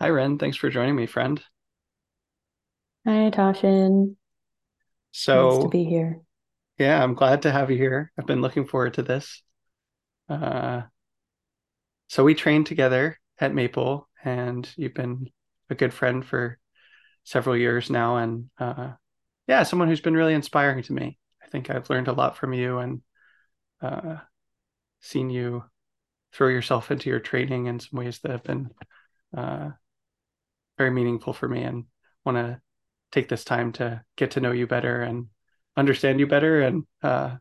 Hi, Ren. Thanks for joining me, friend. Hi, Tasshin. Nice to be here. yeah, I'm glad to have you here. I've been looking forward to this. Uh, so we trained together at Maple, and you've been a good friend for several years now, and uh, yeah, someone who's been really inspiring to me. I think I've learned a lot from you and uh, seen you throw yourself into your training in some ways that have been uh, very meaningful for me, and want to take this time to get to know you better and understand you better. And uh,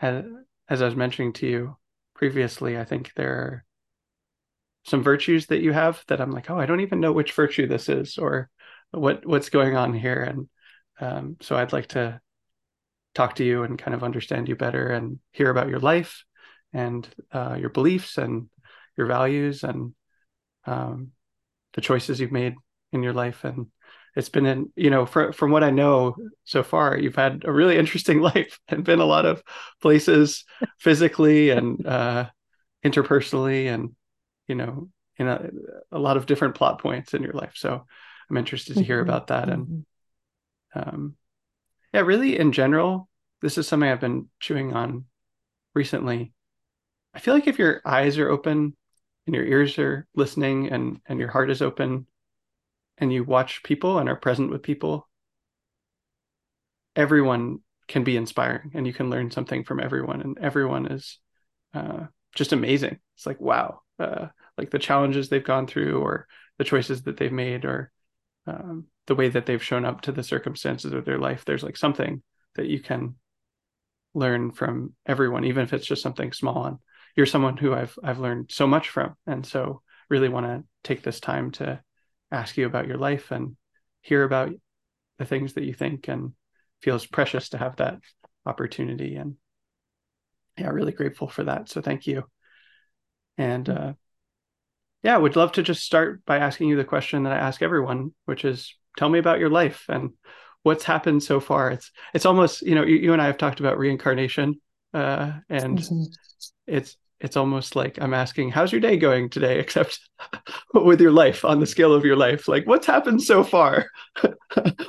as, as I was mentioning to you previously, I think there are some virtues that you have that I'm like, oh, I don't even know which virtue this is or what what's going on here. And um, so I'd like to talk to you and kind of understand you better and hear about your life and uh, your beliefs and your values and um, the choices you've made in your life. And it's been in you know for, from what i know so far you've had a really interesting life and been a lot of places physically and uh, interpersonally and you know in a, a lot of different plot points in your life. So i'm interested to hear Mhm, about that. And mhm. um, yeah really in general this is something i've been chewing on recently. I feel like if your eyes are open and your ears are listening and and your heart is open and you watch people and are present with people everyone can be inspiring and you can learn something from everyone. And everyone is uh, just amazing. It's like wow uh, like the challenges they've gone through or the choices that they've made or um, the way that they've shown up to the circumstances of their life. There's like something that you can learn from everyone even if it's just something small and you're someone who i've i've learned so much from. And so really want to take this time to ask you about your life and hear about the things that you think and feels precious to have that opportunity. And yeah really grateful for that. So thank you. And uh, yeah would love to just start by asking you the question that i ask everyone which is tell me about your life and what's happened so far. It's it's almost you know you, you and i have talked about reincarnation uh, and Mhm. It's it's almost like i'm asking how's your day going today? Except with your life on the scale of your life. Like what's happened so far?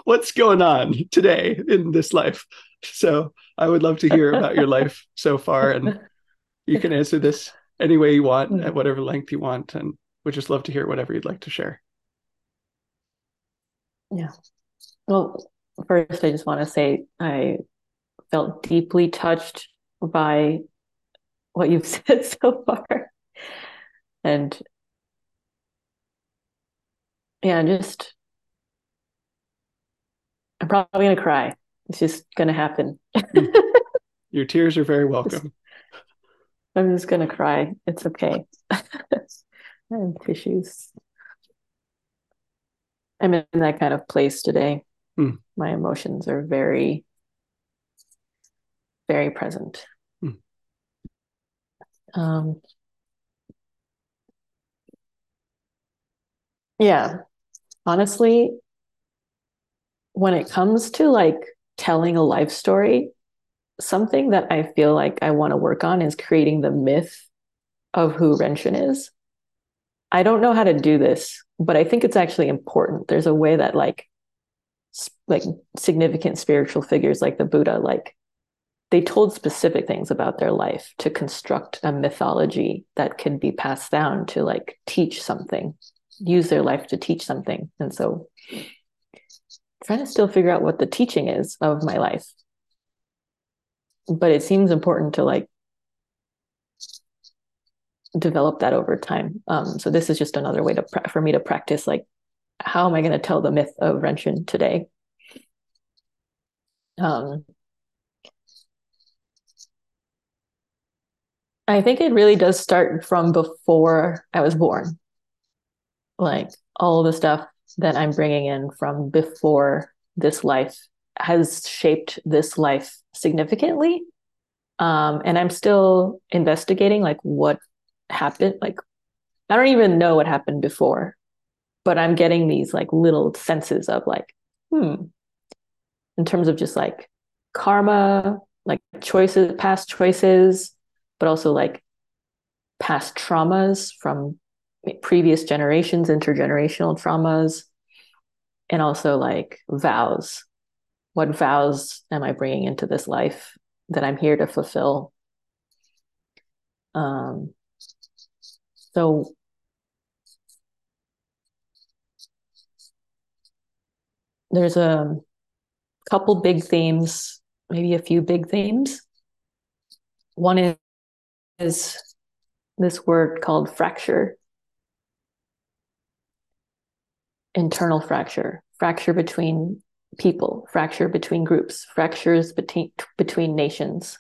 What's going on today in this life? So i would love to hear about your life so far and you can answer this any way you want at whatever length you want and would just love to hear whatever you'd like to share. Yeah. Well, first, I just want to say I felt deeply touched by what you've said so far. And yeah, just, I'm probably going to cry. It's just going to happen. Mm. your tears are very welcome I'm just going to cry. It's okay. I have tissues. I'm in that kind of place today. Mm, My emotions are very, very present. Um, yeah, honestly, when it comes to like telling a life story, something that I feel like I want to work on is creating the myth of who Renshin is. I don't know how to do this, but I think it's actually important. There's a way that like like significant spiritual figures like the Buddha like they told specific things about their life to construct a mythology that can be passed down to like teach something, use their life to teach something. And so trying to still figure out what the teaching is of my life. But it seems important to like develop that over time. Um, so this is just another way to for me to practice like how am I going to tell the myth of Renshin today? Um, I think it really does start from before I was born. Like all the stuff that I'm bringing in from before this life has shaped this life significantly. Um, and I'm still investigating like what happened. Like I don't even know what happened before, but I'm getting these like little senses of like, hmm, in terms of just like karma, like choices, past choices, but also like past traumas from previous generations, intergenerational traumas, and also like vows. What vows am I bringing into this life that I'm here to fulfill? Um, so there's a couple big themes, maybe a few big themes. One is, is this word called fracture, internal fracture, fracture between people, fracture between groups, fractures between between nations.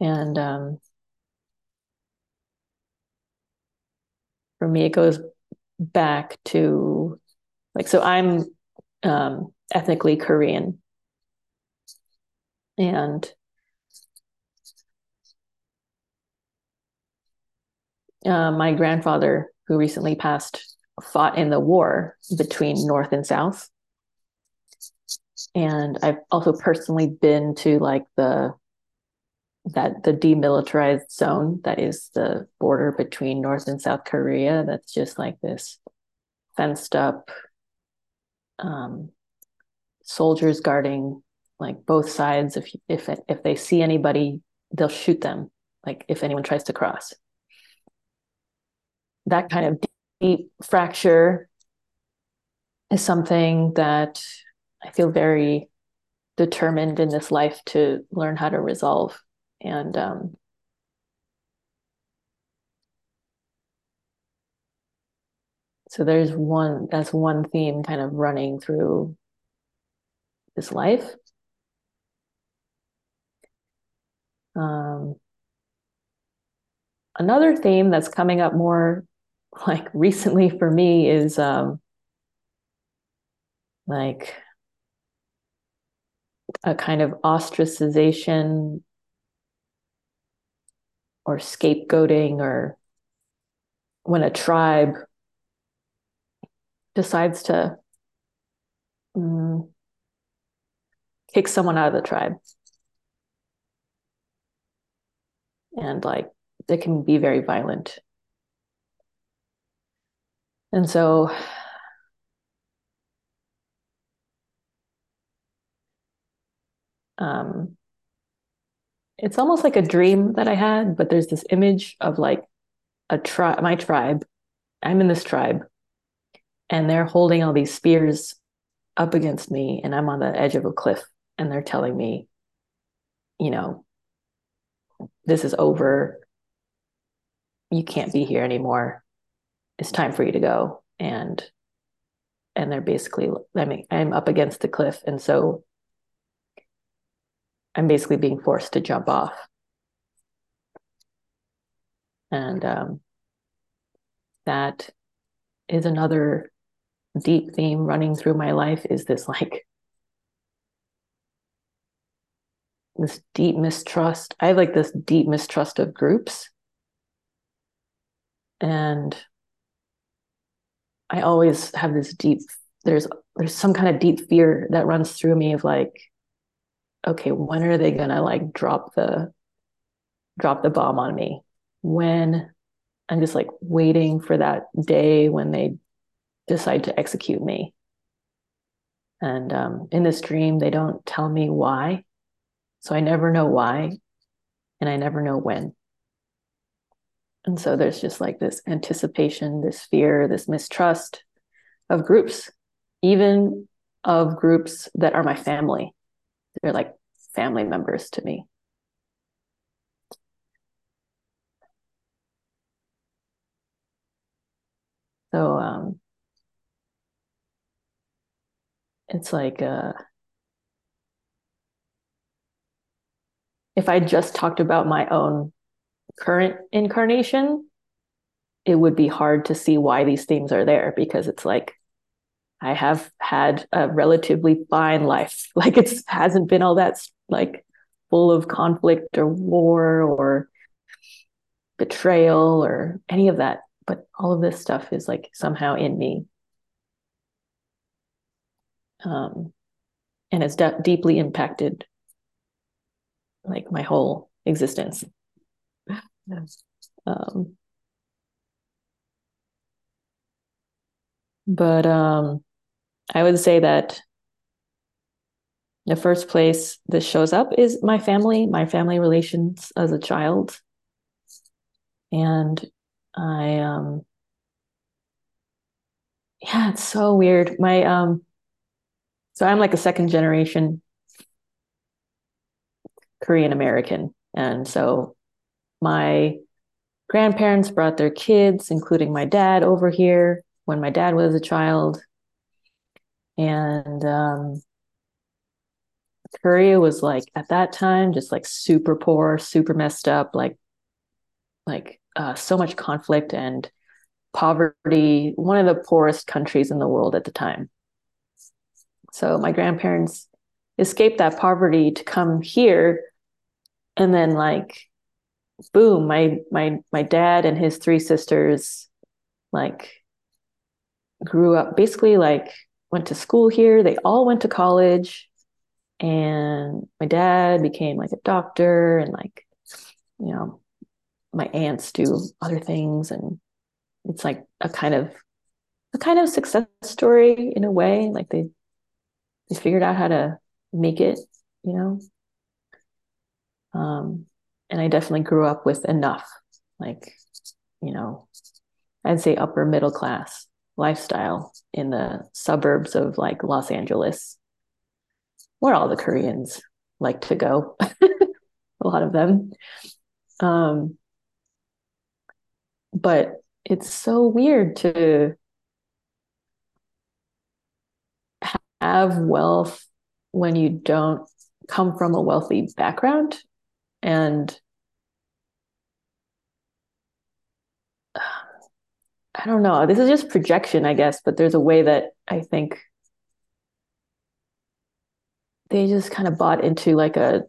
And um, for me, it goes back to like so. I'm um, ethnically Korean, and uh, my grandfather, who recently passed, fought in the war between North and South. And I've also personally been to like the that the demilitarized zone that is the border between North and South Korea. That's just like this fenced up um, soldiers guarding like both sides. If if if they see anybody, they'll shoot them. Like if anyone tries to cross. That kind of deep fracture is something that I feel very determined in this life to learn how to resolve. And um, so there's one, that's one theme kind of running through this life. Um, another theme that's coming up more like recently for me is um, like a kind of ostracization or scapegoating or when a tribe decides to um, kick someone out of the tribe. And like it can be very violent and so um, it's almost like a dream that I had, but there's this image of like a tribe, my tribe. I'm in this tribe, and they're holding all these spears up against me, and I'm on the edge of a cliff, and they're telling me, you know, this is over. You can't be here anymore it's time for you to go. And and they're basically i mean i'm up against the cliff. And so i'm basically being forced to jump off. And um, that is another deep theme running through my life is this like this deep mistrust. I have like this deep mistrust of groups. And I always have this deep there's there's some kind of deep fear that runs through me of like okay when are they to like drop the drop the bomb on me? When i'm just like waiting for that day when they decide to execute me. And um, in this dream they don't tell me why. So i never know why and i never know when and so there's just like this anticipation, this fear, this mistrust of groups, even of groups that are my family. They're like family members to me. So um, it's like uh, if I just talked about my own current incarnation, it would be hard to see why these themes are there because it's like I have had a relatively fine life. Like it hasn't been all that like full of conflict or war or betrayal or any of that. But all of this stuff is like somehow in me. Um, and it's de- deeply impacted like my whole existence. Um, but um, I would say that the first place this shows up is my family, my family relations as a child. And I, um, yeah, it's so weird. My, um, so I'm like a second generation Korean American. And so my grandparents brought their kids, including my dad, over here when my dad was a child. And um, Korea was like at that time just like super poor, super messed up, like like uh, so much conflict and poverty, one of the poorest countries in the world at the time. So my grandparents escaped that poverty to come here and then like boom my my my dad and his three sisters like grew up basically like went to school here. They all went to college. And my dad became like a doctor and like you know my aunts do other things. And it's like a kind of a kind of success story in a way. Like they they figured out how to make it you know? Um and i definitely grew up with enough like you know i'd say upper middle class lifestyle in the suburbs of like los angeles where all the koreans like to go a lot of them. Um but it's so weird to have wealth when you don't come from a wealthy background and I don't know. This is just projection, I guess, but there's a way that I think they just kind of bought into like a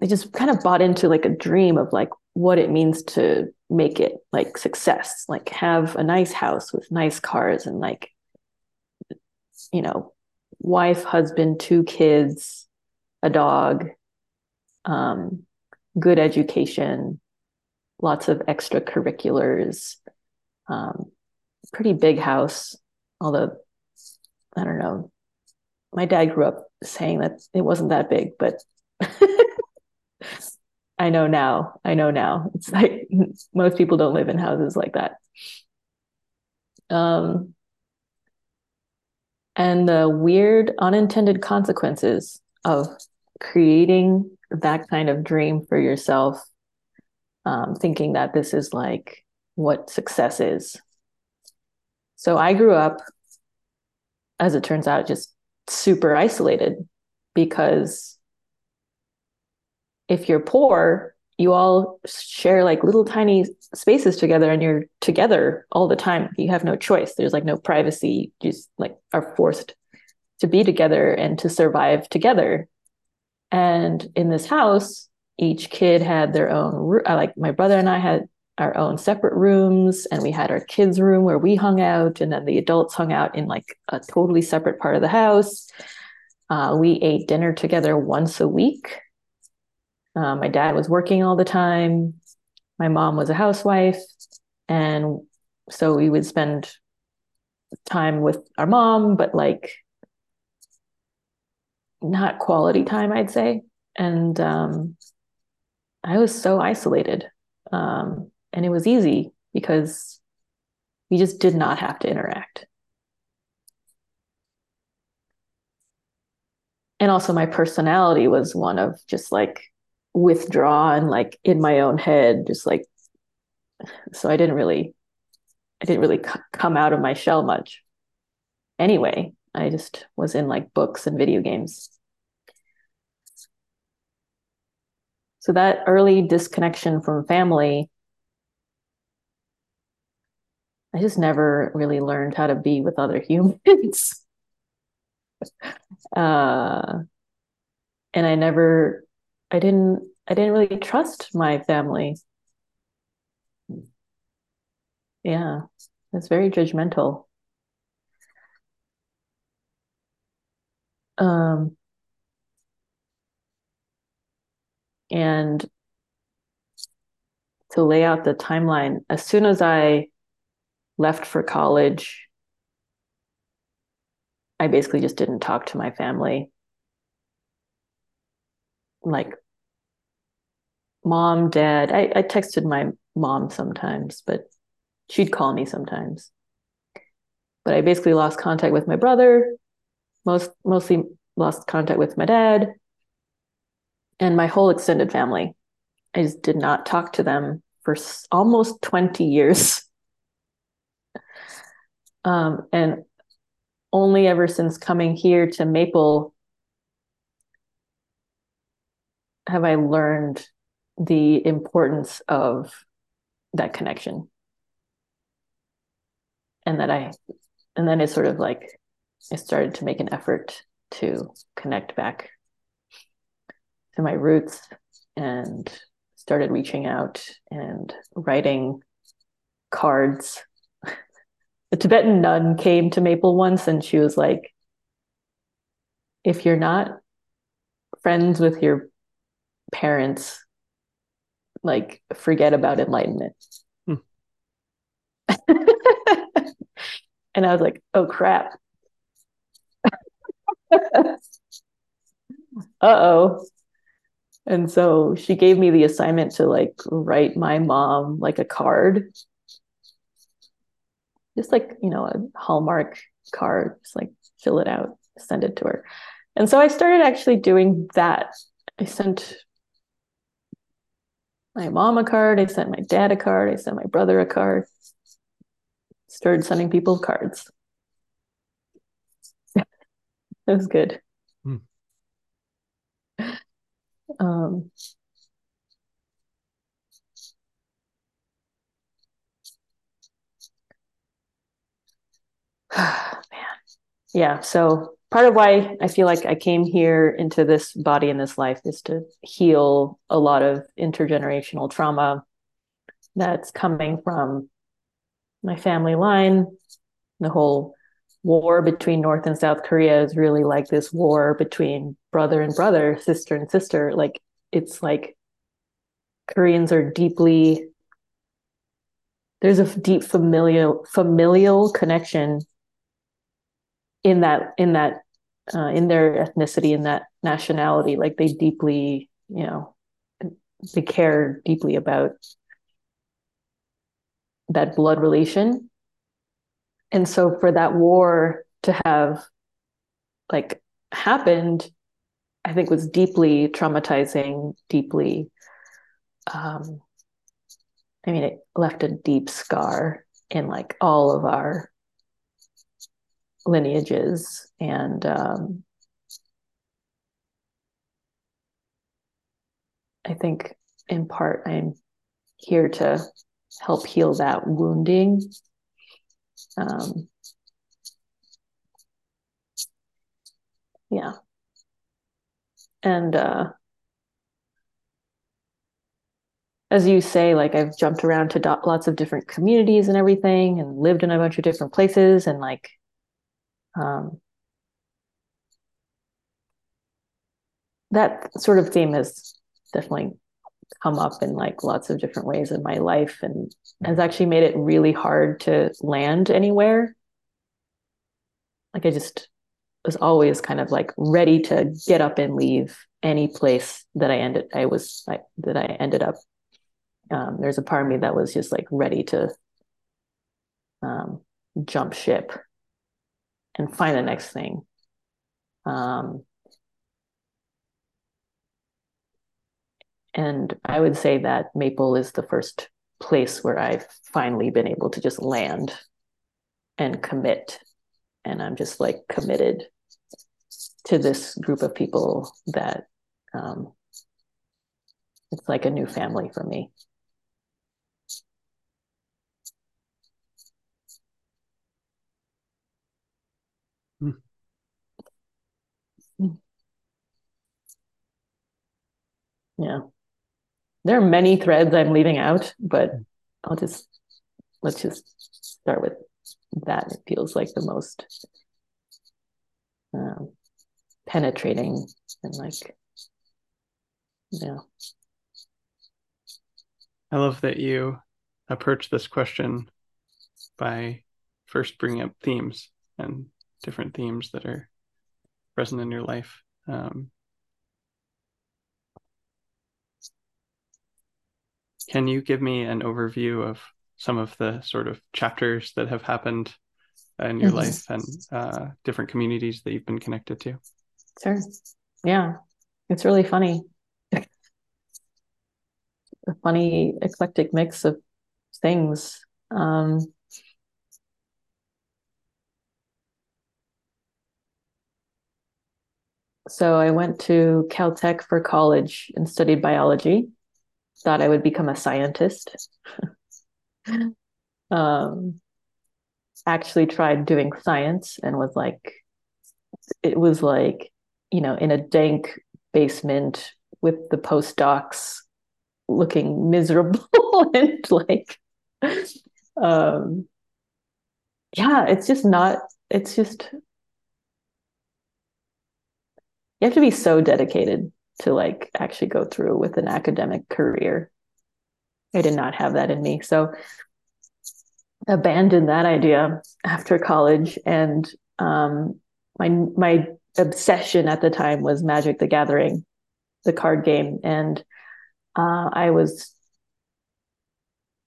they just kind of bought into like a dream of like what it means to make it like success like have a nice house with nice cars and like you know wife husband two kids a dog um, good education lots of extracurriculars um, pretty big house although i don't know my dad grew up saying that it wasn't that big but I know now. I know now. It's like most people don't live in houses like that. Um, and the weird unintended consequences of creating that kind of dream for yourself, um, thinking that this is like what success is. So I grew up, as it turns out, just super isolated because if you're poor, you all share like little tiny spaces together and you're together all the time. You have no choice. There's like no privacy. You just like are forced to be together and to survive together. And in this house, each kid had their own uh, like my brother and I had our own separate rooms and we had our kids room where we hung out and then the adults hung out in like a totally separate part of the house uh, we ate dinner together once a week um, my dad was working all the time. My mom was a housewife. And so we would spend time with our mom, but like not quality time, I'd say. And um, I was so isolated. Um, and it was easy because we just did not have to interact. And also, my personality was one of just like withdraw and like in my own head just like so i didn't really i didn't really c- come out of my shell much anyway i just was in like books and video games so that early disconnection from family i just never really learned how to be with other humans uh and i never I didn't I didn't really trust my family. Yeah, it's very judgmental. Um, and to lay out the timeline, as soon as I left for college, I basically just didn't talk to my family. Like mom, dad. I, I texted my mom sometimes, but she'd call me sometimes. But I basically lost contact with my brother, most mostly lost contact with my dad and my whole extended family. I just did not talk to them for almost 20 years. Um, and only ever since coming here to Maple have I learned the importance of that connection. And that I, and then it's sort of like I started to make an effort to connect back to my roots and started reaching out and writing cards. A Tibetan nun came to Maple once and she was like, if you're not friends with your parents, like forget about enlightenment. Hmm. and I was like, oh crap. uh oh. And so she gave me the assignment to like write my mom like a card. Just like, you know, a Hallmark card, just like fill it out, send it to her. And so I started actually doing that. I sent my mom a card, I sent my dad a card, I sent my brother a card. Started sending people cards. It was good. Hmm. Um, man, yeah. So part of why I feel like I came here into this body in this life is to heal a lot of intergenerational trauma that's coming from my family line, the whole war between North and South Korea is really like this war between brother and brother, sister and sister. Like it's like Koreans are deeply there's a deep familial familial connection in that in that uh, in their ethnicity in that nationality like they deeply you know they care deeply about that blood relation and so for that war to have like happened i think was deeply traumatizing deeply um i mean it left a deep scar in like all of our lineages and um i think in part i'm here to help heal that wounding um, yeah. And uh, as you say, like I've jumped around to do- lots of different communities and everything, and lived in a bunch of different places, and like, um, that sort of theme is definitely come up in like lots of different ways in my life and has actually made it really hard to land anywhere. Like I just was always kind of like ready to get up and leave any place that I ended I was like that I ended up. Um, there's a part of me that was just like ready to um, jump ship and find the next thing. Um, And I would say that Maple is the first place where I've finally been able to just land and commit. And I'm just like committed to this group of people that um, it's like a new family for me. Hmm. Yeah there are many threads I'm leaving out, but I'll just let's just start with that. It feels like the most um, penetrating and like, yeah. I love that you approach this question by first bringing up themes and different themes that are present in your life. Um, can you give me an overview of some of the sort of chapters that have happened in your mm-hmm. life and uh, different communities that you've been connected to? Sure. Yeah, it's really funny. a funny, eclectic mix of things. Um, so I went to Caltech for college and studied biology. Thought I would become a scientist. um, actually tried doing science and was like, it was like, you know, in a dank basement with the postdocs looking miserable and like, um, yeah, it's just not, it's just, you have to be so dedicated to like actually go through with an academic career. I did not have that in me. So abandoned that idea after college and um, my my obsession at the time was Magic the Gathering, the card game, and uh, I was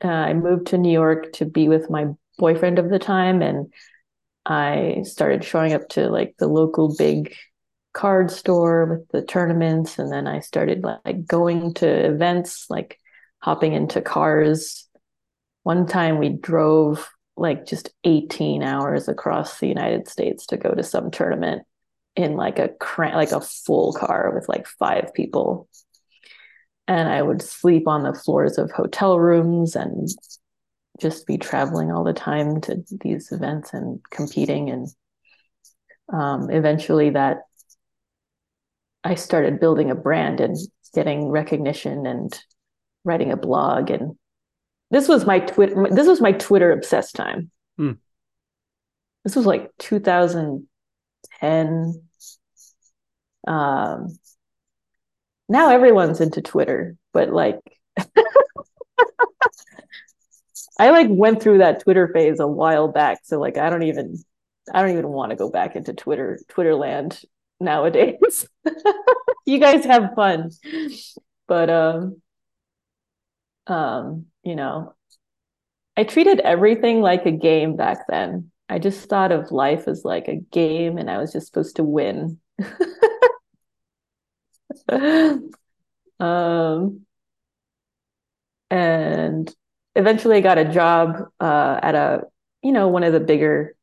uh, I moved to New York to be with my boyfriend of the time, and I started showing up to like the local big card store with the tournaments, and then I started like going to events, like hopping into cars one time we drove like just 18 hours across the United States to go to some tournament in like a cran- like a full car with like five people. And I would sleep on the floors of hotel rooms and just be traveling all the time to these events and competing and um, eventually that I started building a brand and getting recognition and writing a blog and this was my Twitter. This was my Twitter obsessed time. Hmm. This was like 2010. Um, now everyone's into Twitter, but like, I like went through that Twitter phase a while back. So like, I don't even, I don't even want to go back into Twitter, Twitter land nowadays. you guys have fun, but um, um, you know, I treated everything like a game back then. I just thought of life as like a game and I was just supposed to win. um, and eventually I got a job uh, at a, you know, one of the bigger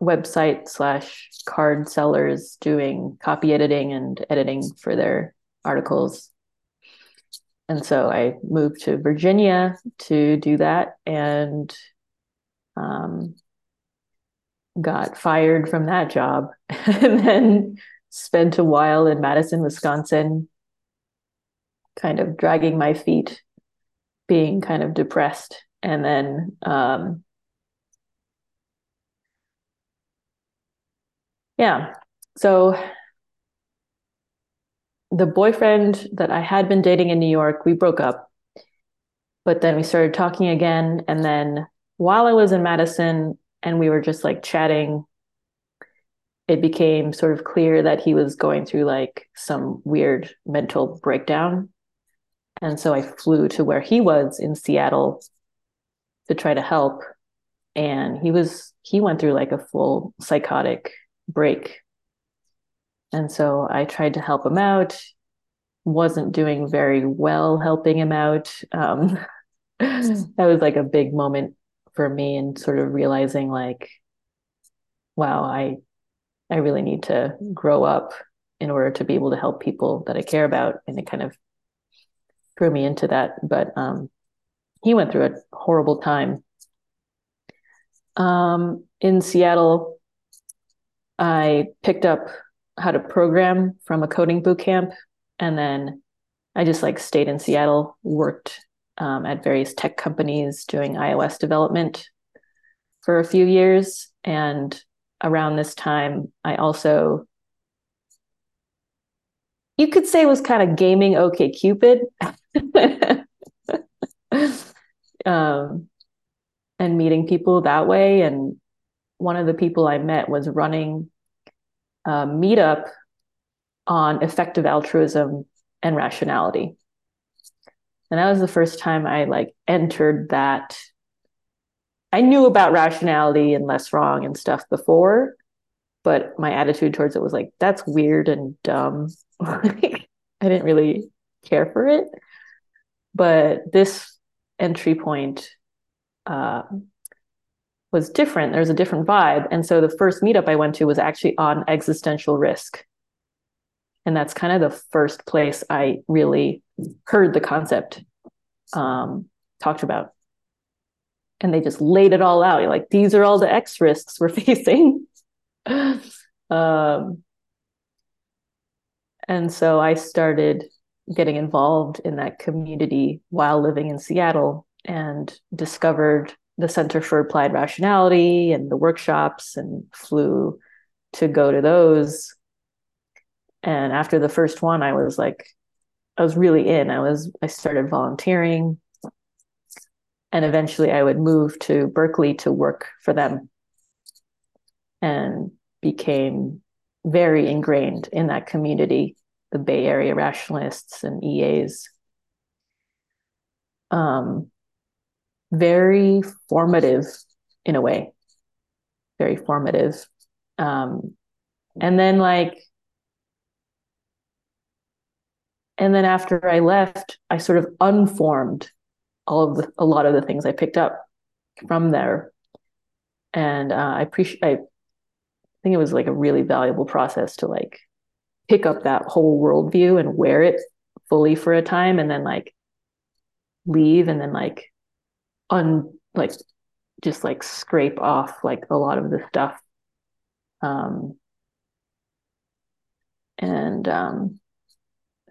website slash card sellers doing copy editing and editing for their articles and so I moved to Virginia to do that and um, got fired from that job and then spent a while in Madison, Wisconsin, kind of dragging my feet, being kind of depressed. And then um, yeah, so the boyfriend that I had been dating in New York, we broke up. But then we started talking again. And then while I was in Madison and we were just like chatting, it became sort of clear that he was going through like some weird mental breakdown. And so I flew to where he was in Seattle to try to help. And he was, he went through like a full psychotic break and so I tried to help him out, wasn't doing very well helping him out. Um, that was like a big moment for me and sort of realizing like, wow, I I really need to grow up in order to be able to help people that I care about. And it kind of threw me into that. But um, he went through a horrible time. Um, in Seattle, I picked up how to program from a coding boot camp. And then I just like stayed in Seattle, worked um, at various tech companies doing iOS development for a few years. And around this time, I also, you could say, was kind of gaming OK Cupid. um, and meeting people that way and one of the people I met was running a meetup on effective altruism and rationality. And that was the first time I like entered that. I knew about rationality and less wrong and stuff before, but my attitude towards it was like, that's weird and dumb. I didn't really care for it. But this entry point uh, was different. There's a different vibe. And so the first meetup I went to was actually on existential risk. And that's kind of the first place I really heard the concept um, talked about. And they just laid it all out. You're like, these are all the X risks we're facing. um, and so I started getting involved in that community while living in Seattle and discovered the Center for Applied Rationality and the workshops and flew to go to those. And after the first one, I was like, I was really in. I was, I started volunteering. And eventually I would move to Berkeley to work for them and became very ingrained in that community, the Bay Area rationalists and EAs. Um, very formative in a way, very formative. Um, and then like, and then after I left, I sort of unformed all of the, a lot of the things I picked up from there. And uh, I appreciate, I think it was like a really valuable process to like pick up that whole worldview and wear it fully for a time and then like leave and then like un like just like scrape off like a lot of the stuff. Um and um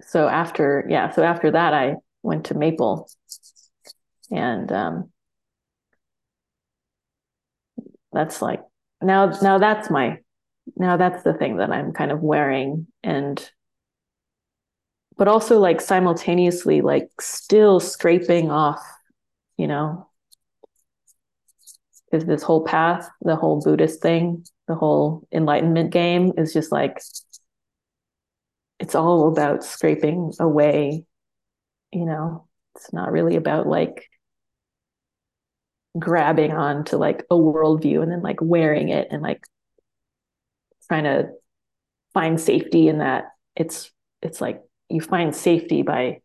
so after yeah so after that i went to maple. And um that's like now now that's my now that's the thing that i'm kind of wearing. And but also like simultaneously like still scraping off you know is this whole path the whole buddhist thing the whole enlightenment game is just like it's all about scraping away you know it's not really about like grabbing on to like a worldview and then like wearing it and like trying to find safety in that. It's it's like you find safety by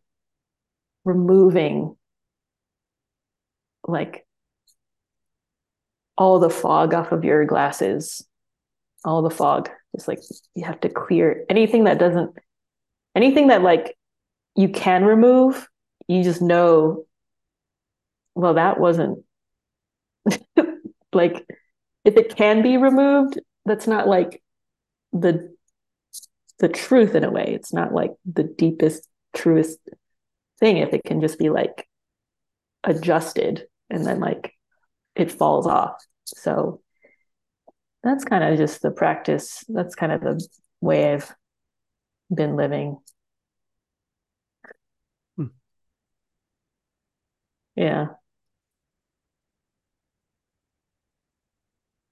removing like all the fog off of your glasses all the fog just like you have to clear anything that doesn't anything that like you can remove you just know well that wasn't like if it can be removed that's not like the the truth in a way. It's not like the deepest truest thing if it can just be like adjusted and then like it falls off so that's kind of just the practice that's kind of the way i've been living hmm. yeah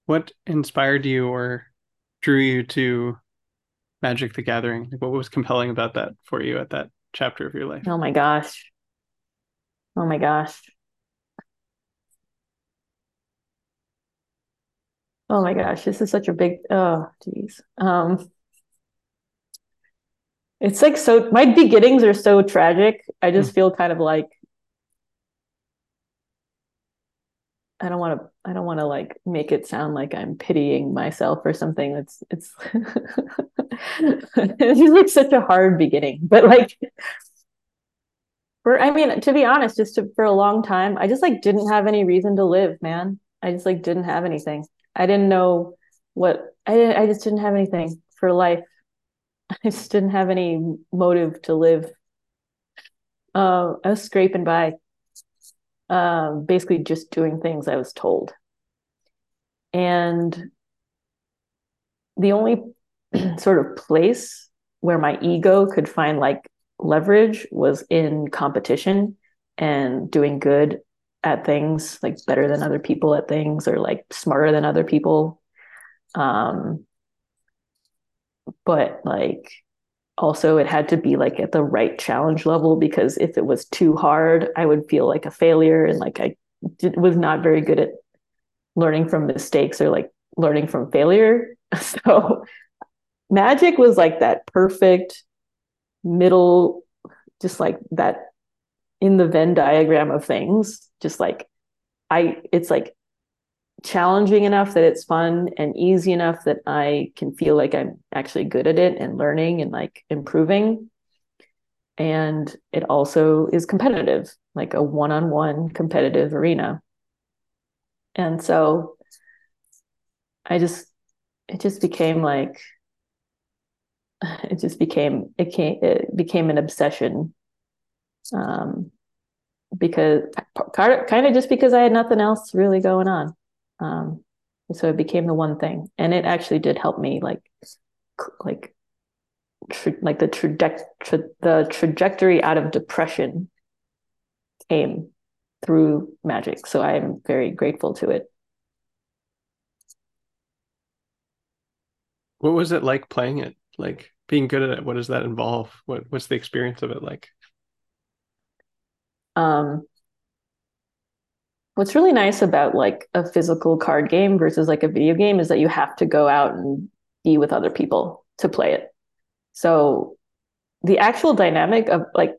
what inspired you or drew you to Magic the Gathering? Like, what was compelling about that for you at that chapter of your life? Oh my gosh. Oh my gosh. Oh my gosh, this is such a big oh geez. Um it's like so my beginnings are so tragic. I just mm. feel kind of like I don't want to I don't want to like make it sound like I'm pitying myself or something. It's it's it's just like such a hard beginning. But like for I mean, to be honest, just to, for a long time, I just like didn't have any reason to live, man. I just like didn't have anything. I didn't know what I didn't I just didn't have anything for life. I just didn't have any motive to live. Uh, I was scraping by um, basically just doing things I was told. And the only sort of place where my ego could find like leverage was in competition and doing good at things, like better than other people at things, or like smarter than other people. Um, but like also it had to be like at the right challenge level because if it was too hard, I would feel like a failure and like I did, was not very good at learning from mistakes or like learning from failure. So magic was like that perfect middle, just like that in the Venn diagram of things, just like I, it's like challenging enough that it's fun and easy enough that I can feel like I'm actually good at it and learning and like improving. And it also is competitive, like a one on one competitive arena. And so I just, it just became like, it just became, it, came, it became an obsession. Um, because kind of just because I had nothing else really going on. Um, so it became the one thing, and it actually did help me, like, like, tra- like the traje- tra- the trajectory out of depression came through magic. So I'm very grateful to it. What was it like playing it? Like being good at it? What does that involve? What what's the experience of it like? Um, what's really nice about like a physical card game versus like a video game is that you have to go out and be with other people to play it. So the actual dynamic of like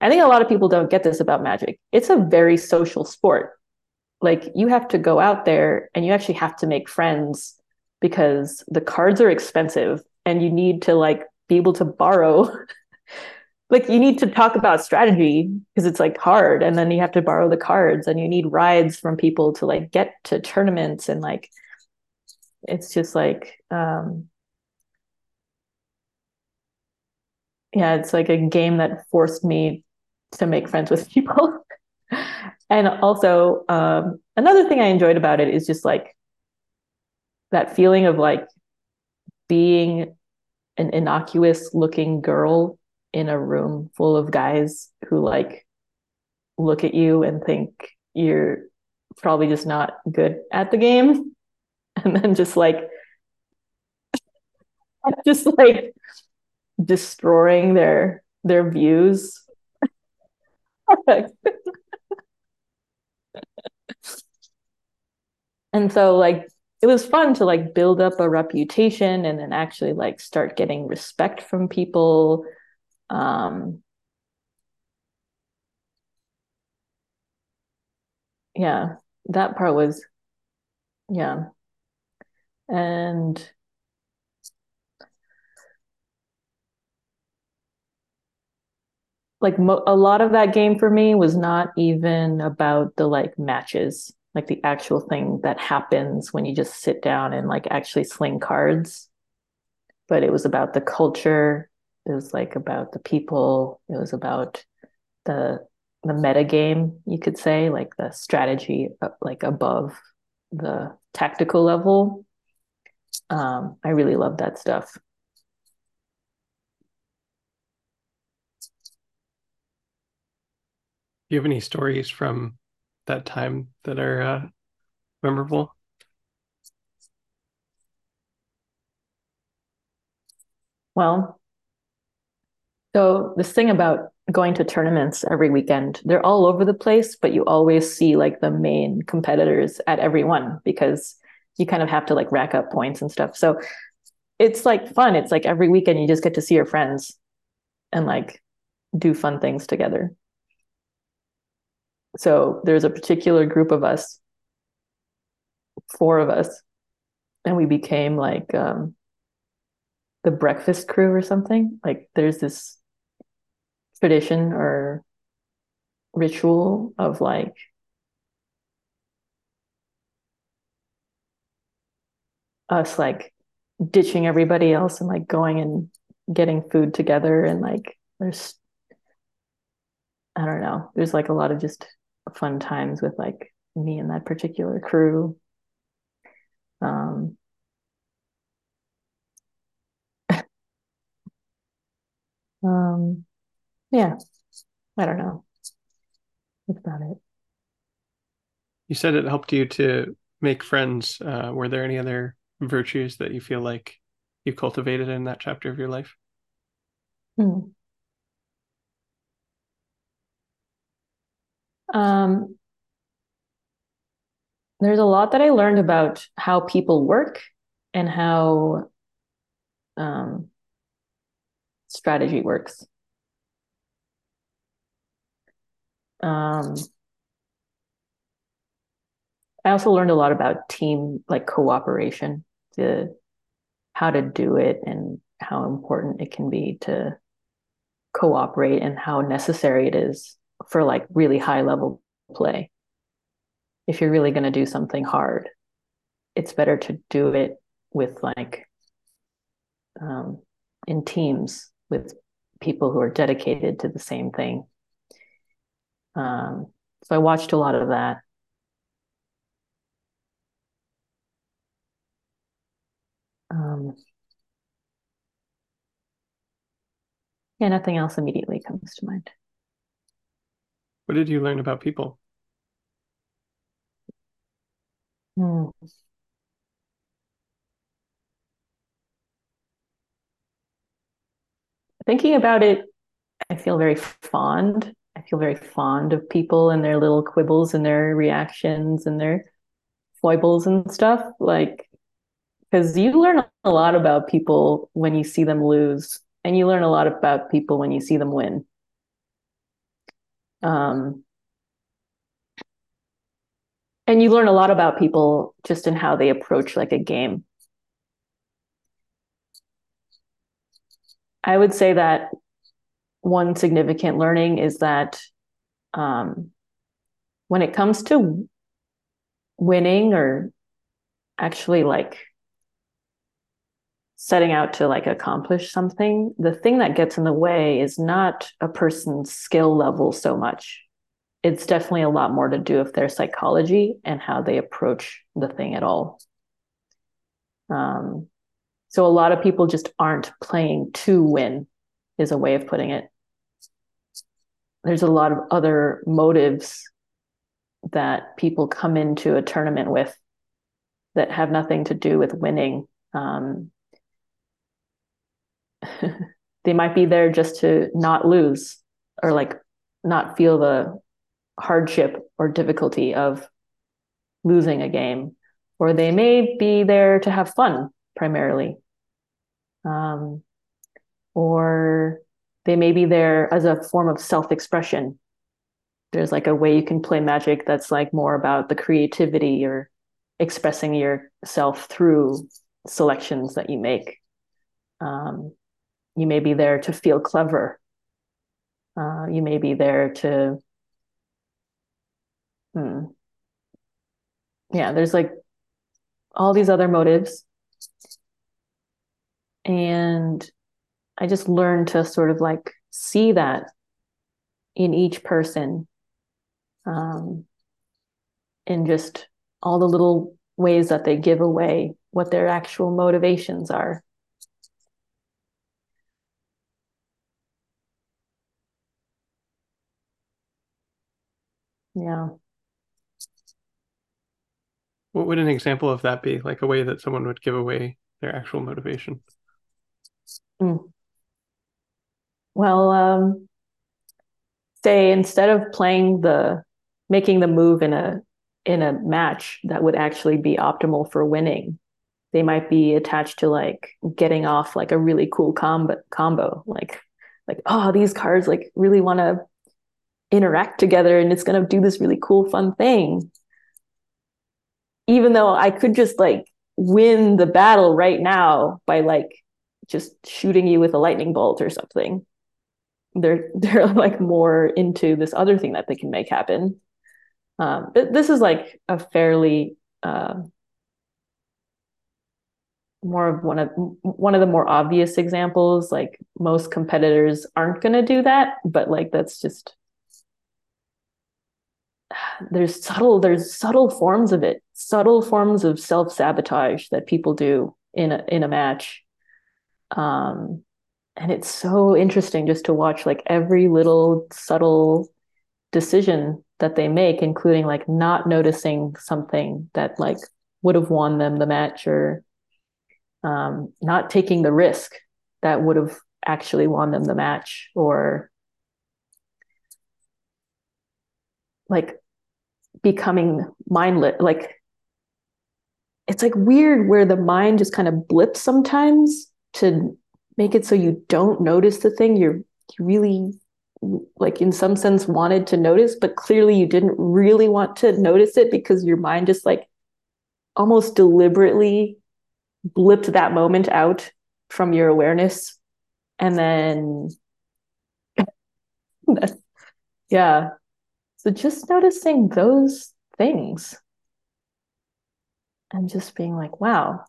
I think a lot of people don't get this about magic. It's a very social sport. Like you have to go out there and you actually have to make friends because the cards are expensive and you need to like be able to borrow like you need to talk about strategy because it's like hard and then you have to borrow the cards and you need rides from people to like get to tournaments and like it's just like um yeah it's like a game that forced me to make friends with people. And also um another thing i enjoyed about it is just like that feeling of like being an innocuous looking girl in a room full of guys who like look at you and think you're probably just not good at the game. And then just like just like destroying their their views. And so like it was fun to like build up a reputation and then actually like start getting respect from people um, yeah, that part was, yeah. And like mo- a lot of that game for me was not even about the like matches, like the actual thing that happens when you just sit down and like actually sling cards. But it was about the culture it was like about the people. It was about the the meta game you could say like the strategy uh, like above the tactical level. Um, i really love that stuff. Do you have any stories from that time that are uh, memorable? Well so this thing about going to tournaments every weekend, they're all over the place, but you always see like the main competitors at every one because you kind of have to like rack up points and stuff. So it's like fun. It's like every weekend you just get to see your friends and like do fun things together. So there's a particular group of us, four of us, and we became like um, the breakfast crew or something. Like there's this tradition or ritual of like us like ditching everybody else and like going and getting food together and like there's I don't know there's like a lot of just fun times with like me and that particular crew. Um um yeah, I don't know. That's about it. You said it helped you to make friends. Uh, were there any other virtues that you feel like you cultivated in that chapter of your life? Hmm. Um, there's a lot that I learned about how people work and how um, strategy works. Um, I also learned a lot about team like cooperation, the how to do it and how important it can be to cooperate and how necessary it is for like really high level play. If you're really going to do something hard, it's better to do it with like um, in teams with people who are dedicated to the same thing. Um, so I watched a lot of that. Um, yeah, nothing else immediately comes to mind. What did you learn about people? Hmm. Thinking about it, I feel very fond. I feel very fond of people and their little quibbles and their reactions and their foibles and stuff. Like, because you learn a lot about people when you see them lose, and you learn a lot about people when you see them win. Um, and you learn a lot about people just in how they approach like a game. I would say that one significant learning is that um, when it comes to winning or actually like setting out to like accomplish something, the thing that gets in the way is not a person's skill level so much. It's definitely a lot more to do with their psychology and how they approach the thing at all. Um, so a lot of people just aren't playing to win, is a way of putting it. There's a lot of other motives that people come into a tournament with that have nothing to do with winning. Um, they might be there just to not lose or like not feel the hardship or difficulty of losing a game or they may be there to have fun primarily um, or they may be there as a form of self-expression there's like a way you can play magic that's like more about the creativity or expressing yourself through selections that you make um, you may be there to feel clever. Uh, you may be there to, hmm. yeah, there's like all these other motives. And I just learned to sort of like see that in each person um, in just all the little ways that they give away what their actual motivations are. Yeah. What would an example of that be? Like a way that someone would give away their actual motivation? Mm. Well, um, say instead of playing the making the move in a in a match that would actually be optimal for winning, they might be attached to like getting off like a really cool combo combo. Like like, oh, these cards like really want to interact together and it's going to do this really cool fun thing even though i could just like win the battle right now by like just shooting you with a lightning bolt or something they're they're like more into this other thing that they can make happen. Um, but this is like a fairly uh, more of one of one of the more obvious examples. Like most competitors aren't going to do that but like that's just there's subtle there's subtle forms of it subtle forms of self-sabotage that people do in a in a match. Um and it's so interesting just to watch like every little subtle decision that they make, including like not noticing something that like would have won them the match or um, not taking the risk that would have actually won them the match or like becoming mindless like it's like weird where the mind just kind of blips sometimes to make it so you don't notice the thing. You're you really like in some sense wanted to notice but clearly you didn't really want to notice it because your mind just like almost deliberately blipped that moment out from your awareness. And then yeah. So just noticing those things and just being like wow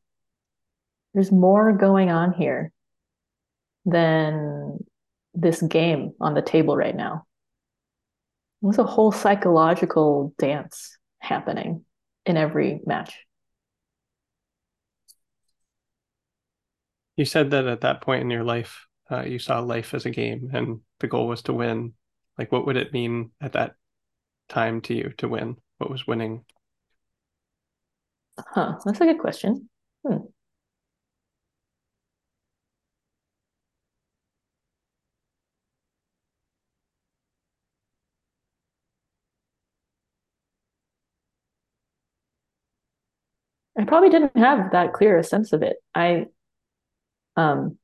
there's more going on here than this game on the table right now there's a whole psychological dance happening in every match You said that at that point in your life, uh, you saw life as a game and the goal was to win. Like, what would it mean at that time to you to win? What was winning? Huh, that's a good question. Hmm. I probably didn't have that clear a sense of it. I um,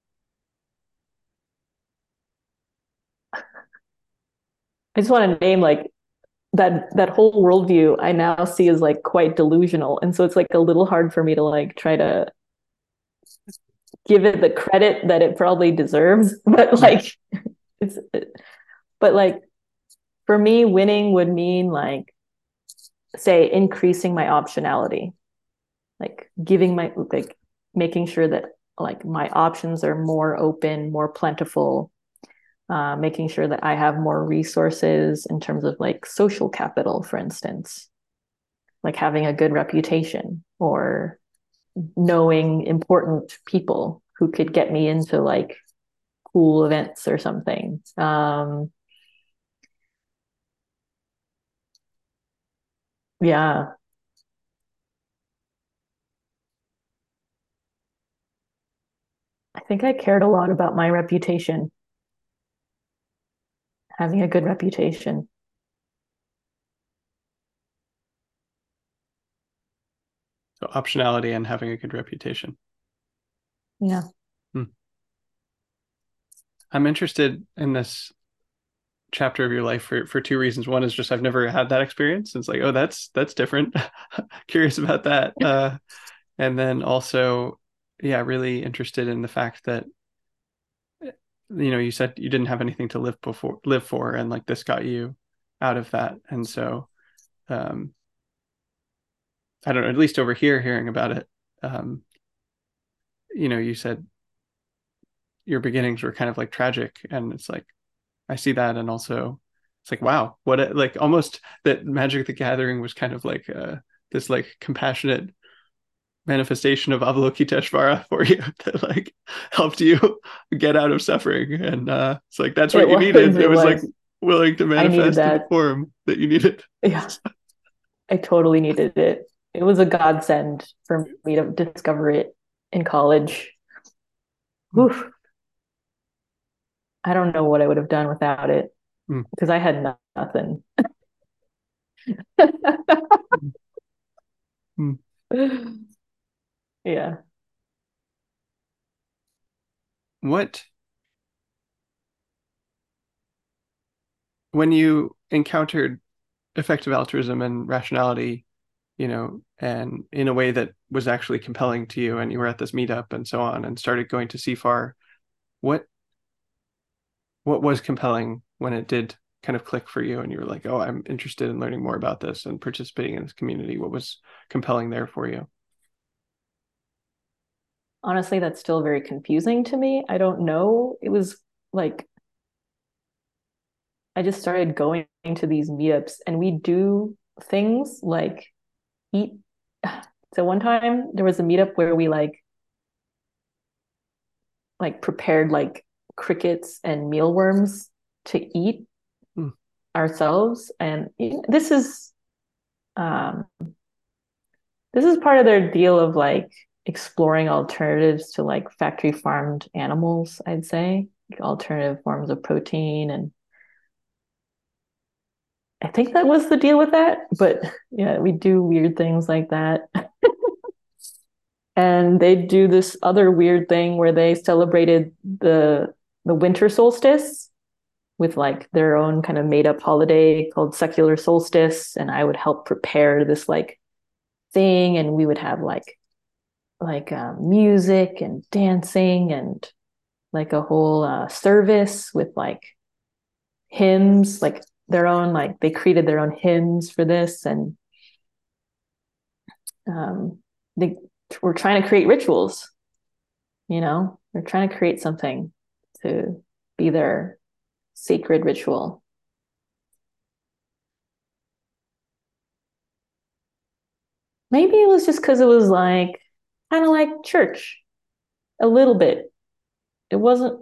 I just want to name like that that whole worldview I now see as like quite delusional, and so it's like a little hard for me to like try to give it the credit that it probably deserves. But like, it's but like for me, winning would mean like say increasing my optionality, like giving my like making sure that like my options are more open, more plentiful, uh, making sure that I have more resources in terms of like social capital, for instance, like having a good reputation or knowing important people who could get me into like cool events or something. Um, yeah, think I cared a lot about my reputation, having a good reputation. So optionality and having a good reputation. Yeah. Hmm. I'm interested in this chapter of your life for for two reasons. One is just I've never had that experience. It's like, oh, that's that's different. Curious about that. Uh, and then also yeah, really interested in the fact that you know, you said you didn't have anything to live before live for and like this got you out of that. And so um I don't know, at least over here hearing about it, um, you know, you said your beginnings were kind of like tragic and it's like I see that and also it's like wow, what a, like almost that Magic the Gathering was kind of like uh this like compassionate manifestation of Avalokiteshvara for you that like helped you get out of suffering. And uh it's like that's what it you was, needed. It, it was, was, like willing to manifest the form that you needed. Yeah. I totally needed it. It was a godsend for me to discover it in college. Oof. I don't know what I would have done without it mm. because I had no- nothing. mm. Yeah. What when you encountered effective altruism and rationality, you know, and in a way that was actually compelling to you, and you were at this meetup and so on, and started going to CFAR, what what was compelling when it did kind of click for you, and you were like, "Oh, I'm interested in learning more about this and participating in this community." What was compelling there for you? Honestly that's still very confusing to me i don't know it was like i just started going to these meetups and we do things like eat so one time there was a meetup where we like like prepared like crickets and mealworms to eat mm. ourselves. And this is um, this is part of their deal of like exploring alternatives to like factory farmed animals, I'd say, like alternative forms of protein and I think that was the deal with that, but yeah, we do weird things like that. and they do this other weird thing where they celebrated the the winter solstice with like their own kind of made up holiday called secular solstice and I would help prepare this like thing and we would have like like uh, music and dancing and like a whole uh, service with like hymns like their own like they created their own hymns for this and um, they were trying to create rituals you know? They're trying to create something to be their sacred ritual. Maybe it was just because it was like kind of like church a little bit it wasn't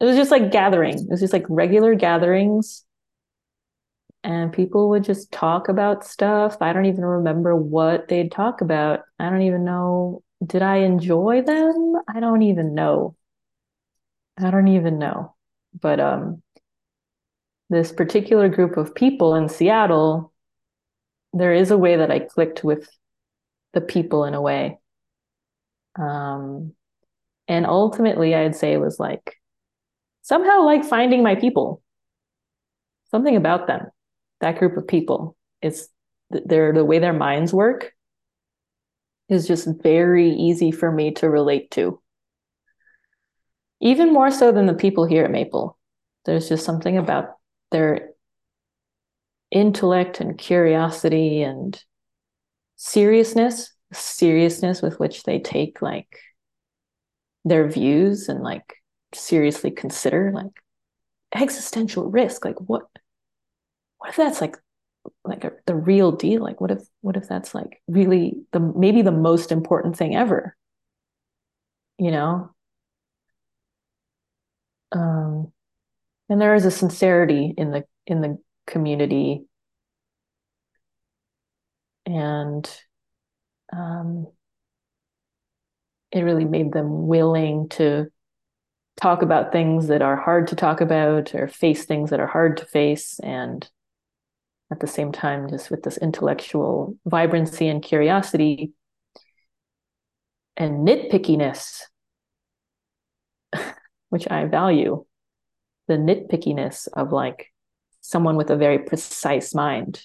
it was just like gathering it was just like regular gatherings and people would just talk about stuff. I don't even remember what they'd talk about. I don't even know. Did I enjoy them? I don't even know. I don't even know. But um, this particular group of people in Seattle, there is a way that I clicked with the people in a way. Um, and ultimately, I'd say it was like somehow like finding my people, something about them. That group of people is their the way their minds work is just very easy for me to relate to. Even more so than the people here at maple. There's just something about their intellect and curiosity and seriousness seriousness with which they take like their views and like seriously consider like existential risk like what what if that's like like a, the real deal? Like what if what if that's like really the maybe the most important thing ever? You know? Um and there is a sincerity in the in the community. And um it really made them willing to talk about things that are hard to talk about or face things that are hard to face and at the same time, just with this intellectual vibrancy and curiosity and nitpickiness, which I value the nitpickiness of like someone with a very precise mind.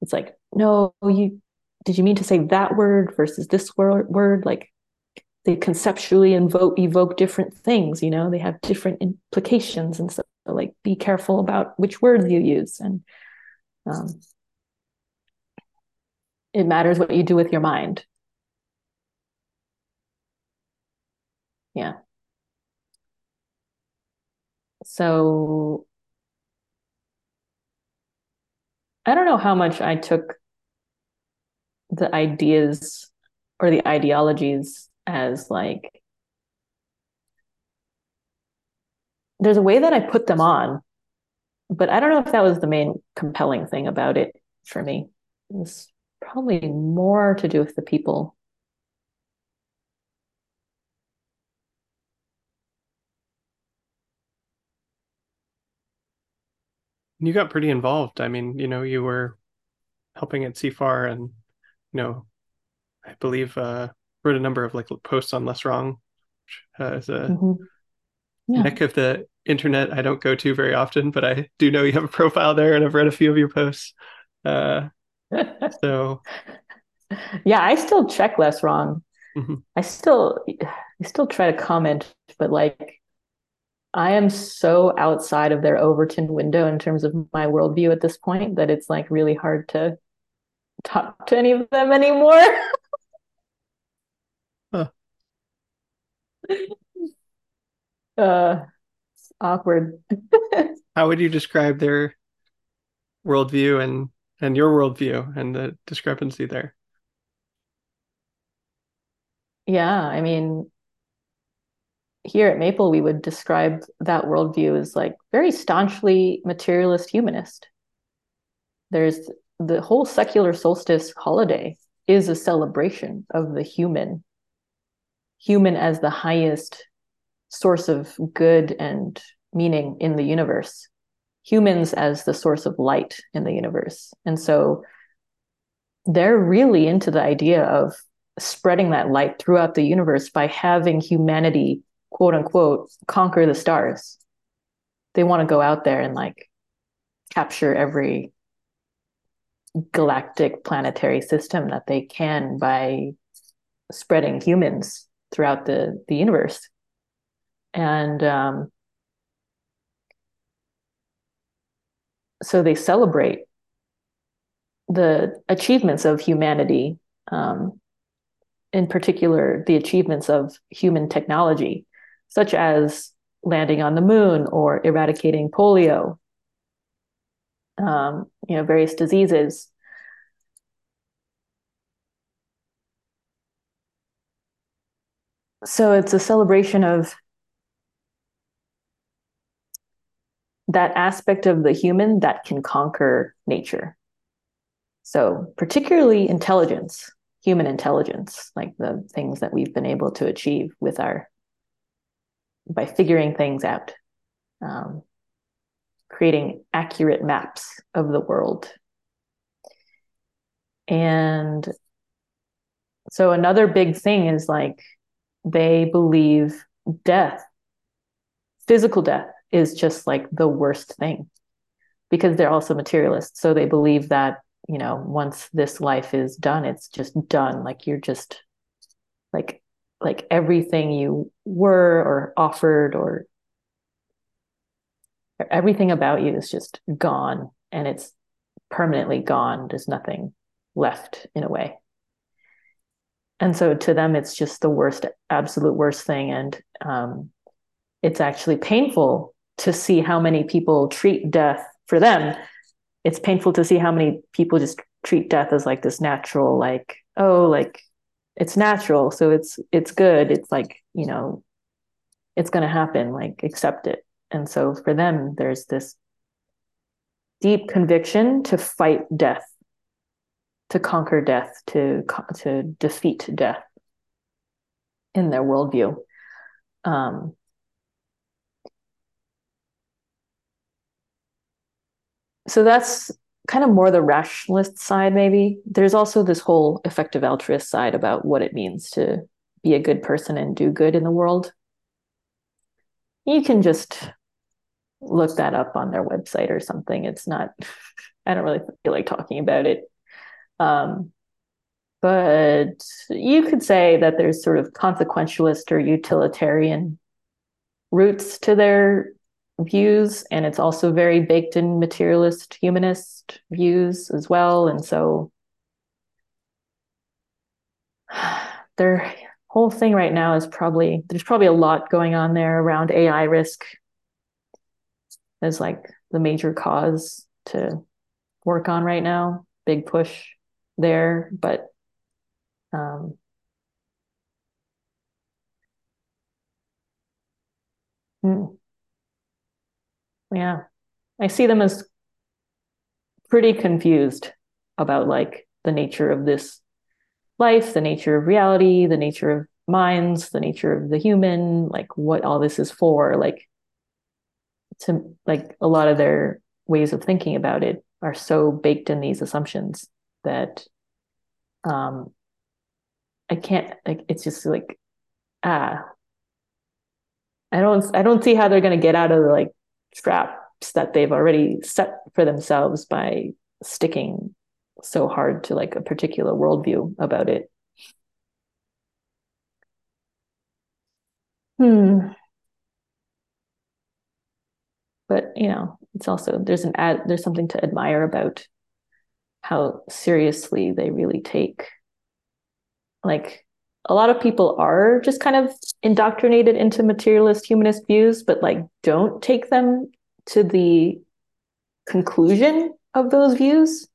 It's like, no, you did you mean to say that word versus this word? word? Like they conceptually invoke evoke different things, you know, they have different implications. And so like be careful about which words you use. And um, it matters what you do with your mind. Yeah. So I don't know how much I took the ideas or the ideologies as like there's a way that I put them on but I don't know if that was the main compelling thing about it for me. It was probably more to do with the people. You got pretty involved. I mean, you know, you were helping at CFAR and, you know, I believe uh, wrote a number of like posts on Less Wrong, which uh, is a mm-hmm. yeah. neck of the internet I don't go to very often, but I do know you have a profile there and I've read a few of your posts. Uh, so yeah, I still check less wrong. Mm-hmm. I still I still try to comment, but like I am so outside of their Overton window in terms of my worldview at this point that it's like really hard to talk to any of them anymore. huh. Uh awkward. How would you describe their worldview and and your worldview and the discrepancy there? Yeah, I mean, here at Maple, we would describe that worldview as like very staunchly materialist humanist. There's the whole secular solstice holiday is a celebration of the human, human as the highest source of good and meaning in the universe, humans as the source of light in the universe. And so they're really into the idea of spreading that light throughout the universe by having humanity quote unquote conquer the stars they want to go out there and like capture every galactic planetary system that they can by spreading humans throughout the the universe. And um, so they celebrate the achievements of humanity um, in particular the achievements of human technology such as landing on the moon or eradicating polio, um, you know, various diseases. So it's a celebration of that aspect of the human that can conquer nature. So, particularly intelligence, human intelligence, like the things that we've been able to achieve with our by figuring things out, um, creating accurate maps of the world. And so another big thing is like they believe death, physical death, is just like the worst thing because they're also materialists. So they believe that, you know, once this life is done, it's just done. Like you're just like like everything you were or offered or everything about you is just gone and it's permanently gone. There's nothing left in a way. And so to them it's just the worst absolute worst thing. And um, it's actually painful to see how many people treat death for them. It's painful to see how many people just treat death as like this natural like oh like it's natural. So it's it's good. It's like you know it's going to happen. Like accept it and so for them there's this deep conviction to fight death to conquer death to to defeat death in their worldview um, so that's kind of more the rationalist side, maybe. There's also this whole effective altruist side about what it means to be a good person and do good in the world. You can just look that up on their website or something. It's not, I don't really feel like talking about it. Um, but you could say that there's sort of consequentialist or utilitarian roots to their views and it's also very baked in materialist humanist views as well and so their whole thing right now is probably there's probably a lot going on there around AI risk as like the major cause to work on right now. Big push there but um hmm. Yeah. I see them as pretty confused about like the nature of this life the nature of reality the nature of minds the nature of the human like what all this is for. Like to like a lot of their ways of thinking about it are so baked in these assumptions that um i can't like it's just like ah i don't i don't see how they're to get out of the like traps that they've already set for themselves by sticking so hard to like a particular worldview about it. Hmm. But you know, it's also there's an ad there's something to admire about how seriously they really take like a lot of people are just kind of indoctrinated into materialist humanist views, but like don't take them to the conclusion of those views.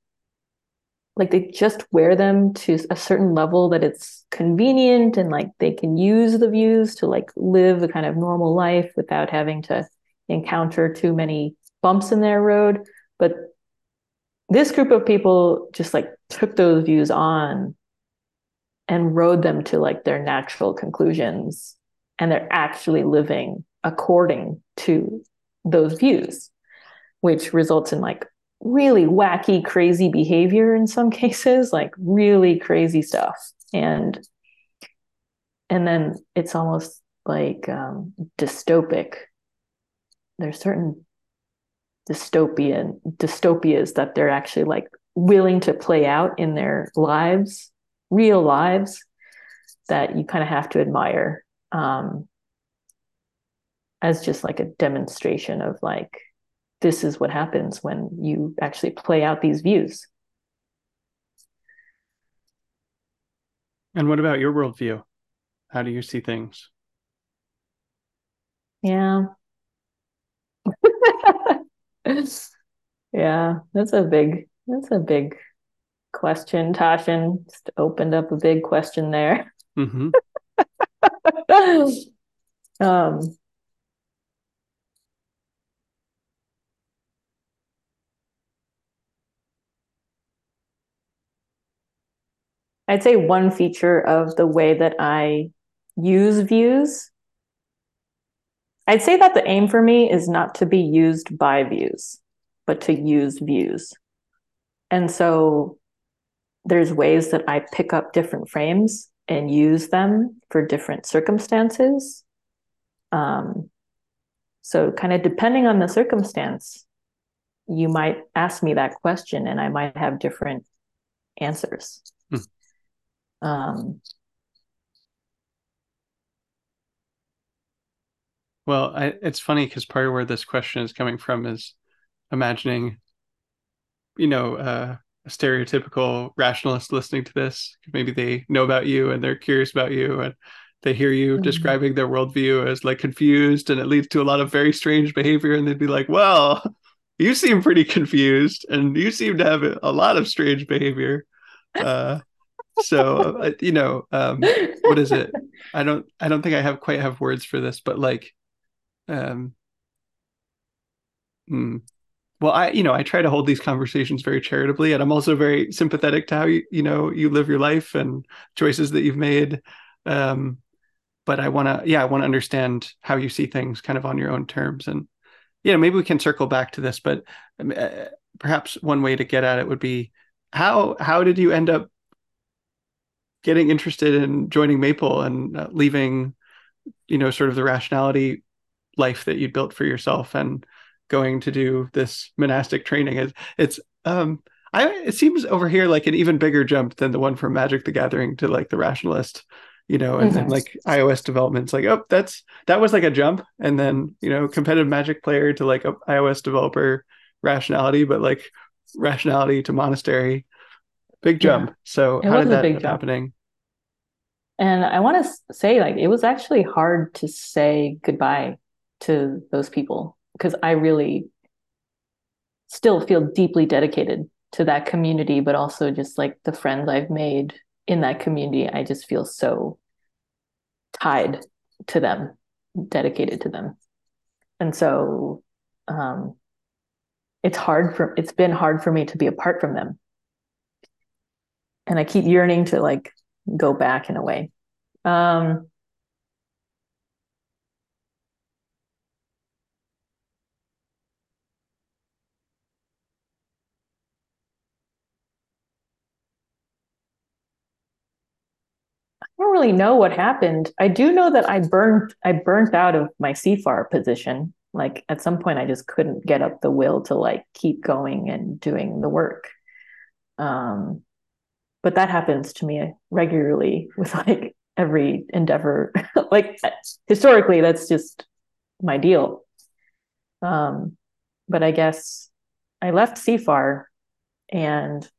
like they just wear them to a certain level that it's convenient and like they can use the views to like live a kind of normal life without having to encounter too many bumps in their road but this group of people just like took those views on and rode them to like their natural conclusions and they're actually living according to those views which results in like really wacky, crazy behavior in some cases, like really crazy stuff. And and then it's almost like um, dystopic. There's certain dystopian dystopias that they're actually like willing to play out in their lives, real lives, that you kind of have to admire um, as just like a demonstration of like this is what happens when you actually play out these views. And what about your worldview? How do you see things? Yeah. yeah, that's a big that's a big question, Tasshin. Just opened up a big question there. Mm-hmm. um I'd say one feature of the way that I use views. I'd say that the aim for me is not to be used by views, but to use views. And so there's ways that I pick up different frames and use them for different circumstances. Um, so, kind of depending on the circumstance, you might ask me that question and I might have different answers. Um, well, I, it's funny because part of where this question is coming from is imagining, you know, uh, a stereotypical rationalist listening to this. Maybe they know about you and they're curious about you and they hear you mm-hmm. describing their worldview as like confused and it leads to a lot of very strange behavior and they'd be like, well, you seem pretty confused and you seem to have a lot of strange behavior. Uh, so uh, you know um, what is it i don't i don't think i have quite have words for this but like um hmm. well i you know i try to hold these conversations very charitably and i'm also very sympathetic to how you you know you live your life and choices that you've made um but i want to yeah i want to understand how you see things kind of on your own terms and you know maybe we can circle back to this but um, uh, perhaps one way to get at it would be how how did you end up getting interested in joining Maple and uh, leaving, you know, sort of the rationality life that you built for yourself and going to do this monastic training. It's, it's um, I it seems over here like an even bigger jump than the one from Magic the Gathering to like the rationalist, you know, and, mm-hmm. like iOS developments. Like, oh, that's that was like a jump, and then you know, competitive Magic player to like a iOS developer rationality, but like rationality to monastery, big jump. Yeah. So it how did that end happening? And I want to say, like, it was actually hard to say goodbye to those people because I really still feel deeply dedicated to that community, but also just like the friends I've made in that community. I just feel so tied to them, dedicated to them. And so um, it's hard for it's been hard for me to be apart from them. And I keep yearning to like go back in a way. Um, really know what happened. I do know that I burned I burnt out of my CFAR position. Like at some point I just couldn't get up the will to like keep going and doing the work. Um but that happens to me regularly with like every endeavor. like historically, that's just my deal. Um, but I guess I left CFAR and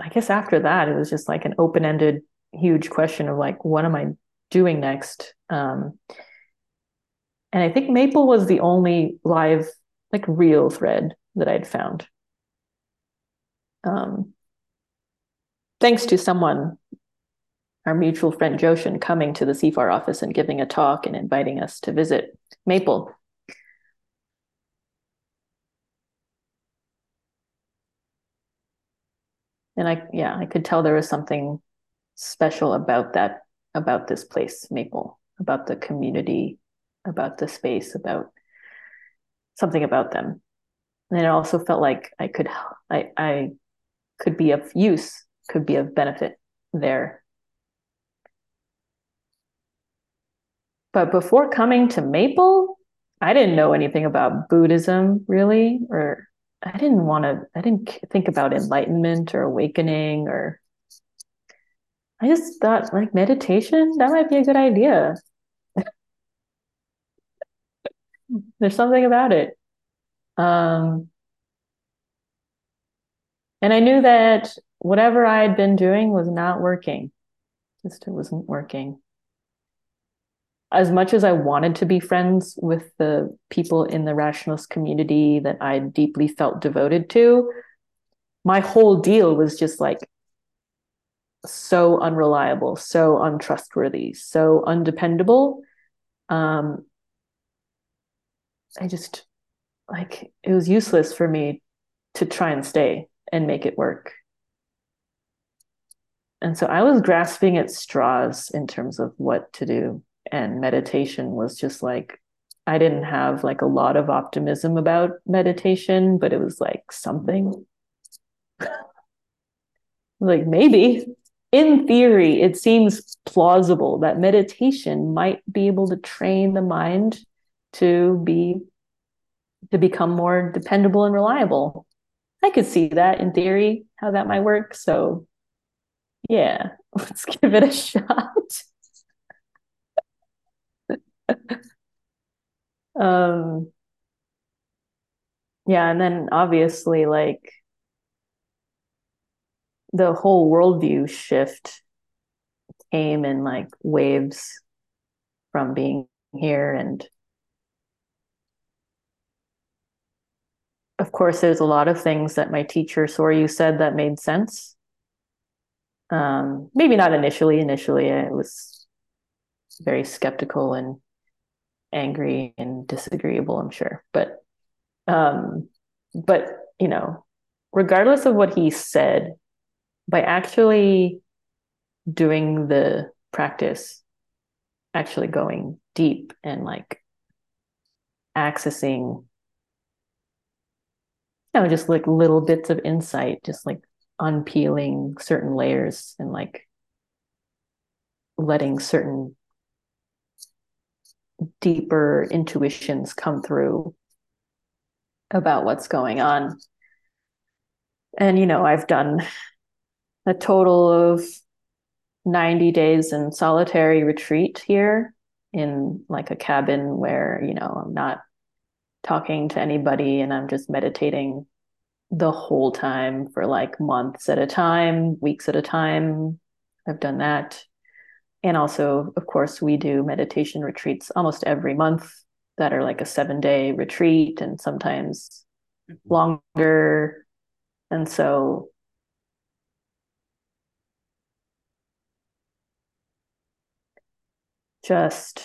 I guess after that, it was just like an open ended, huge question of like, what am I doing next? Um, and I think Maple was the only live, like real thread that I'd found um, thanks to someone, our mutual friend Joshin, coming to the CFAR office and giving a talk and inviting us to visit Maple. And I, yeah, I could tell there was something special about that, about this place, Maple, about the community, about the space, about something about them. And it also felt like I could, I, I could be of use, could be of benefit there. But before coming to Maple, I didn't know anything about Buddhism really, or I didn't want to, I didn't think about enlightenment or awakening, or I just thought like meditation, that might be a good idea. There's something about it. Um, and I knew that whatever I had been doing was not working. Just it wasn't working. As much as I wanted to be friends with the people in the rationalist community that I deeply felt devoted to, my whole deal was just like so unreliable, so untrustworthy, so undependable. Um, I just like it was useless for me to try and stay and make it work. And so I was grasping at straws in terms of what to do. And meditation was just like, I didn't have like a lot of optimism about meditation, but it was like something. like maybe in theory, it seems plausible that meditation might be able to train the mind to be to become more dependable and reliable. I could see that in theory, how that might work. So, yeah, let's give it a shot. um, yeah, and then obviously, like the whole worldview shift came in like waves from being here and of course, there's a lot of things that my teacher Soryu said that made sense. Um, maybe not initially. Initially, I was very skeptical and angry and disagreeable. I'm sure, but um, but you know, regardless of what he said, by actually doing the practice, actually going deep and like accessing you know, just like little bits of insight, just like unpeeling certain layers and like letting certain deeper intuitions come through about what's going on. And, you know, I've done a total of 90 days in solitary retreat here in like a cabin where, you know, I'm not talking to anybody and I'm just meditating the whole time for like months at a time, weeks at a time. I've done that. And also, of course, we do meditation retreats almost every month that are like a seven day retreat and sometimes mm-hmm. longer. And so, just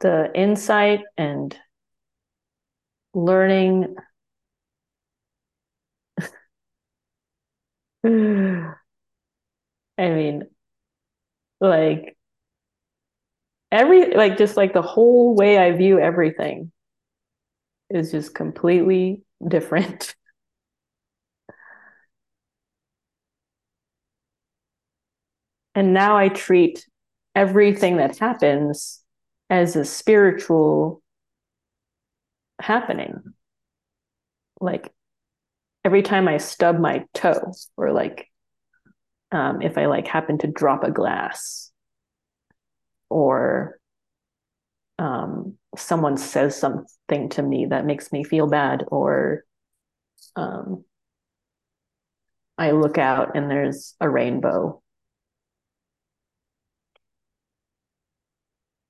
the insight and learning I mean, like every like just like the whole way I view everything is just completely different. and now I treat everything that happens as a spiritual happening. Like every time I stub my toe or like um, if I like happen to drop a glass or um, someone says something to me that makes me feel bad or um, I look out and there's a rainbow.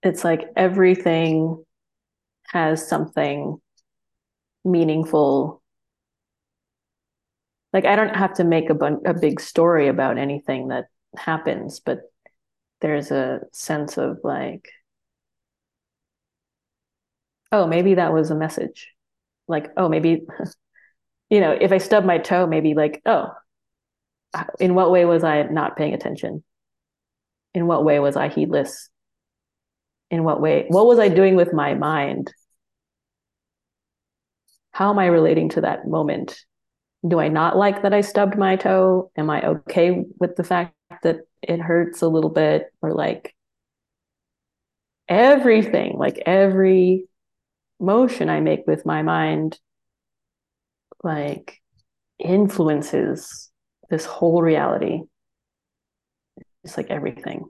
It's like everything has something meaningful like I don't have to make a, bun- a big story about anything that happens, but there's a sense of like, oh, maybe that was a message. Like, oh, maybe, you know, if I stub my toe, maybe like, oh, uh, in what way was I not paying attention? In what way was I heedless? In what way? What was I doing with my mind? How am I relating to that moment? Do I not like that I stubbed my toe? Am I okay with the fact that it hurts a little bit? Or like everything, like every motion I make with my mind, like influences this whole reality. It's like everything.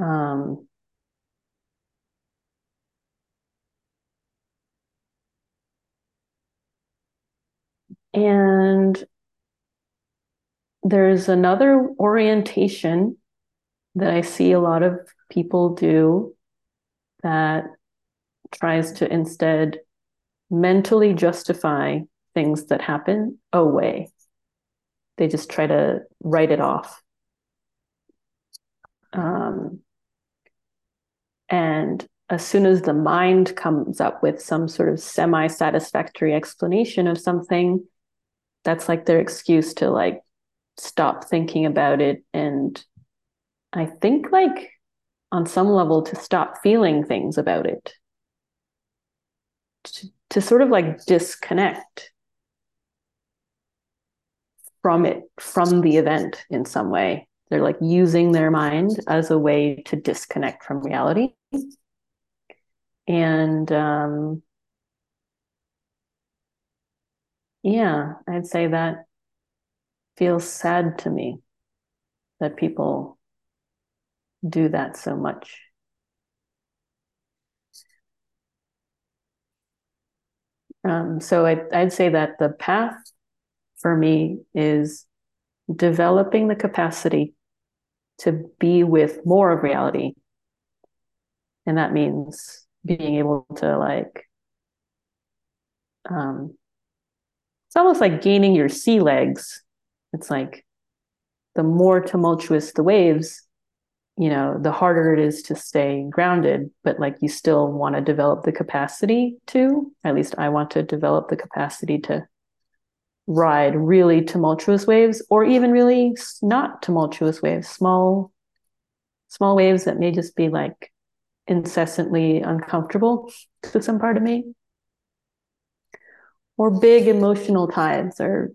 Um, and there's another orientation that I see a lot of people do that tries to instead mentally justify things that happen away. They just try to write it off. Um, and as soon as the mind comes up with some sort of semi satisfactory explanation of something, that's like their excuse to like stop thinking about it. And I think, like, on some level, to stop feeling things about it, to, to sort of like disconnect from it, from the event in some way. They're like using their mind as a way to disconnect from reality. And um, yeah, I'd say that feels sad to me that people do that so much. Um, so I, I'd say that the path for me is developing the capacity to be with more of reality. And that means being able to like um it's almost like gaining your sea legs. It's like the more tumultuous the waves, you know, the harder it is to stay grounded, but like you still want to develop the capacity to, at least I want to develop the capacity to ride really tumultuous waves or even really not tumultuous waves, small, small waves that may just be like incessantly uncomfortable to some part of me. Or big emotional tides or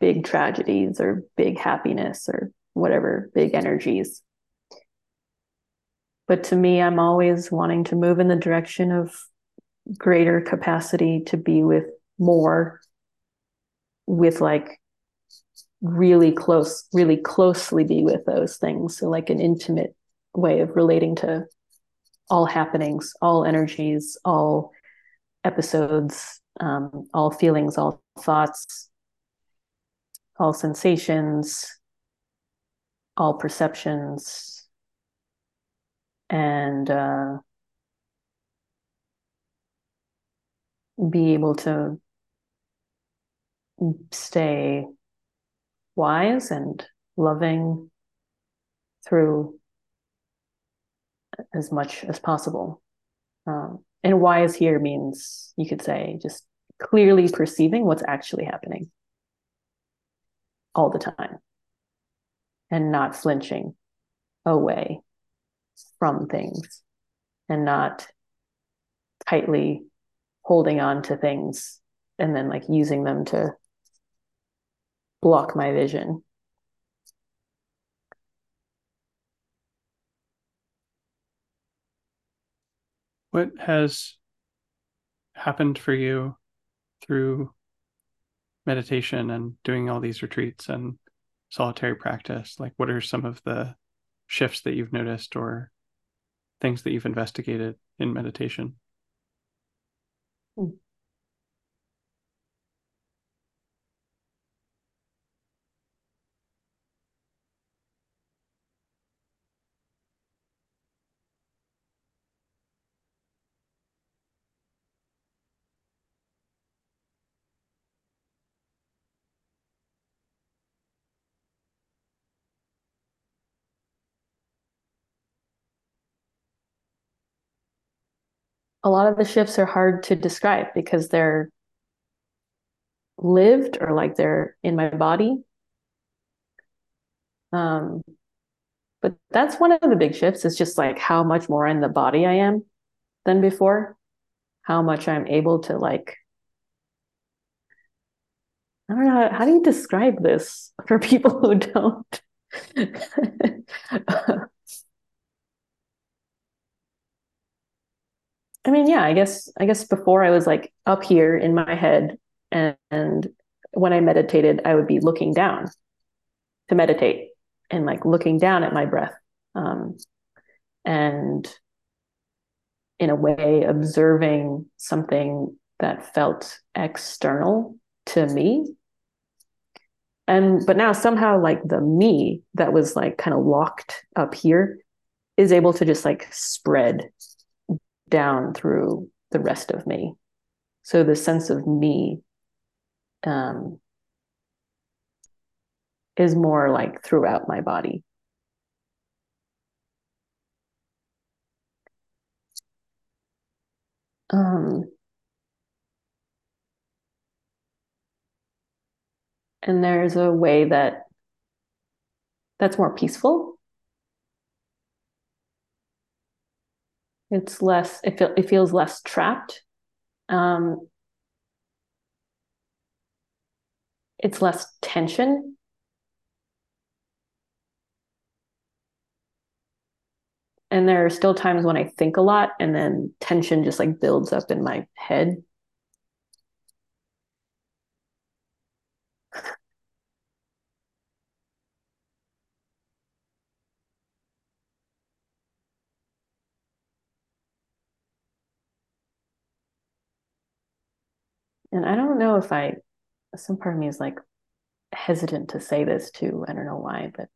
big tragedies or big happiness or whatever, big energies. But to me, I'm always wanting to move in the direction of greater capacity to be with more with like really close, really closely be with those things. So, like an intimate way of relating to all happenings, all energies, all episodes, um, all feelings, all thoughts, all sensations, all perceptions, and uh, be able to stay wise and loving through as much as possible. Um, and wise here means you could say just clearly perceiving what's actually happening all the time and not flinching away from things and not tightly holding on to things and then like using them to block my vision. What has happened for you through meditation and doing all these retreats and solitary practice? Like, what are some of the shifts that you've noticed or things that you've investigated in meditation? Hmm. A lot of the shifts are hard to describe because they're lived or like they're in my body. Um, but that's one of the big shifts. Is just like how much more in the body I am than before, how much I'm able to like I don't know how do you describe this for people who don't I mean, yeah, I guess I guess before I was like up here in my head and, and when I meditated, I would be looking down to meditate and like looking down at my breath. Um, and in a way observing something that felt external to me and but now somehow like the me that was like kind of locked up here is able to just like spread down through the rest of me. So the sense of me um, is more like throughout my body. Um, and there's a way that that's more peaceful it's less it, feel, it feels less trapped. Um, it's less tension. And there are still times when i think a lot and then tension just like builds up in my head and I don't know if I, some part of me is like hesitant to say this too. I don't know why, but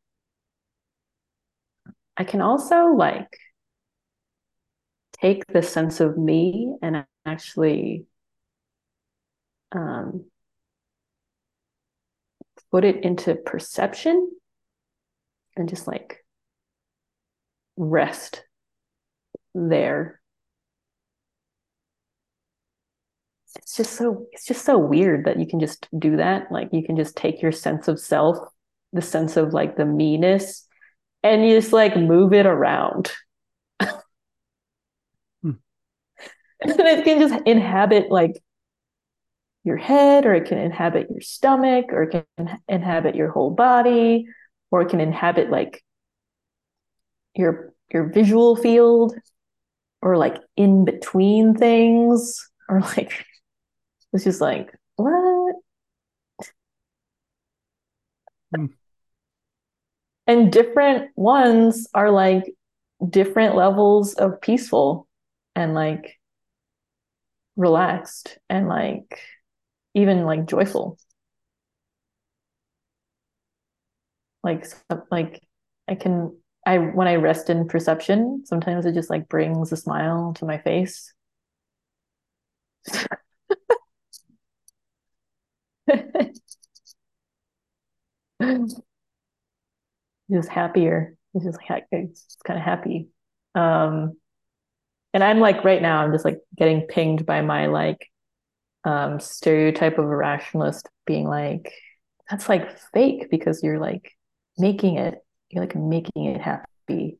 I can also like take the sense of me and actually um, put it into perception and just like rest there it's just so it's just so weird that you can just do that like you can just take your sense of self the sense of like the meanness and you just like move it around hmm. and it can just inhabit like your head or it can inhabit your stomach or it can inhabit your whole body or it can inhabit like your your visual field or like in between things or like it's just like, what? Mm. And different ones are like different levels of peaceful and like relaxed and like even like joyful. Like like I can I when I rest in perception, sometimes it just like brings a smile to my face. just happier. It's just it's kind of happy. Um, and I'm like right now, I'm just like getting pinged by my like um, stereotype of a rationalist being like, that's like fake because you're like making it, you're like making it happy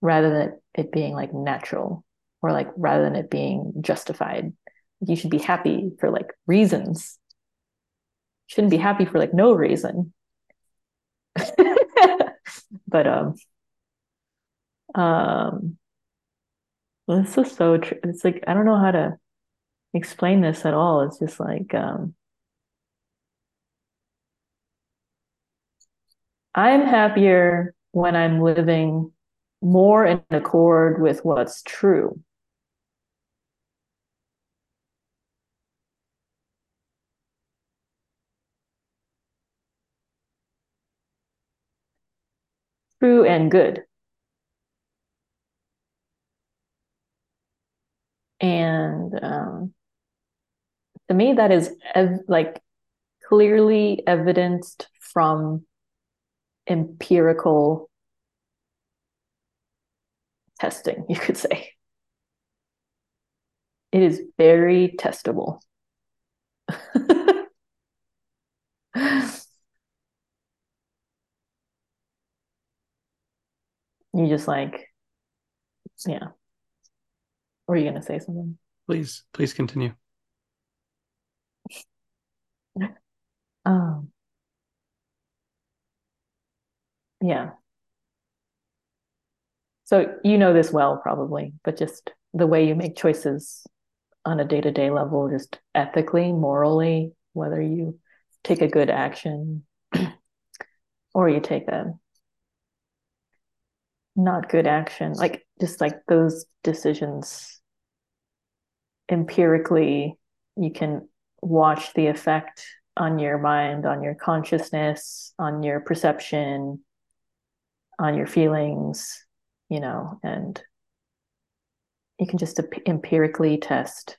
rather than it being like natural or like rather than it being justified. You should be happy for like reasons shouldn't be happy for like no reason. but um um this is so true. It's like I don't know how to explain this at all. It's just like um I'm happier when I'm living more in accord with what's true. True and good. And um, to me, that is ev- like clearly evidenced from empirical testing, you could say. it is very testable. you just like, yeah. Were you going to say something? Please, please continue. Um, yeah. So you know this well, probably, but just the way you make choices on a day to day level, just ethically, morally, whether you take a good action or you take a not good action, like just like those decisions empirically, you can watch the effect on your mind, on your consciousness, on your perception, on your feelings, you know, and you can just empirically test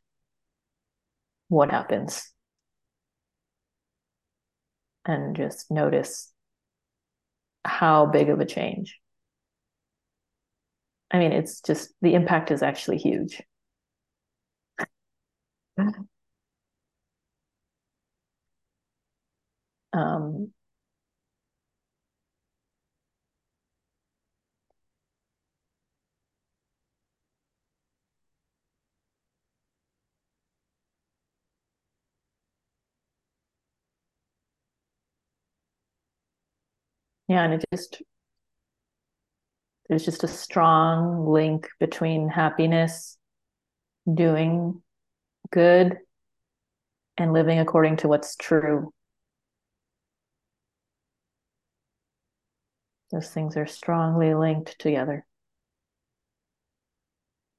what happens and just notice how big of a change. I mean, it's just the impact is actually huge. um, yeah and it just there's just a strong link between happiness doing good and living according to what's true. Those things are strongly linked together.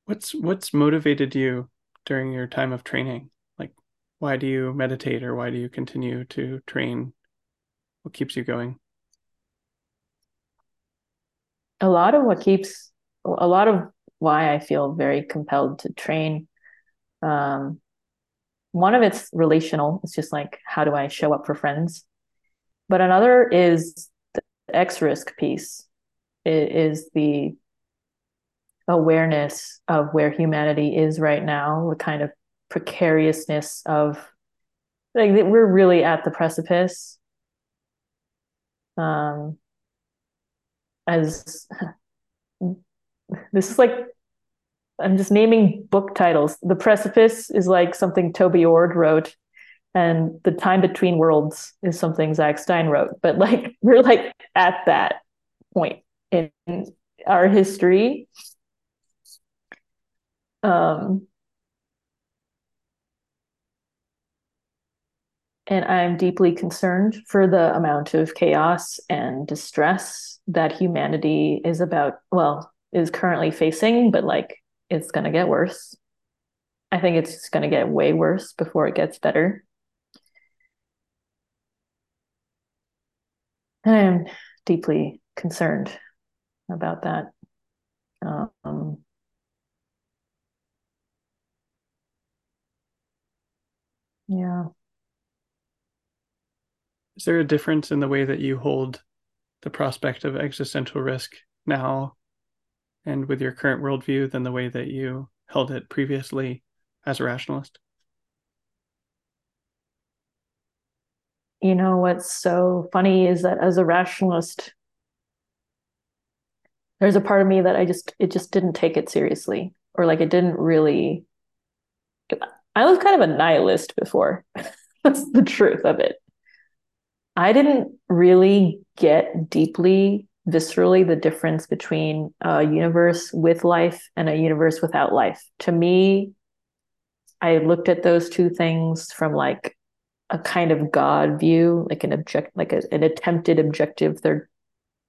What's what's motivated you during your time of training? Like why do you meditate or why do you continue to train? What keeps you going a lot of what keeps a lot of why I feel very compelled to train. Um, one of it's relational. It's just like how do I show up for friends, but another is the X risk piece. It is the awareness of where humanity is right now, the kind of precariousness of like we're really at the precipice. Um, as this is like I'm just naming book titles. The Precipice is like something Toby Ord wrote, and The Time Between Worlds is something Zach Stein wrote. But like we're like at that point in our history. Um, and I'm deeply concerned for the amount of chaos and distress that humanity is about, well, is currently facing, but like it's going to get worse. I think it's going to get way worse before it gets better. And I'm deeply concerned about that. Um, yeah. Is there a difference in the way that you hold the prospect of existential risk now and with your current worldview than the way that you held it previously as a rationalist? You know, what's so funny is that as a rationalist, there's a part of me that I just, it just didn't take it seriously, or like it didn't really. I was kind of a nihilist before. That's the truth of it. I didn't really get deeply, viscerally the difference between a universe with life and a universe without life. To me, I looked at those two things from like a kind of God view, like an object, like a, an attempted objective third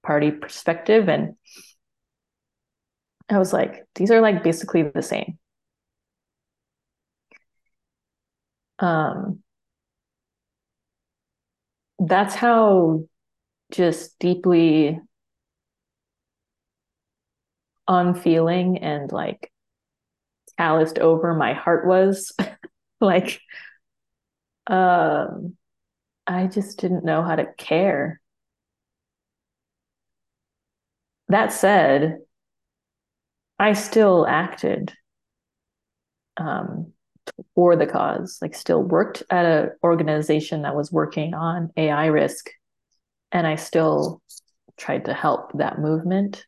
party perspective. And I was like, these are like basically the same. Um, that's how just deeply unfeeling and like calloused over my heart was. Like um i just didn't know how to care. That said i still acted um for the cause, like still worked at an organization that was working on AI risk. And I still tried to help that movement.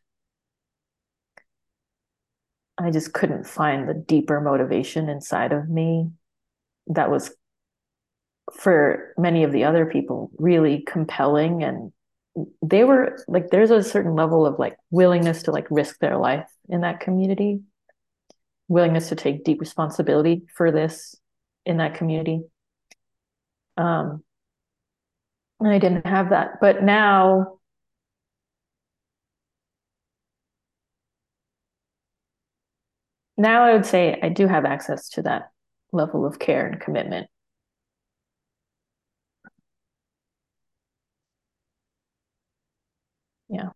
I just couldn't find the deeper motivation inside of me that was for many of the other people really compelling and they were like there's a certain level of like willingness to like risk their life in that community willingness to take deep responsibility for this in that community. Um and i didn't have that but now now i would say i do have access to that level of care and commitment. Yeah.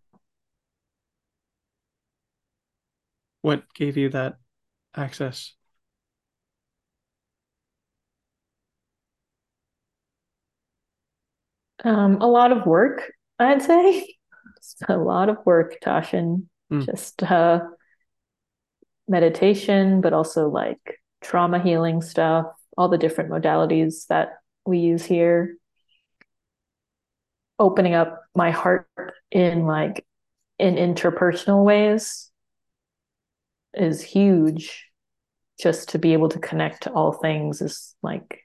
What gave you that access. Um a lot of work i'd say. Just a lot of work Tasshin. Mm. just uh meditation but also like trauma healing stuff all the different modalities that we use here. Opening up my heart in like in interpersonal ways is huge just to be able to connect to all things is like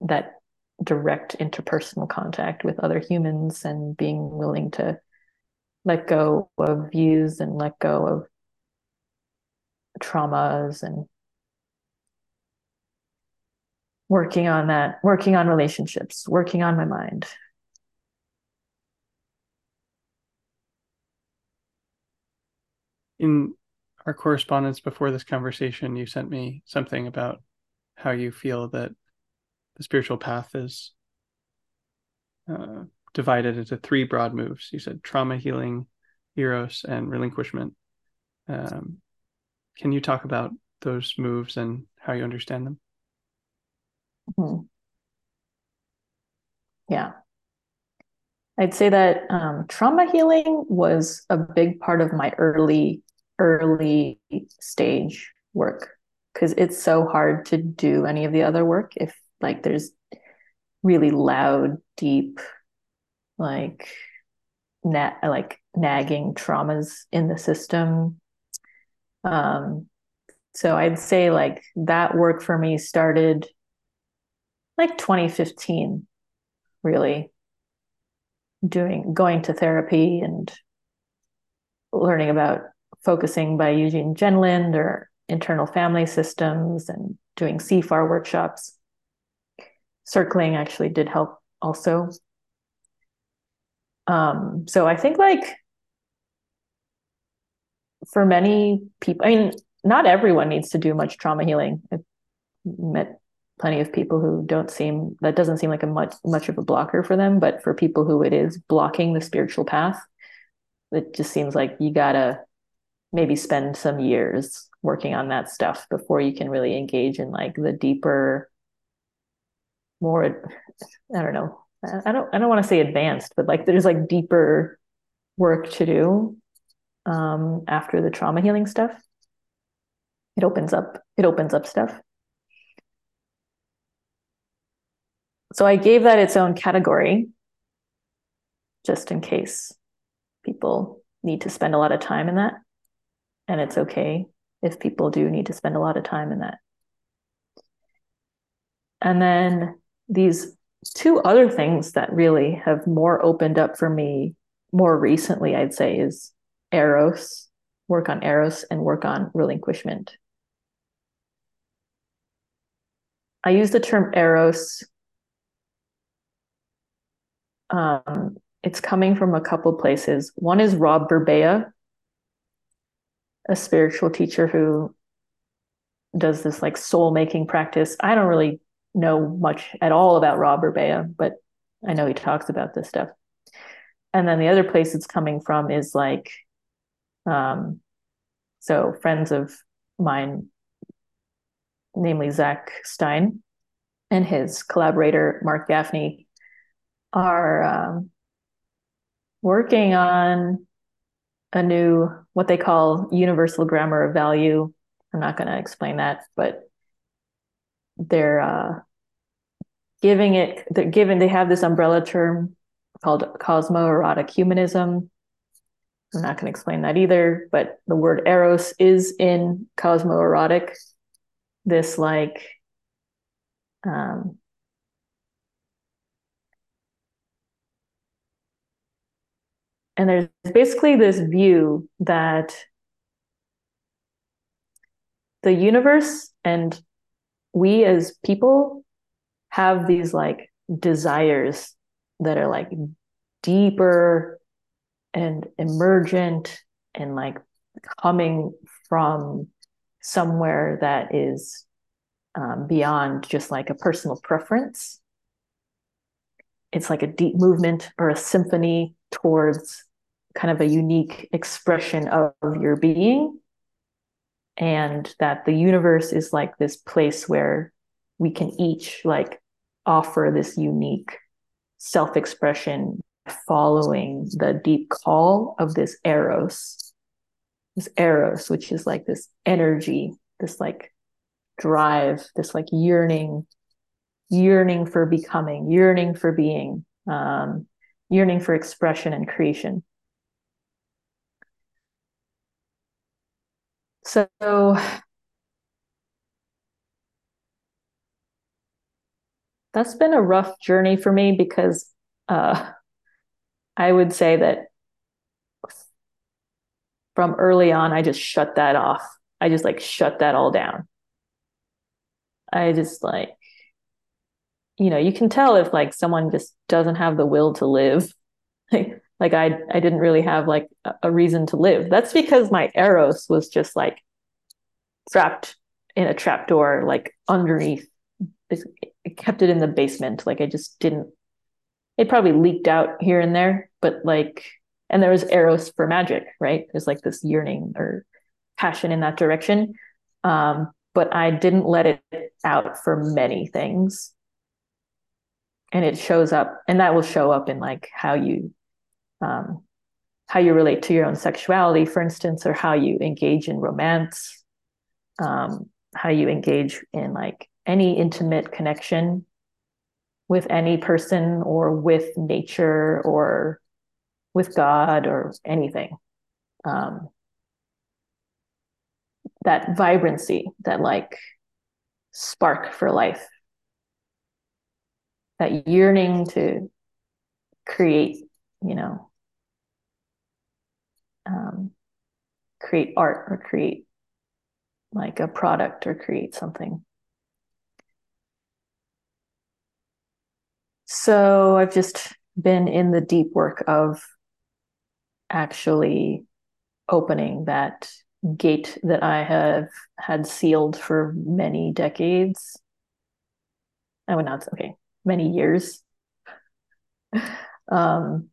that direct interpersonal contact with other humans and being willing to let go of views and let go of traumas and working on that working on relationships working on my mind. In our correspondence before this conversation, you sent me something about how you feel that the spiritual path is uh, divided into three broad moves. You said trauma healing, eros, and relinquishment. Um, can you talk about those moves and how you understand them? Mm-hmm. Yeah. I'd say that um, trauma healing was a big part of my early early stage work because it's so hard to do any of the other work if like there's really loud deep like net like nagging traumas in the system. Um so i'd say like that work for me started like 2015 really doing going to therapy and learning about focusing by Eugene Gendlin or internal family systems and doing CFAR workshops. Circling actually did help also. Um, so I think like for many people, I mean, not everyone needs to do much trauma healing. I've met plenty of people who don't seem that doesn't seem like a much much of a blocker for them, but for people who it is blocking the spiritual path, it just seems like you gotta maybe spend some years working on that stuff before you can really engage in like the deeper more i don't know. I don't i don't want to say advanced but like there's like deeper work to do um after the trauma healing stuff. It opens up it opens up stuff. So i gave that its own category just in case people need to spend a lot of time in that and it's okay if people do need to spend a lot of time in that. And then these two other things that really have more opened up for me more recently, I'd say, is Eros, work on Eros, and work on relinquishment. I use the term Eros. Um, it's coming from a couple places. One is Rob Burbea, a spiritual teacher who does this like soul making practice. I don't really know much at all about Rob Burbea, but I know he talks about this stuff. And then the other place it's coming from is like, um, so friends of mine, namely Zach Stein and his collaborator Marc Gafni, are um, working on a new what they call universal grammar of value. I'm not going to explain that, but they're uh, giving it they're given they have this umbrella term called cosmoerotic humanism i'm not going to explain that either but the word eros is in cosmoerotic this like um, and there's basically this view that the universe and we as people have these like desires that are like deeper and emergent and like coming from somewhere that is um, beyond just like a personal preference. It's like a deep movement or a symphony towards kind of a unique expression of, your being. And that the universe is like this place where we can each like offer this unique self expression following the deep call of this eros this eros which is like this energy this like drive this like yearning yearning for becoming yearning for being um, yearning for expression and creation so that's been a rough journey for me because uh, I would say that from early on, I just shut that off. I just like shut that all down. I just like, you know, you can tell if like someone just doesn't have the will to live. Like, like I, I didn't really have like a, reason to live. That's because my eros was just like trapped in a trapdoor, like underneath I kept it in the basement. Like I just didn't. It probably leaked out here and there, but like, and there was eros for magic, right? There's like this yearning or passion in that direction. Um, but I didn't let it out for many things. And it shows up, and that will show up in like how you, um, how you relate to your own sexuality, for instance, or how you engage in romance, um, how you engage in like any intimate connection with any person or with nature or with God or anything. Um, that vibrancy, that like spark for life, that yearning to create, you know, um, create art or create like a product or create something. So I've just been in the deep work of actually opening that gate that I have had sealed for many decades. I would not say okay, many years. um,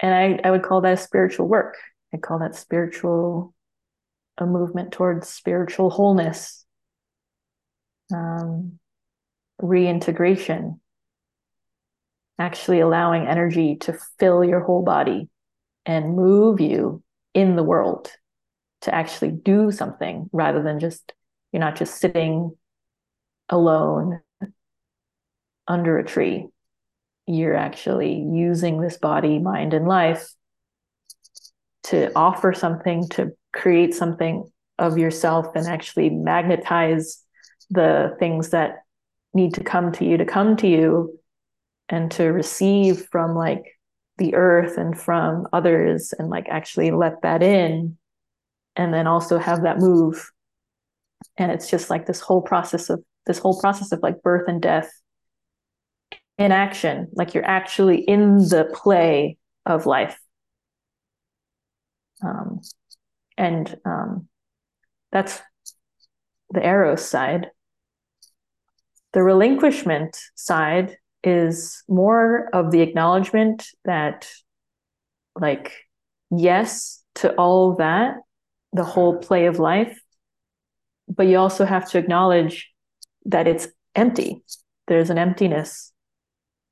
and I, I would call that spiritual work. I call that spiritual a movement towards spiritual wholeness, um, reintegration, actually allowing energy to fill your whole body and move you in the world to actually do something rather than just, you're not just sitting alone under a tree. You're actually using this body, mind, and life to offer something, to create something of yourself and actually magnetize the things that need to come to you to come to you and to receive from like the earth and from others and like actually let that in and then also have that move. And it's just like this whole process of this whole process of like birth and death in action like you're actually in the play of life. Um, and um, that's the eros side. The relinquishment side is more of the acknowledgement that like yes to all that the whole play of life but you also have to acknowledge that it's empty. There's an emptiness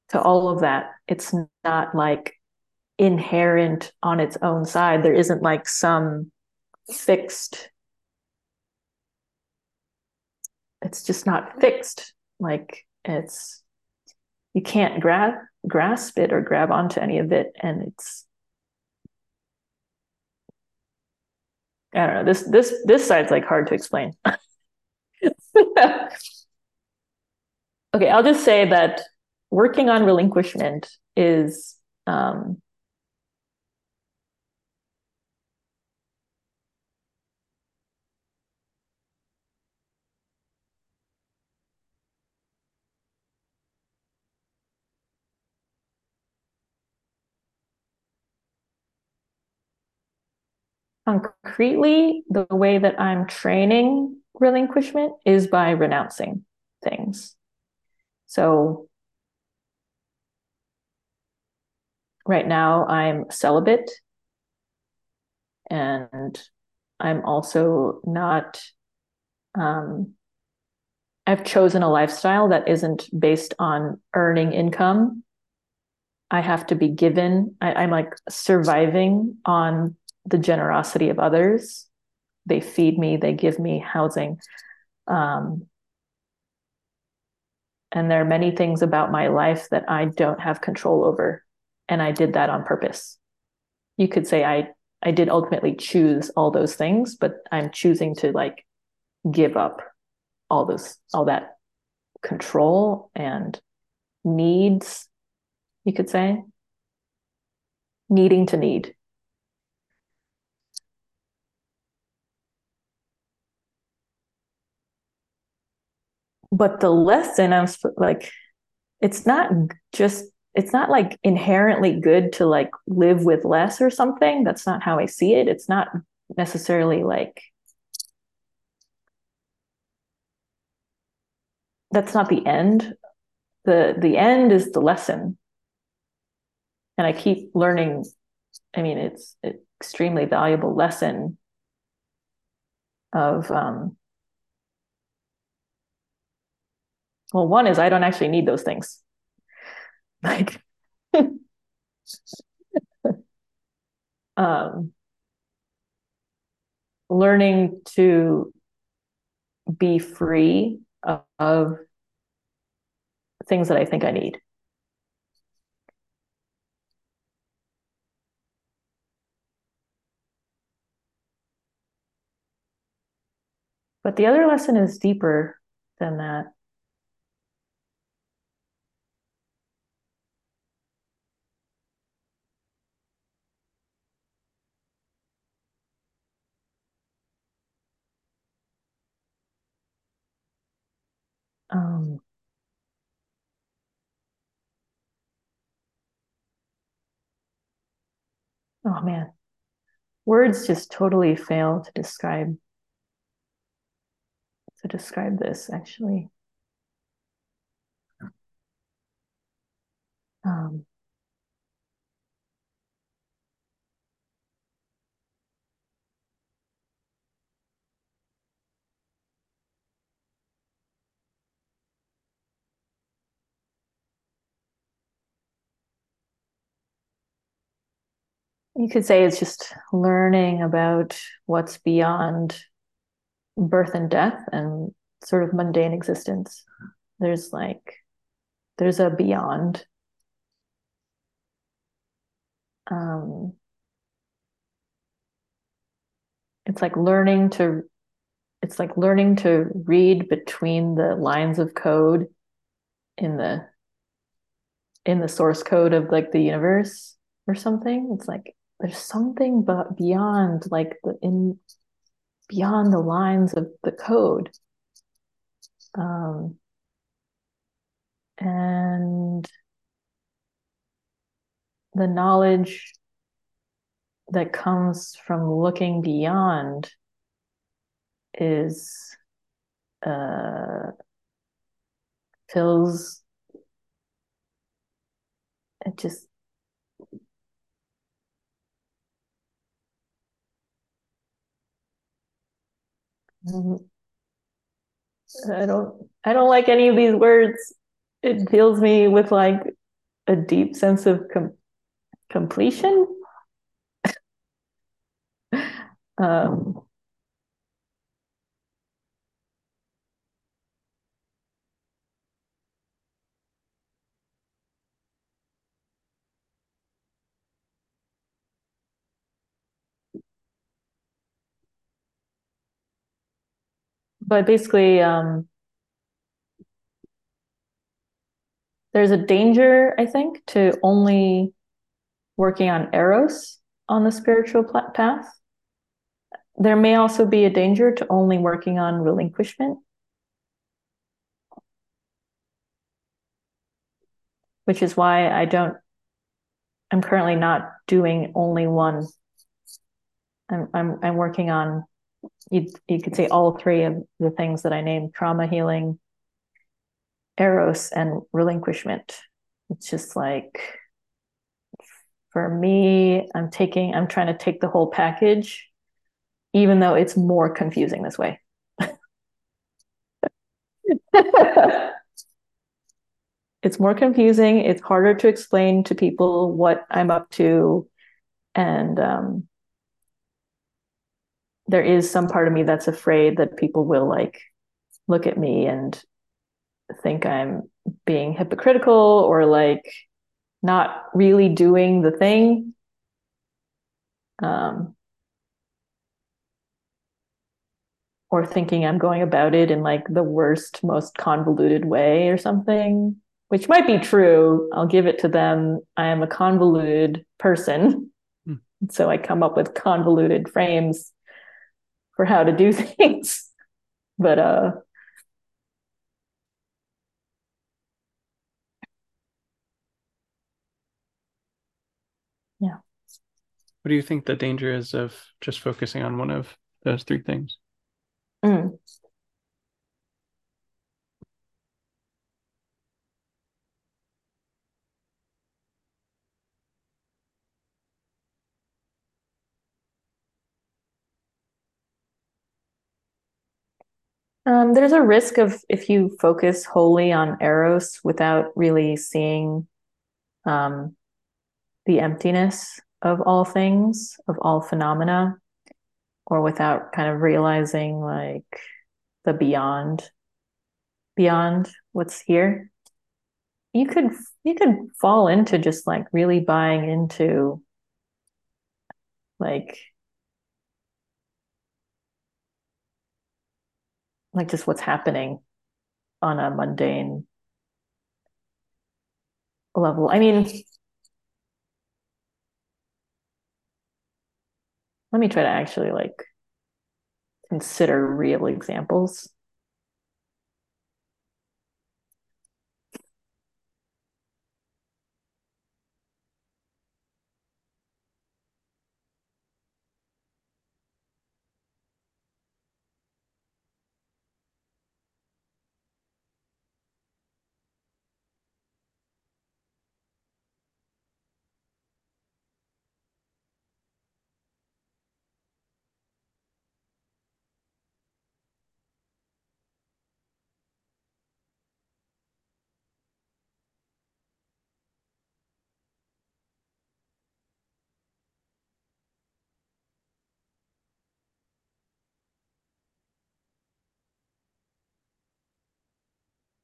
to all of that it's not like inherent on its own side there isn't like some fixed it's just not fixed like it's you can't grab grasp it or grab onto any of it and it's I don't know. This this this side's like hard to explain. okay, I'll just say that working on relinquishment is um, concretely, the way that I'm training relinquishment is by renouncing things. So right now I'm celibate and I'm also not um, I've chosen a lifestyle that isn't based on earning income. I have to be given, I, am like surviving on the generosity of others. They feed me, they give me housing. Um, and there are many things about my life that I don't have control over. And I did that on purpose. You could say I I did ultimately choose all those things, but I'm choosing to like give up all those all that control and needs, you could say. Needing to need. but the lesson i'm like it's not just it's not like inherently good to like live with less or something. That's not how i see it. It's not necessarily like that's not the end. The the end is the lesson. And i keep learning i mean it's an extremely valuable lesson of um Well, one is I don't actually need those things. Like, um, learning to be free of, of things that I think I need. But the other lesson is deeper than that. um, oh man, words just totally fail to describe to describe this actually. Um, you could say it's just learning about what's beyond birth and death and sort of mundane existence. There's like, there's a beyond. Um, it's like learning to, it's like learning to read between the lines of code in the in the source code of like the universe or something. It's like there's something but beyond like the in beyond the lines of the code. Um, and the knowledge that comes from looking beyond is uh, fills it just I don't I don't like any of these words. It fills me with like a deep sense of com- completion. Um, but basically, um, there's a danger, I think, to only working on eros on the spiritual path. There may also be a danger to only working on relinquishment, which is why I don't, I'm currently not doing only one. I'm, I'm, I'm working on, you, you could say all three of the things that I named trauma healing, eros, and relinquishment. It's just like, for me, I'm taking, I'm trying to take the whole package even though it's more confusing this way. it's more confusing. It's harder to explain to people what I'm up to. And um, there is some part of me that's afraid that people will like look at me and think I'm being hypocritical or like not really doing the thing. Um, or thinking I'm going about it in like the worst, most convoluted way or something, which might be true. I'll give it to them. I am a convoluted person. Hmm. So I come up with convoluted frames for how to do things. but uh yeah. What do you think the danger is of just focusing on one of those three things? Mm. Um, there's a risk of if you focus wholly on eros without really seeing um, the emptiness of all things, of all phenomena, or without kind of realizing like the beyond beyond what's here you could you could fall into just like really buying into like like just what's happening on a mundane level i mean let me try to actually like consider real examples.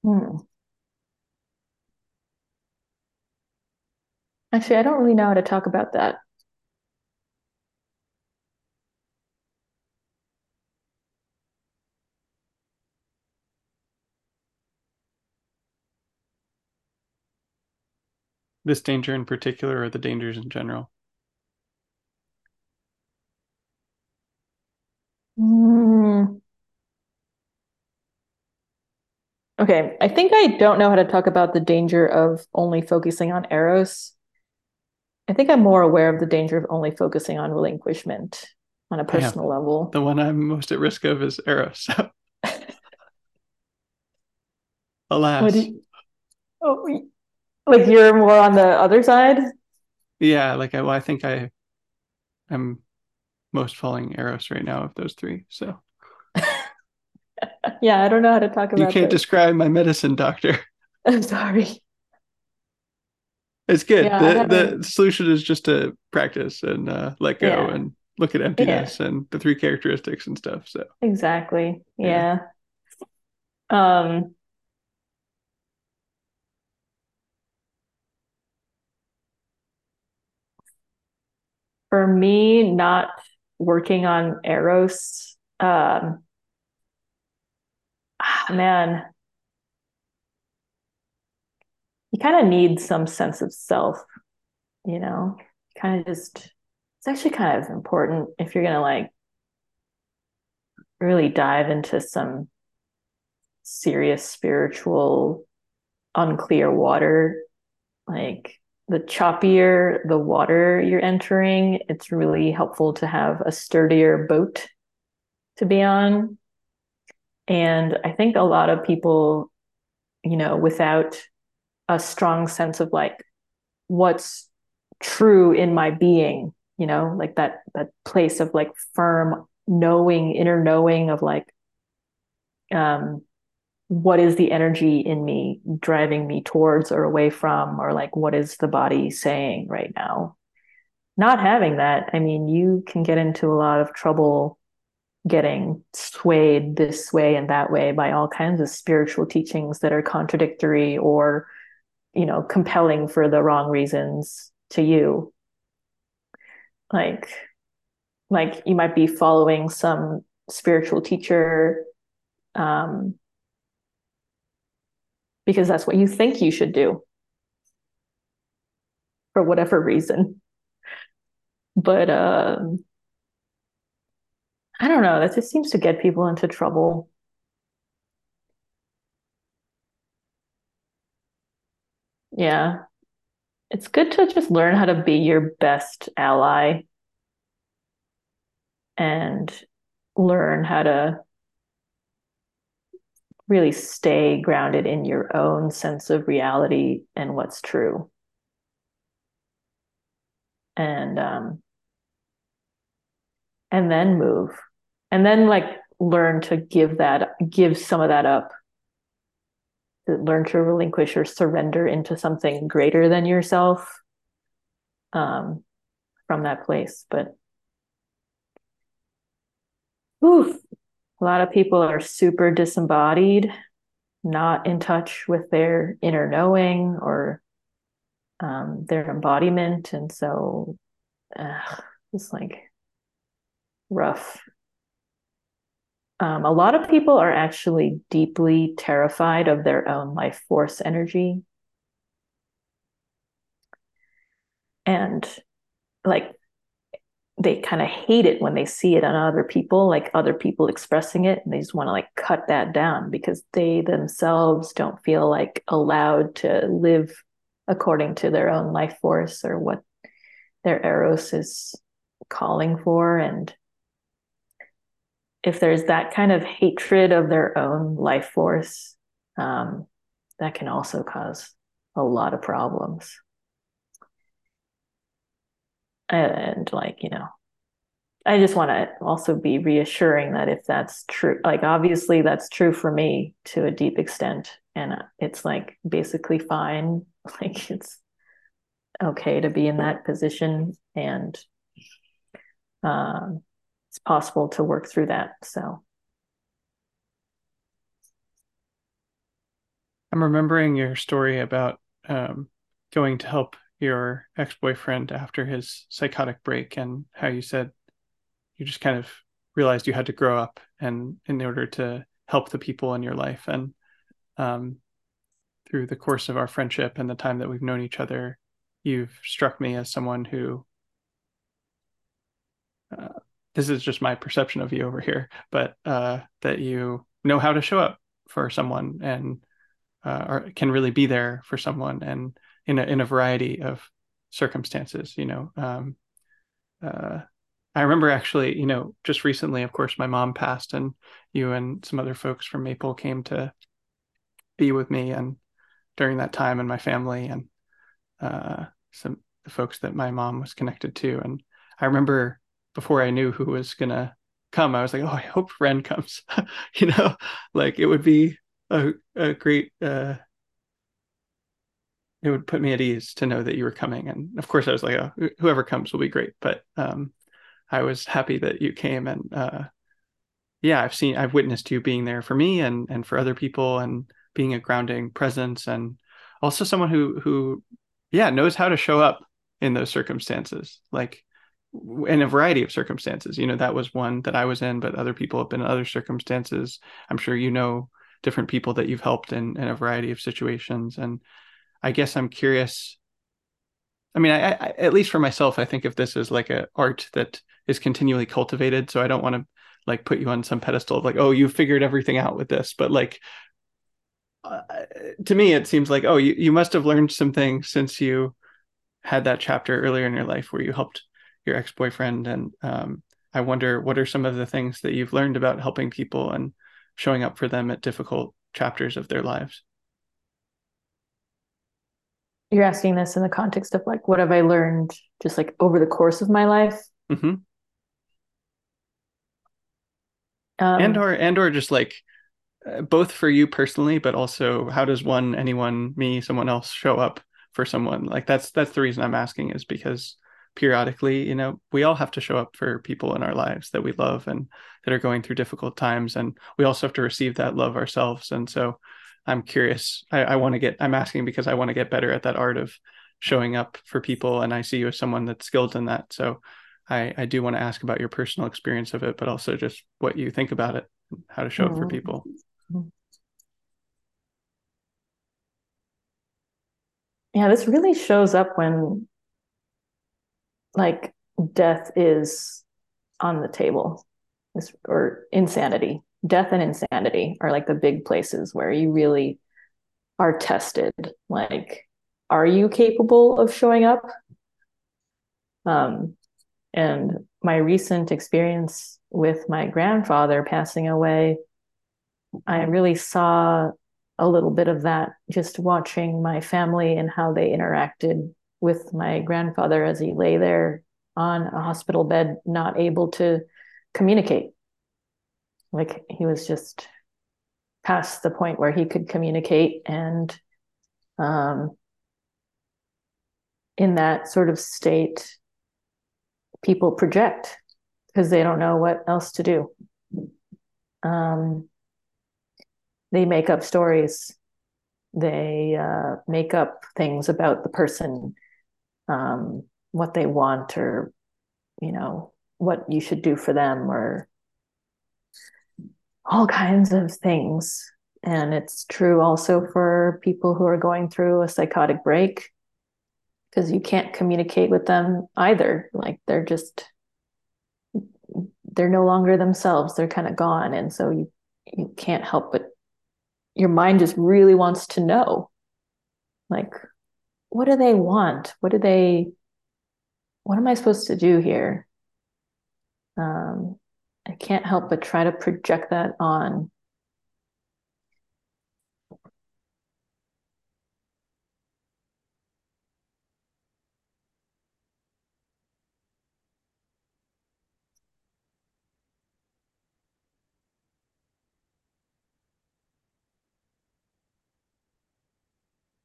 Hmm. Actually, I don't really know how to talk about that. This danger in particular, or the dangers in general? Okay, I think I don't know how to talk about the danger of only focusing on eros. I think I'm more aware of the danger of only focusing on relinquishment on a personal yeah, level. The one I'm most at risk of is eros. Alas. You, oh, like you're more on the other side? Yeah, like I, well, I think I, I'm most falling eros right now of those three. So yeah, I don't know how to talk about. It. You can't this. describe my medicine, doctor. I'm sorry. It's good. Yeah, the the solution is just to practice and uh, let go, yeah. and look at emptiness yeah. and the three characteristics and stuff. So exactly. Yeah. yeah. Um for me, not working on Eros, um man, you kind of need some sense of self, you know, kind of just, it's actually kind of important if you're going to like really dive into some serious spiritual, unclear water. Like the choppier the water you're entering, it's really helpful to have a sturdier boat to be on. And I think a lot of people, you know, without a strong sense of like what's true in my being you know like that that place of like firm knowing inner knowing of like um what is the energy in me driving me towards or away from or like what is the body saying right now? Not having that i mean you can get into a lot of trouble getting swayed this way and that way by all kinds of spiritual teachings that are contradictory or you know compelling for the wrong reasons to you. Like like you might be following some spiritual teacher um because that's what you think you should do. For whatever reason. But um i don't know that just seems to get people into trouble Yeah. It's good to just learn how to be your best ally and learn how to really stay grounded in your own sense of reality and what's true. And um and then move. And then like learn to give that give some of that up learn to relinquish or surrender into something greater than yourself um, from that place. But oof, a lot of people are super disembodied, not in touch with their inner knowing or um, their embodiment. And so uh, it's like rough um, a lot of people are actually deeply terrified of their own life force energy. And like they kind of hate it when they see it on other people, like other people expressing it, and they just want to like cut that down because they themselves don't feel like allowed to live according to their own life force or what their eros is calling for and if there's that kind of hatred of their own life force, um, that can also cause a lot of problems. And like, you know, I just want to also be reassuring that if that's true, like obviously that's true for me to a deep extent. And it's like basically fine. Like it's okay to be in that position. And um, it's possible to work through that. So I'm remembering your story about um, going to help your ex-boyfriend after his psychotic break and how you said you just kind of realized you had to grow up and in order to help the people in your life and um, through the course of our friendship and the time that we've known each other you've struck me as someone who uh, this is just my perception of you over here, but uh, that you know how to show up for someone and uh, can really be there for someone and in a in a variety of circumstances. You know, um, uh, I remember actually, you know, just recently, of course, my mom passed, and you and some other folks from Maple came to be with me, and during that time, and my family, and uh, some folks that my mom was connected to, and I remember before I knew who was gonna come, I was like, oh, I hope Ren comes. you know, like it would be a, a great uh it would put me at ease to know that you were coming. And of course I was like, oh, whoever comes will be great. But um I was happy that you came and uh, yeah, I've seen I've witnessed you being there for me and and for other people and being a grounding presence and also someone who who yeah knows how to show up in those circumstances like in a variety of circumstances. You know that was one that i was in but other people have been in other circumstances. I'm sure you know different people that you've helped in in a variety of situations. And i guess i'm curious i mean I, I at least for myself i think of this as like a art that is continually cultivated. So i don't want to like put you on some pedestal of like oh you figured everything out with this. But like uh, to me it seems like oh you, you must have learned some things since you had that chapter earlier in your life where you helped your ex-boyfriend and um, i wonder what are some of the things that you've learned about helping people and showing up for them at difficult chapters of their lives? You're asking this in the context of like what have i learned just like over the course of my life? Mm-hmm. um, and or and or just like uh, both for you personally but also how does one anyone me someone else show up for someone? Like that's that's the reason i'm asking is because periodically you know we all have to show up for people in our lives that we love and that are going through difficult times and we also have to receive that love ourselves and so i'm curious i, I want to get i'm asking because i want to get better at that art of showing up for people and i see you as someone that's skilled in that so i i do want to ask about your personal experience of it but also just what you think about it how to show mm-hmm. up for mm-hmm. people yeah this really shows up when like death is on the table. Or insanity. Death and insanity are like the big places where you really are tested. Like are you capable of showing up? Um and my recent experience with my grandfather passing away i really saw a little bit of that just watching my family and how they interacted with my grandfather as he lay there on a hospital bed, not able to communicate. Like he was just past the point where he could communicate. And um, in that sort of state, people project because they don't know what else to do. Um, they make up stories they uh, make up things about the person um, what they want or you know what you should do for them or all kinds of things. And it's true also for people who are going through a psychotic break because you can't communicate with them either. Like they're just they're no longer themselves. They're kind of gone. And so you you can't help but your mind just really wants to know. Like what do they want what do they what am i supposed to do here um, i can't help but try to project that on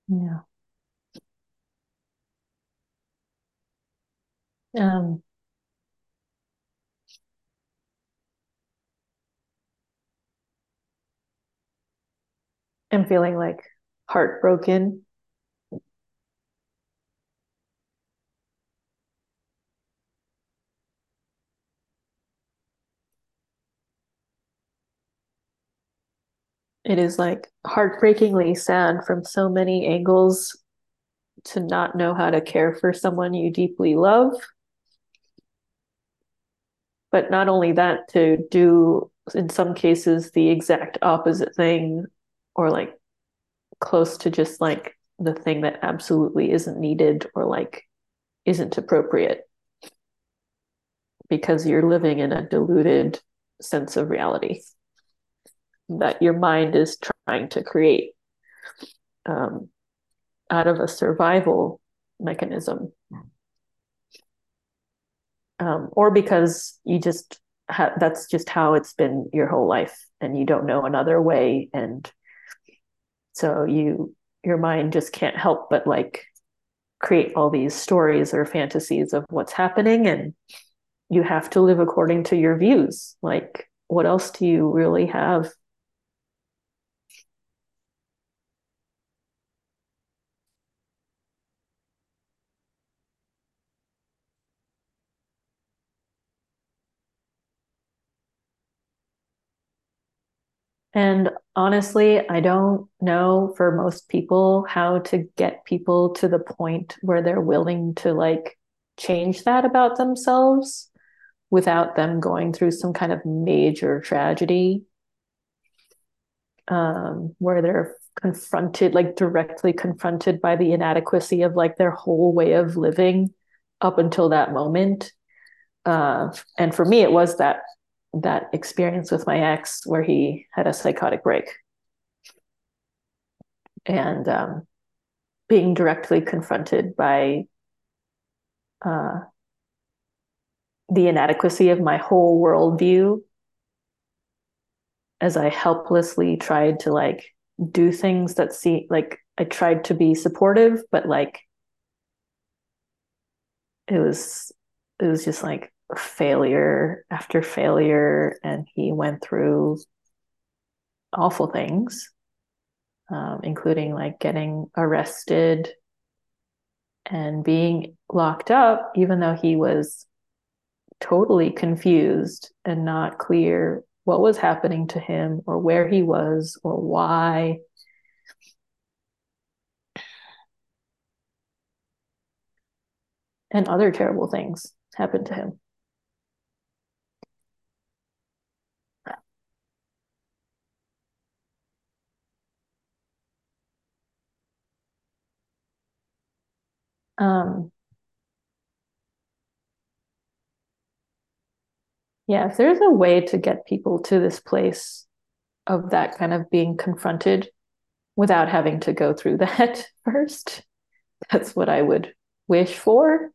Yeah. Um, I'm feeling like heartbroken. It is like heartbreakingly sad from so many angles to not know how to care for someone you deeply love. But not only that, to do in some cases the exact opposite thing or like close to just like the thing that absolutely isn't needed or like isn't appropriate because you're living in a diluted sense of reality that your mind is trying to create um, out of a survival mechanism. Um, or because you just ha- that's just how it's been your whole life and you don't know another way and so you your mind just can't help but like create all these stories or fantasies of what's happening and you have to live according to your views. Like, what else do you really have? And honestly, I don't know for most people how to get people to the point where they're willing to like change that about themselves without them going through some kind of major tragedy um, where they're confronted, like directly confronted by the inadequacy of like their whole way of living up until that moment. Uh, and for me, it was that that experience with my ex where he had a psychotic break. And um, being directly confronted by uh, the inadequacy of my whole worldview as I helplessly tried to like do things that see like I tried to be supportive, but like it was it was just like failure after failure, and he went through awful things, um, including like getting arrested and being locked up, even though he was totally confused and not clear what was happening to him or where he was or why. And other terrible things happened to him. Um, yeah, if there's a way to get people to this place of that kind of being confronted without having to go through that first, that's what I would wish for.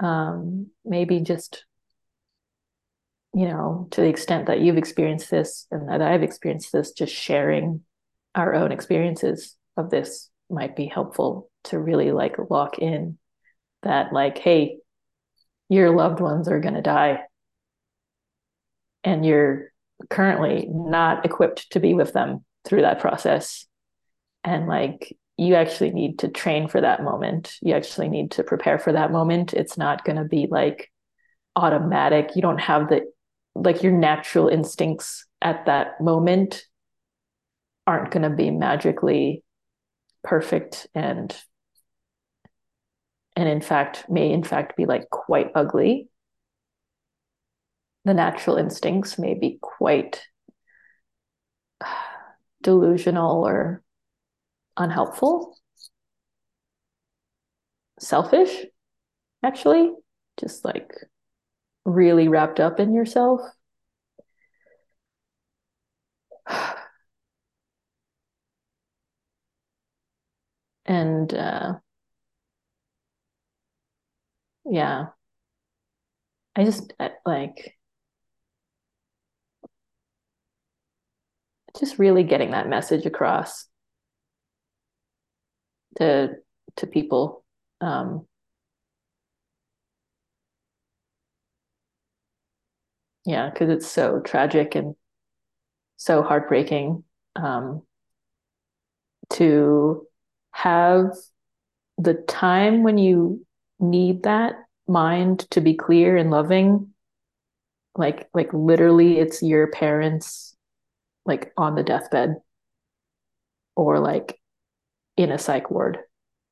Um, maybe just, you know, to the extent that you've experienced this and that I've experienced this, just sharing our own experiences of this might be helpful to really like lock in that like hey your loved ones are going to die. And you're currently not equipped to be with them through that process. And like you actually need to train for that moment. You actually need to prepare for that moment. It's not going to be like automatic. You don't have the like your natural instincts at that moment aren't going to be magically perfect and and in fact may in fact be like quite ugly. The natural instincts may be quite delusional or unhelpful. Selfish actually. Just like really wrapped up in yourself. And uh, yeah. I just like just really getting that message across to to people um yeah because it's so tragic and so heartbreaking um to have the time when you need that mind to be clear and loving. Like like literally it's your parents like on the deathbed or like in a psych ward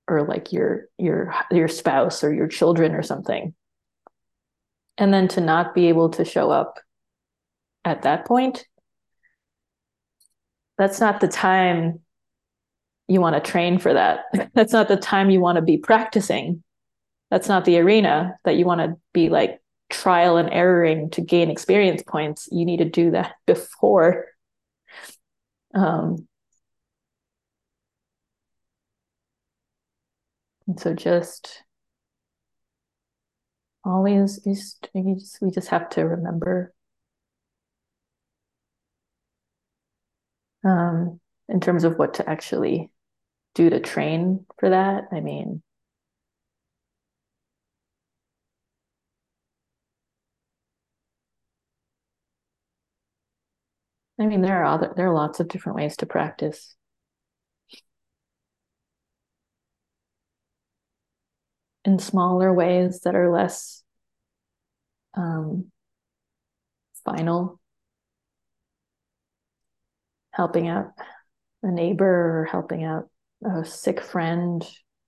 or like your your your spouse or your children or something. And then to not be able to show up at that point that's not the time you want to train for that. That's not the time you want to be practicing that's not the arena that you want to be like trial and erroring to gain experience points you need to do that before um, and so just always just we just have to remember um, in terms of what to actually do to train for that. I mean, I mean, there are other there are lots of different ways to practice. In smaller ways that are less um, final, helping out a neighbor or helping out a sick friend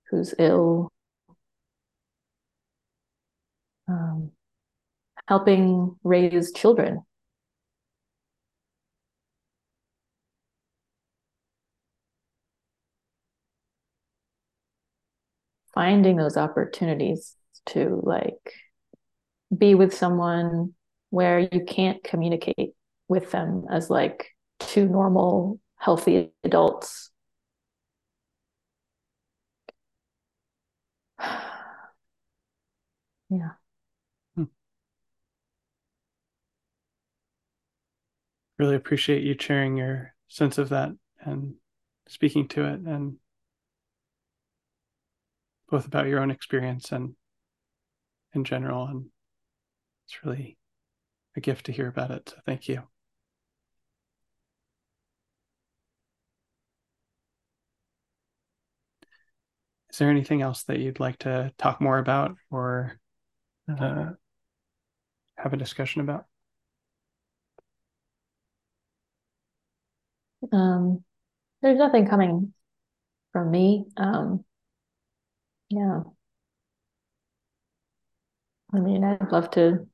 who's ill, um, helping raise children. Finding those opportunities to like be with someone where you can't communicate with them as like two normal, healthy adults. yeah. Hmm. really appreciate you sharing your sense of that and speaking to it and both about your own experience and in general and it's really a gift to hear about it so thank you is there anything else that you'd like to talk more about or uh, have a discussion about Um, there's nothing coming from me. Um, yeah. I mean, I'd love to.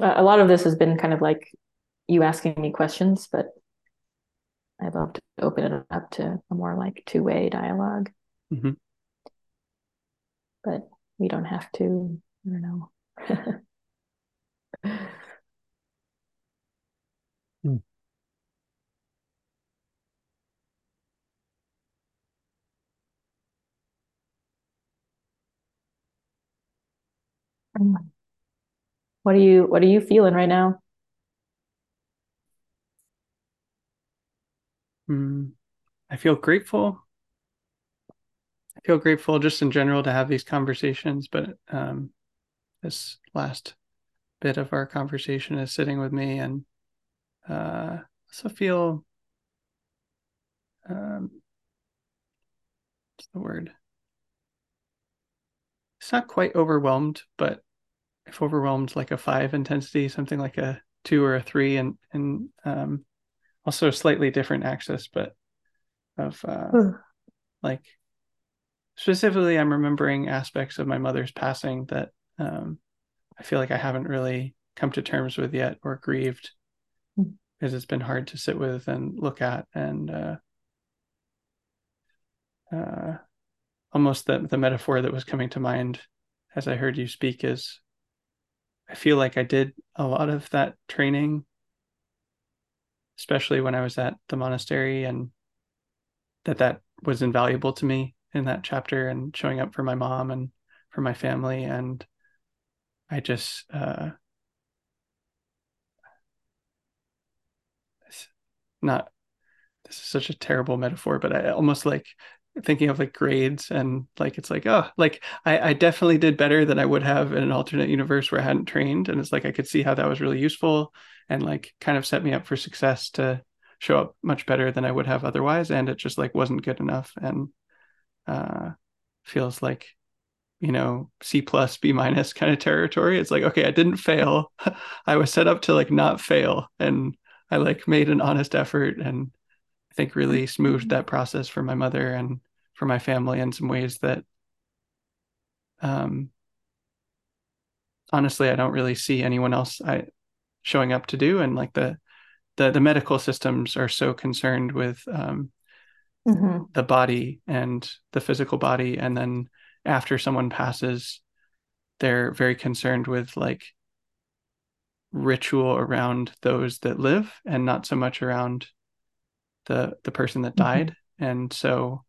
A lot of this has been kind of like you asking me questions, but I'd love to open it up to a more like two-way dialogue. Mm-hmm. But we don't have to, I don't know. What are you what are you feeling right now? Mm, I feel grateful. I feel grateful just in general to have these conversations, but um, this last bit of our conversation is sitting with me and uh, also feel um, what's the word? It's not quite overwhelmed, but if overwhelmed like a five intensity, something like a two or a three, and and um, also a slightly different axis, but of uh, like specifically, I'm remembering aspects of my mother's passing that um, I feel like I haven't really come to terms with yet or grieved mm. because it's been hard to sit with and look at and uh, uh, almost the the metaphor that was coming to mind as I heard you speak is I feel like I did a lot of that training, especially when I was at the monastery, and that that was invaluable to me in that chapter and showing up for my mom and for my family. And I just, uh, not, this is such a terrible metaphor, but I almost like thinking of like grades and like it's like oh like I, I definitely did better than I would have in an alternate universe where I hadn't trained and it's like I could see how that was really useful and like kind of set me up for success to show up much better than I would have otherwise and it just like wasn't good enough and uh feels like you know C plus B minus kind of territory. It's like okay I didn't fail. I was set up to like not fail and I like made an honest effort and I think really smoothed that process for my mother and for my family in some ways that um, honestly I don't really see anyone else I showing up to do and like the the the medical systems are so concerned with um, mm-hmm. the body and the physical body and then after someone passes they're very concerned with like ritual around those that live and not so much around the the person that mm-hmm. died mm-hmm. and so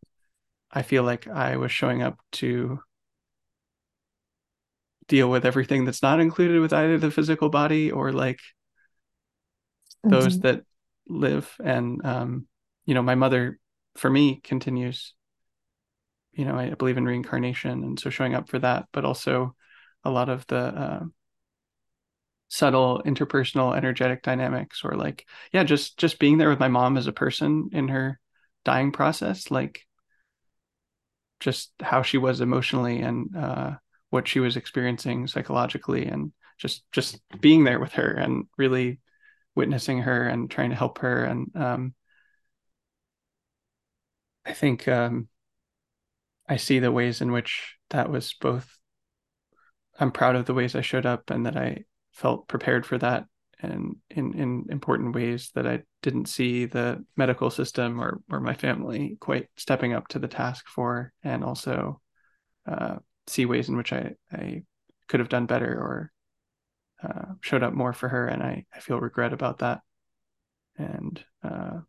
I feel like I was showing up to deal with everything that's not included with either the physical body or like mm-hmm. those that live and um you know my mother for me continues you know i believe in reincarnation and so showing up for that but also a lot of the uh, subtle interpersonal energetic dynamics or like yeah just just being there with my mom as a person in her dying process like just how she was emotionally and uh, what she was experiencing psychologically and just just being there with her and really witnessing her and trying to help her. And um, i think um, i see the ways in which that was both i'm proud of the ways i showed up and that i felt prepared for that and in in important ways that I didn't see the medical system or or my family quite stepping up to the task for, and also uh, see ways in which I I could have done better or uh, showed up more for her, and I I feel regret about that, and uh,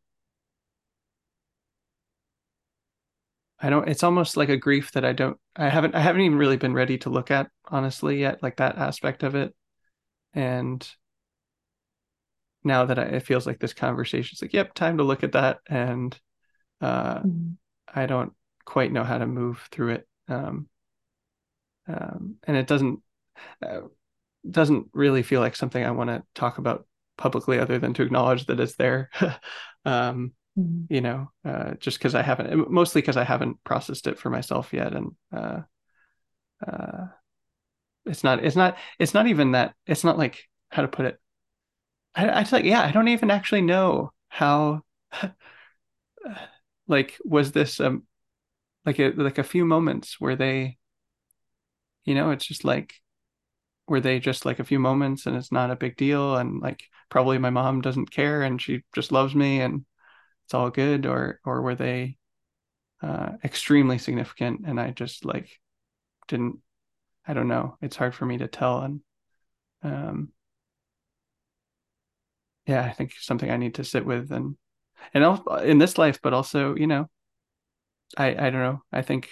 I don't. It's almost like a grief that I don't. I haven't. I haven't even really been ready to look at honestly yet, like that aspect of it, and now that I, it feels like this conversation is like, yep, time to look at that. And uh, mm-hmm. I don't quite know how to move through it. Um, um, and it doesn't uh, doesn't really feel like something I want to talk about publicly, other than to acknowledge that it's there. um, mm-hmm. You know, uh, just because I haven't, mostly because I haven't processed it for myself yet, and uh, uh, it's not, it's not, it's not even that. It's not like how to put it I, I like, yeah, I don't even actually know how. like, was this um, like a like a few moments where they, you know, it's just like, were they just like a few moments and it's not a big deal and like probably my mom doesn't care and she just loves me and it's all good or or were they uh, extremely significant and I just like didn't I don't know it's hard for me to tell and um yeah, I think something I need to sit with and and also in this life, but also, you know, I I don't know. I think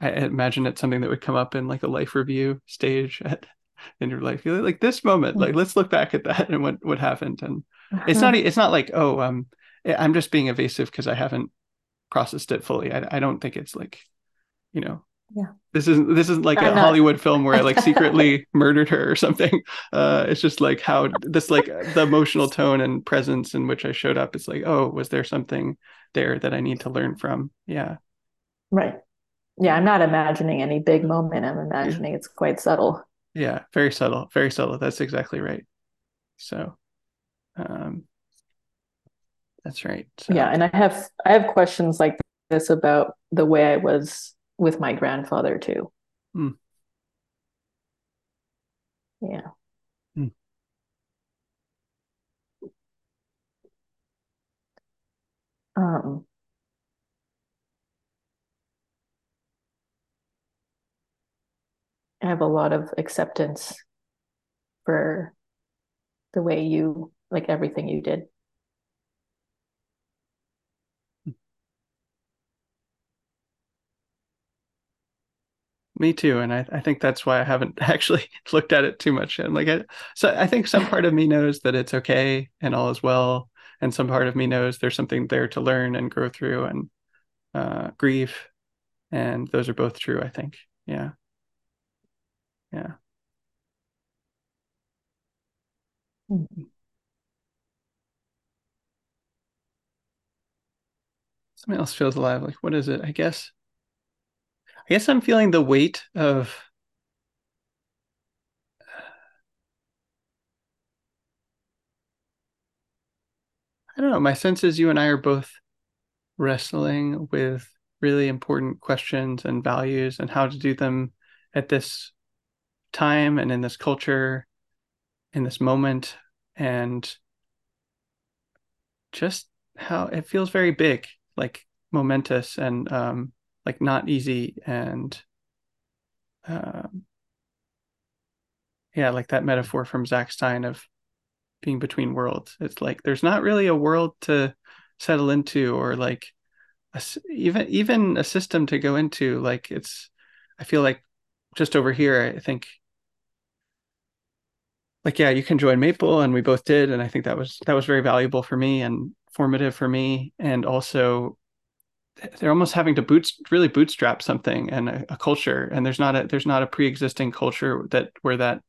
I imagine it's something that would come up in like a life review stage at in your life. You're like this moment, like let's look back at that and what what happened. And it's not it's not like oh um I'm just being evasive because I haven't processed it fully. I I don't think it's like you know yeah. This isn't this isn't like a hollywood film where i like secretly murdered her or something. Uh it's just like how this like the emotional tone and presence in which i showed up it's like oh was there something there that i need to learn from? Yeah. Right. Yeah i'm not imagining any big moment. I'm imagining it's quite subtle. Yeah very subtle very subtle. That's exactly right. So um that's right so. yeah and i have i have questions like this about the way i was with my grandfather too. Mm. Yeah. Mm. Um, I have a lot of acceptance for the way you like everything you did. Me too, and I, I think that's why I haven't actually looked at it too much. And like, I, so I think some part of me knows that it's okay and all is well, and some part of me knows there's something there to learn and grow through and uh, grieve, and those are both true. I think, yeah, yeah. Mm-hmm. Something else feels alive. Like, what is it? I guess I guess I'm feeling the weight of I don't know. My sense is you and I are both wrestling with really important questions and values and how to do them at this time and in this culture, in this moment, and just how it feels very big, like momentous and um, like not easy and um, yeah like that metaphor from Zak Stein of being between worlds. It's like there's not really a world to settle into or like a, even even a system to go into. Like it's i feel like just over here i think like yeah you can join maple and we both did and i think that was that was very valuable for me and formative for me. And also they're almost having to boots really bootstrap something and a, a, culture. And there's not a there's not a pre-existing culture that where that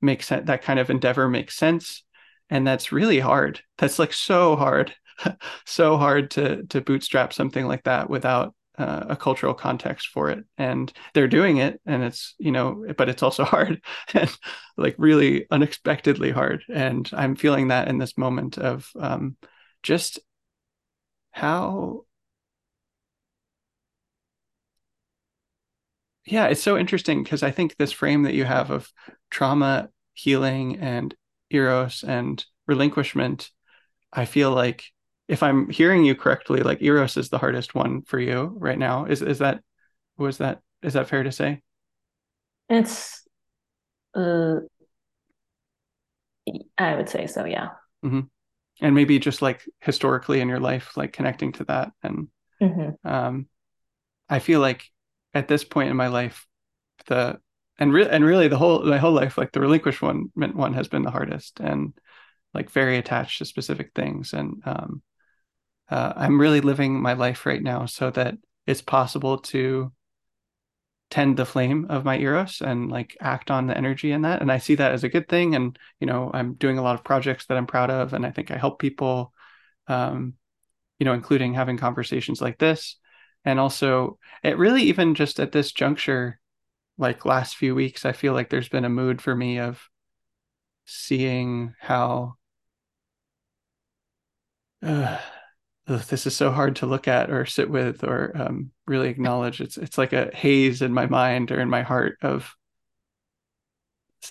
makes sense that kind of endeavor makes sense. And that's really hard. That's like so hard. So hard to to bootstrap something like that without uh, a cultural context for it. And they're doing it and it's you know but it's also hard and like really unexpectedly hard. And i'm feeling that in this moment of um, just how yeah it's so interesting because i think this frame that you have of trauma healing and eros and relinquishment i feel like if I'm hearing you correctly, like Eros is the hardest one for you right now. Is is that was that is that fair to say? It's uh I would say so, yeah. Mm-hmm. And maybe just like historically in your life, like connecting to that. And mm-hmm. um I feel like at this point in my life, the and re- and really the whole my whole life, like the relinquishment one one has been the hardest and like very attached to specific things. And um uh, I'm really living my life right now so that it's possible to tend the flame of my eros and like act on the energy in that. And i see that as a good thing. And you know i'm doing a lot of projects that i'm proud of. And i think i help people um you know including having conversations like this and also it really even just at this juncture like last few weeks i feel like there's been a mood for me of seeing how uh, this is so hard to look at or sit with or um, really acknowledge. It's it's like a haze in my mind or in my heart of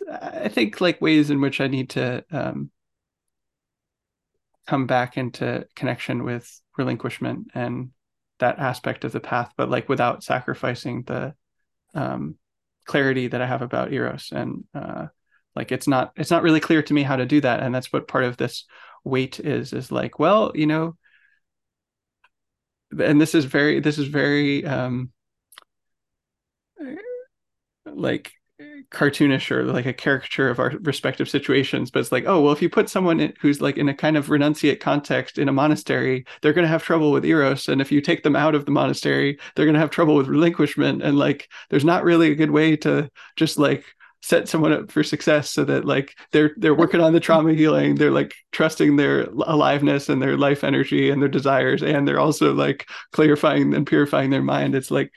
I think like ways in which I need to um, come back into connection with relinquishment and that aspect of the path, but like without sacrificing the um, clarity that I have about Eros. And uh, like it's not it's not really clear to me how to do that. And that's what part of this weight is is like, well, you know, and this is very this is very um like cartoonish or like a caricature of our respective situations but it's like oh well if you put someone in, who's like in a kind of renunciate context in a monastery they're going to have trouble with eros and if you take them out of the monastery they're going to have trouble with relinquishment and like there's not really a good way to just like set someone up for success so that like they're they're working on the trauma healing they're like trusting their aliveness and their life energy and their desires and they're also like clarifying and purifying their mind. It's like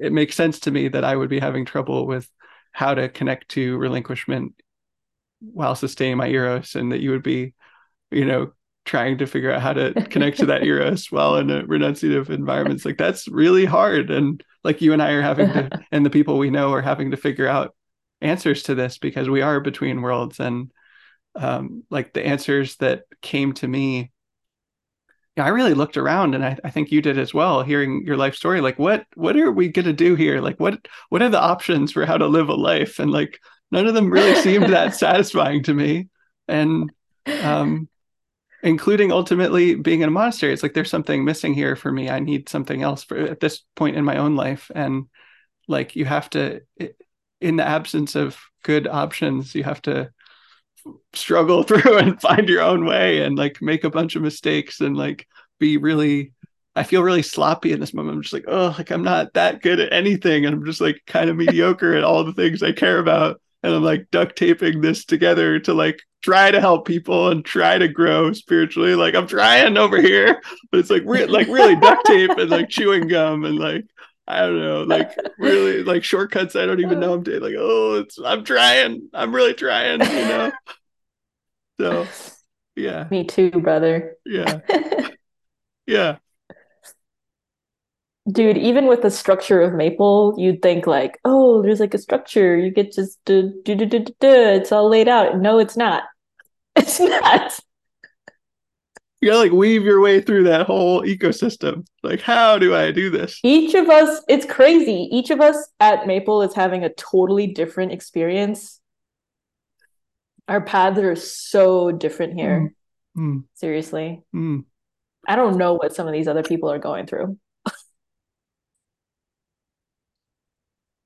it makes sense to me that i would be having trouble with how to connect to relinquishment while sustaining my eros and that you would be you know trying to figure out how to connect to that eros while in a renunciative environments like that's really hard. And like you and i are having to and the people we know are having to figure out answers to this because we are between worlds. And um, like the answers that came to me yeah, I really looked around and I, I think you did as well, hearing your life story. Like what what are we gonna do here? Like what what are the options for how to live a life? And like none of them really seemed that satisfying to me. And um including ultimately being in a monastery. It's like there's something missing here for me. I need something else for at this point in my own life. And like you have to in the absence of good options, you have to struggle through and find your own way and like make a bunch of mistakes and like be really I feel really sloppy in this moment. I'm just like, oh, like I'm not that good at anything. And I'm just like kind of mediocre at all the things I care about. And I'm like duct taping this together to like try to help people and try to grow spiritually. Like I'm trying over here, but it's like re- like really duct tape and like chewing gum and like I don't know, like really like shortcuts. I don't even know I'm doing. Like, oh, it's I'm trying. I'm really trying. You know. So, yeah. Me too, brother. Yeah. yeah. Dude, even with the structure of Maple, you'd think like, oh, there's like a structure. You get just do do do do do. It's all laid out. No, it's not. It's not you gotta like weave your way through that whole ecosystem. Like, how do I do this? Each of us, it's crazy. Each of us at Maple is having a totally different experience. Our paths are so different here. Mm. Mm. Seriously. Mm. I don't know what some of these other people are going through.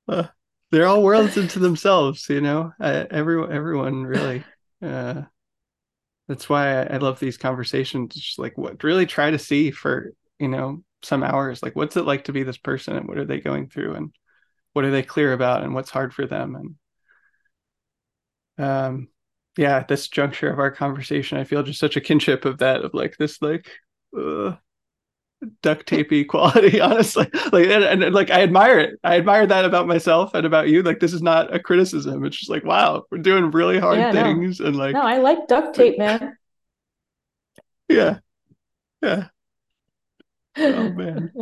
uh, they're all worlds into themselves, you know. Uh, everyone, everyone really. Uh, that's why I, love these conversations. Just like what really try to see for, you know, some hours, like what's it like to be this person and what are they going through and what are they clear about and what's hard for them. And um yeah at this juncture of our conversation i feel just such a kinship of that of like this like uh, duct tapey quality honestly. Like and, and, like i admire it. I admire that about myself and about you. Like this is not a criticism. It's just like wow we're doing really hard yeah, things no. and like no i like duct tape man. Yeah. Yeah. Oh man.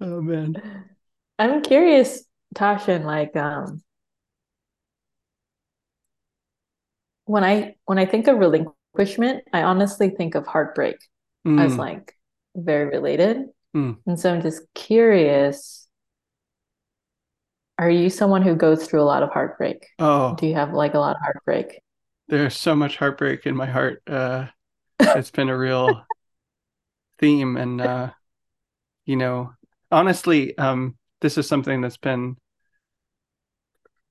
Oh man. I'm curious Tasshin like um when i when i think of relinquishment i honestly think of heartbreak mm. as like very related. Mm. And so I'm just curious are you someone who goes through a lot of heartbreak? Oh. Do you have like a lot of heartbreak? There's so much heartbreak in my heart. Uh it's been a real theme and uh you know, honestly, um this is something that's been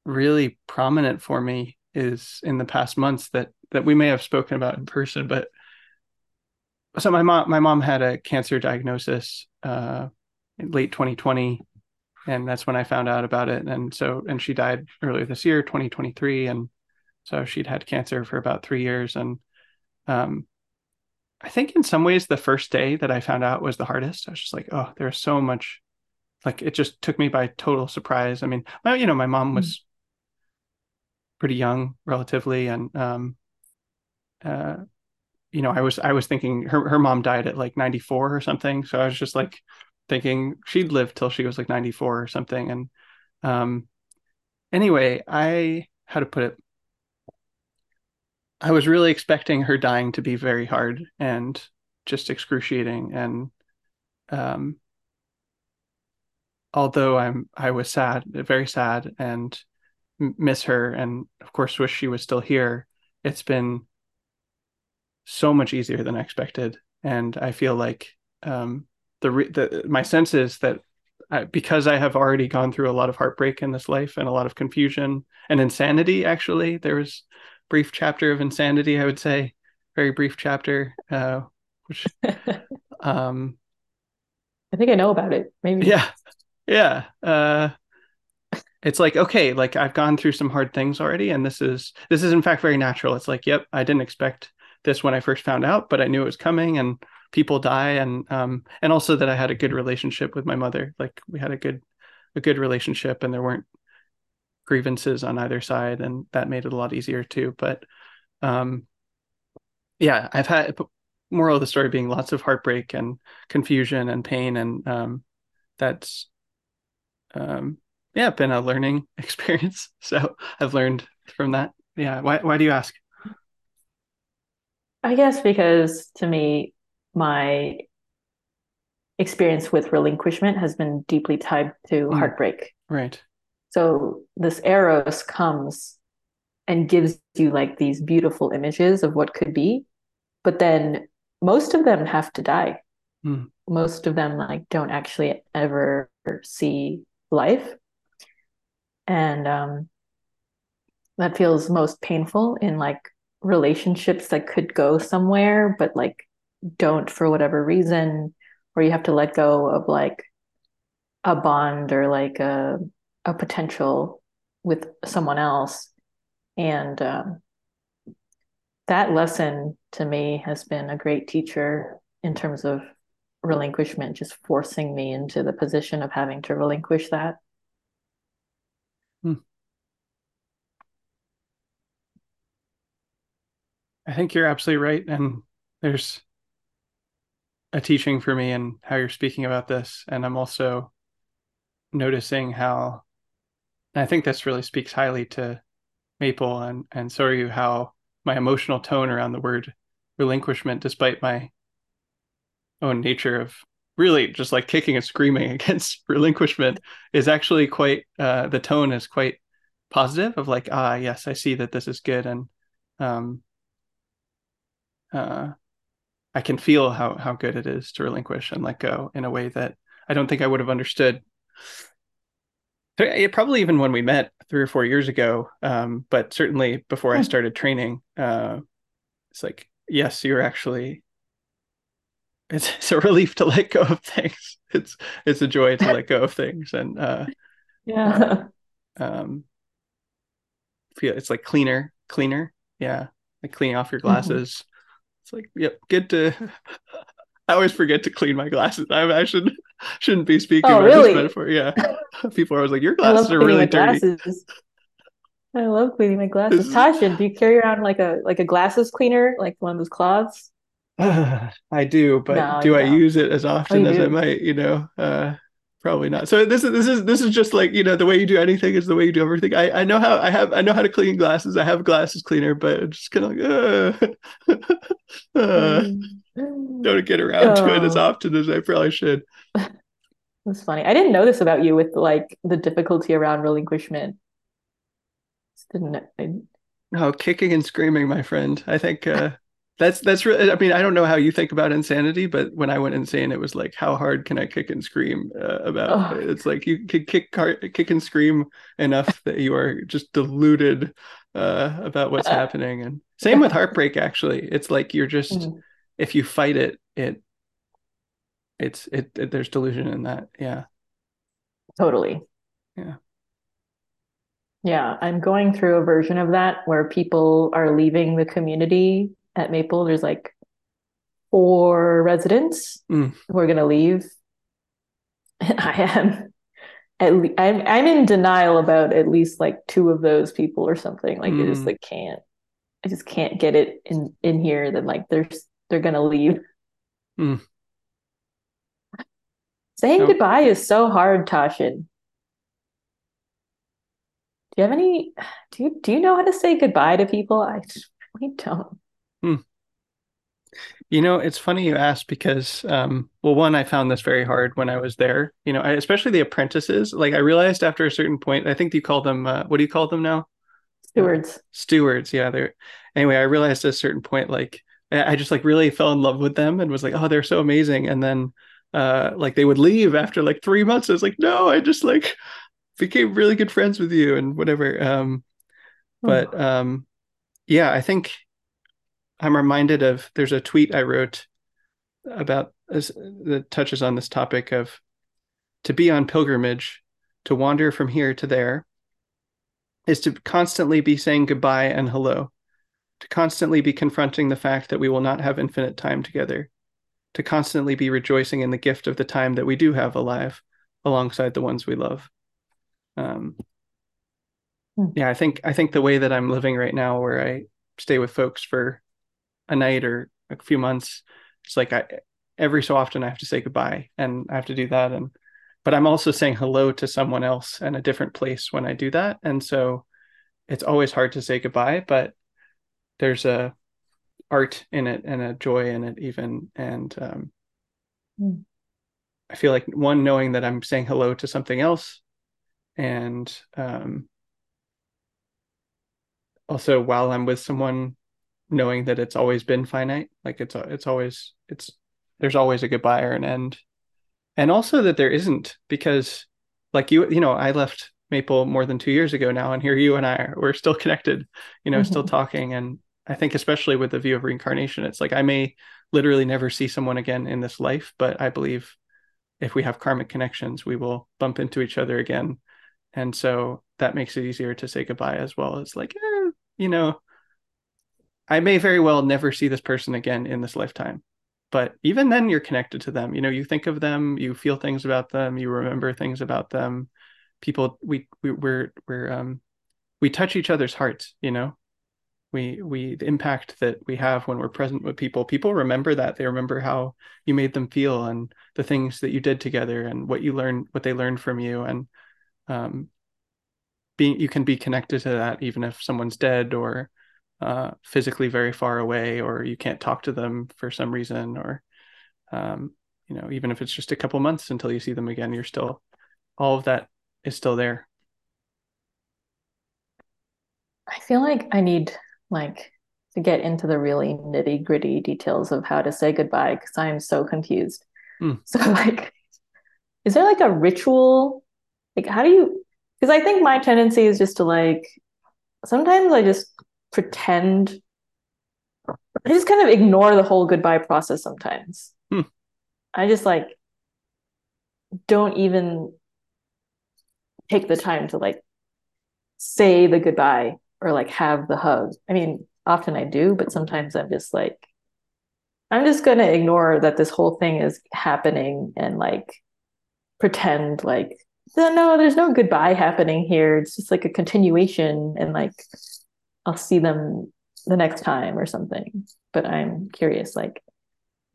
really prominent for me is in the past months that that we may have spoken about in person, but so my mom my mom had a cancer diagnosis uh, in late 2020 and that's when I found out about it. And so and she died earlier this year 2023 and so she'd had cancer for about 3 years. And um, I think in some ways the first day that I found out was the hardest. I was just like oh there's so much like it just took me by total surprise. I mean my, you know my mom was pretty young relatively and um, uh, you know, I was I was thinking her her mom died at like 94 or something. So I was just like thinking she'd live till she was like 94 or something. And um anyway, I how to put it I was really expecting her dying to be very hard and just excruciating and um although I'm I was sad, very sad and miss her and of course wish she was still here. It's been so much easier than I expected, and I feel like um, the, the my sense is that I, because I have already gone through a lot of heartbreak in this life and a lot of confusion and insanity. Actually, there was brief chapter of insanity. I would say very brief chapter, uh, which um, I think I know about it. Maybe yeah, yeah. Uh, it's like okay, like I've gone through some hard things already, and this is this is in fact very natural. It's like, yep, I didn't expect this when I first found out, but I knew it was coming and people die and um and also that I had a good relationship with my mother. Like we had a good a good relationship and there weren't grievances on either side and that made it a lot easier too. But um yeah, I've had moral of the story being lots of heartbreak and confusion and pain and um that's um yeah, been a learning experience. So I've learned from that. Yeah. Why why do you ask? I guess because to me, my experience with relinquishment has been deeply tied to mm. heartbreak. Right. So this eros comes and gives you like these beautiful images of what could be, but then most of them have to die. Mm. Most of them like don't actually ever see life. And um that feels most painful in like relationships that could go somewhere but like don't for whatever reason or you have to let go of like a bond or like a a potential with someone else. And um, that lesson to me has been a great teacher in terms of relinquishment just forcing me into the position of having to relinquish that I think you're absolutely right. And there's a teaching for me in how you're speaking about this. And I'm also noticing how, I think this really speaks highly to Maple and, and so are you, how my emotional tone around the word relinquishment, despite my own nature of really just like kicking and screaming against relinquishment, is actually quite, uh, the tone is quite positive of like, ah, yes, I see that this is good. And, um, uh, I can feel how how good it is to relinquish and let go in a way that I don't think I would have understood. It probably even when we met three or four years ago, um, but certainly before I hmm. started training, uh, it's like yes, you're actually. It's, it's a relief to let go of things. It's it's a joy to let go of things, and uh, yeah, um, feel it's like cleaner cleaner. Yeah, like cleaning off your Mm-hmm. It's like, yep, good to. I always forget to clean my glasses. I, I should shouldn't be speaking Oh, about really? this metaphor. Yeah, people are always like, your glasses are really dirty. glasses. I love cleaning my glasses. Tasha, do you carry around like a like a glasses cleaner, like one of those cloths? I do, but No, do I don't. use it as often you as I might? You know, uh, probably not. So this is this is this is just like you know the way you do anything is the way you do everything. I I know how I have I know how to clean glasses. I have glasses cleaner, but it's just kind of like uh, uh, don't get around to it as Oh. often as I probably should. That's funny. I didn't know this about you with like the difficulty around relinquishment. Just didn't. I, No, kicking and screaming, my friend. I think uh, that's that's really. I mean, I don't know how you think about insanity, but when I went insane, it was like, how hard can I kick and scream uh, about? Oh. It's like you can kick, kick and scream enough that you are just deluded uh, about what's happening. And same with heartbreak. Actually, it's like you're just Mm. if you fight it, it it's it, it there's delusion in that. Yeah. Totally. Yeah. Yeah, I'm going through a version of that where people are leaving the community at Maple. There's like four residents Mm. who are going to leave. And I am at le I'm I'm in denial about at least like two of those people or something. Like I just Mm. like can't I just can't get it in in here that like they're they're going to leave. Mm. Saying No. goodbye is so hard, Tasshin. Do you have any, do you, do you know how to say goodbye to people? I really don't. You know, it's funny you ask because, um, well, one, I found this very hard when I was there. You know, I, especially the apprentices. Like, I realized after a certain point, I think you call them, uh, what do you call them now? Stewards. Stewards. Yeah, they're. Anyway, I realized at a certain point, like, I, I just like really fell in love with them and was like, oh, they're so amazing. And then, uh, like, they would leave after like three months. I was like, no, I just like became really good friends with you and whatever. Um, but um, yeah, I think I'm reminded of there's a tweet I wrote about that touches on this topic of to be on pilgrimage, to wander from here to there, is to constantly be saying goodbye and hello, to constantly be confronting the fact that we will not have infinite time together, to constantly be rejoicing in the gift of the time that we do have alive alongside the ones we love. Um, Hmm. yeah, I think I think the way that I'm living right now, where I stay with folks for a night or a few months, it's like I every so often I have to say goodbye and I have to do that and but I'm also saying hello to someone else in a different place when I do that. And so it's always hard to say goodbye, but there's a art in it and a joy in it even. And um, Hmm. I feel like one knowing that I'm saying hello to something else and um, also while I'm with someone knowing that it's always been finite like it's it's always it's there's always a goodbye or an end. And also that there isn't because like you you know I left Maple more than 2 years ago now and here you and I are we're still connected you know still Mhm. talking. And I think especially with the view of reincarnation it's like I may literally never see someone again in this life but I believe if we have karmic connections we will bump into each other again. And so that makes it easier to say goodbye as well as like eh, you know I may very well never see this person again in this lifetime. But even then, you're connected to them. You know, you think of them, you feel things about them, you remember things about them. People, we, we we're we're um, we touch each other's hearts. You know, we we the impact that we have when we're present with people. People remember that. They remember how you made them feel and the things that you did together and what you learned, what they learned from you, and um, being you can be connected to that even if someone's dead or uh, physically very far away or you can't talk to them for some reason or um, you know even if it's just a couple months until you see them again you're still all of that is still there I feel like I need like to get into the really nitty gritty details of how to say goodbye because I am so confused. Hmm. So like, is there like a ritual? Like, how do you? Because I think my tendency is just to like, sometimes I just pretend. I just kind of ignore the whole goodbye process sometimes. Hmm. I just like don't even take the time to like say the goodbye or like have the hug. I mean, often I do, but sometimes I'm just like, I'm just going to ignore that this whole thing is happening and like pretend like, no, there's no goodbye happening here. It's just like a continuation and like I'll see them the next time or something. But I'm curious, like,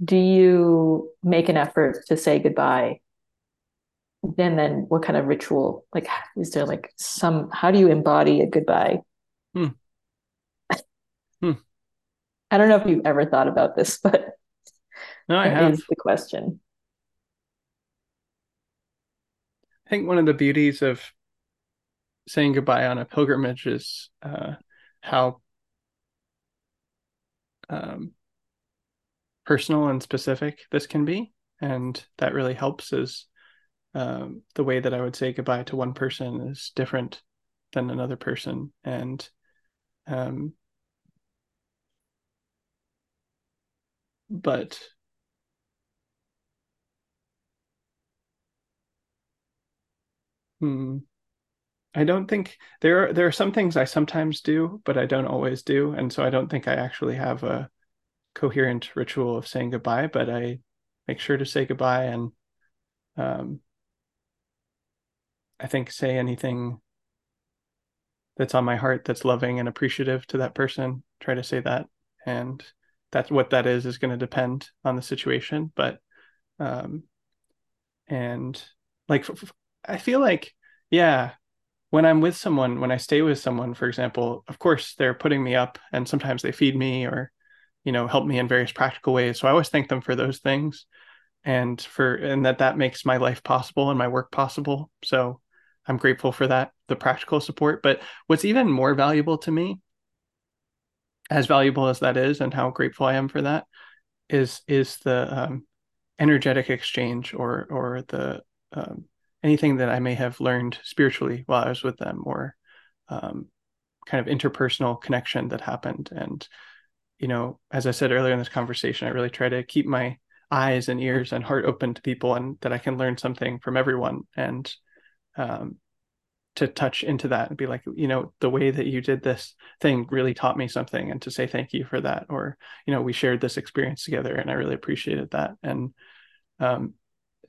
do you make an effort to say goodbye? And then what kind of ritual? Like, is there like some, how do you embody a goodbye? Hmm. hmm. I don't know if you've ever thought about this, but no, I have. Is the question. I think one of the beauties of saying goodbye on a pilgrimage is uh, how um, personal and specific this can be. And that really helps is um, the way that I would say goodbye to one person is different than another person. And um, but hmm, I don't think there are there are some things I sometimes do, but I don't always do, and so I don't think I actually have a coherent ritual of saying goodbye. But I make sure to say goodbye, and um, I think say anything that's on my heart that's loving and appreciative to that person. Try to say that, and that's what that is is going to depend on the situation, but um, and like I feel like yeah when I'm with someone, when I stay with someone, for example, of course they're putting me up and sometimes they feed me or, you know, help me in various practical ways. So I always thank them for those things and for, and that that makes my life possible and my work possible. So I'm grateful for that, the practical support. But what's even more valuable to me, as valuable as that is, and how grateful I am for that, is is the um, energetic exchange or or the um, anything that I may have learned spiritually while I was with them or um, kind of interpersonal connection that happened. And, you know, as I said earlier in this conversation, I really try to keep my eyes and ears and heart open to people and that I can learn something from everyone and um, to touch into that and be like, you know, the way that you did this thing really taught me something and to say thank you for that. Or, you know, we shared this experience together and I really appreciated that. And um,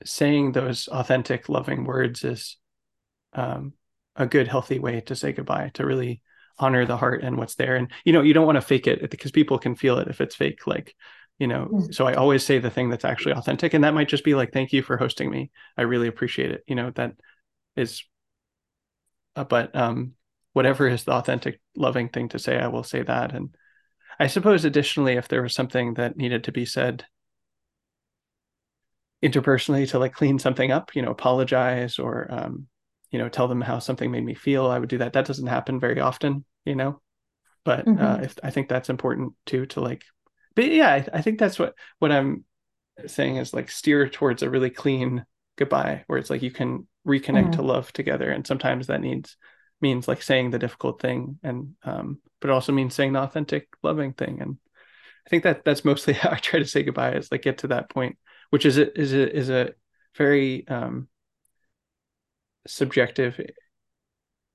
saying those authentic, loving words is um, a good, healthy way to say goodbye, to really honor the heart and what's there. And, you know, you don't want to fake it because people can feel it if it's fake. Like, you know, mm. so I always say the thing that's actually authentic. And that might just be like, thank you for hosting me. I really appreciate it. You know, that is, uh, but um, whatever is the authentic, loving thing to say, I will say that. And I suppose additionally, if there was something that needed to be said, interpersonally to like clean something up, you know, apologize or, um, you know, tell them how something made me feel. I would do that. That doesn't happen very often, you know, but uh, mm-hmm. uh, if I think that's important too, to like, but yeah, I, I think that's what, what I'm saying is like steer towards a really clean goodbye where it's like you can reconnect mm-hmm. to love together. And sometimes that needs, means like saying the difficult thing and, um, but it also means saying the authentic loving thing. And I think that that's mostly how I try to say goodbye is like get to that point which is a, is a, is a very um, subjective,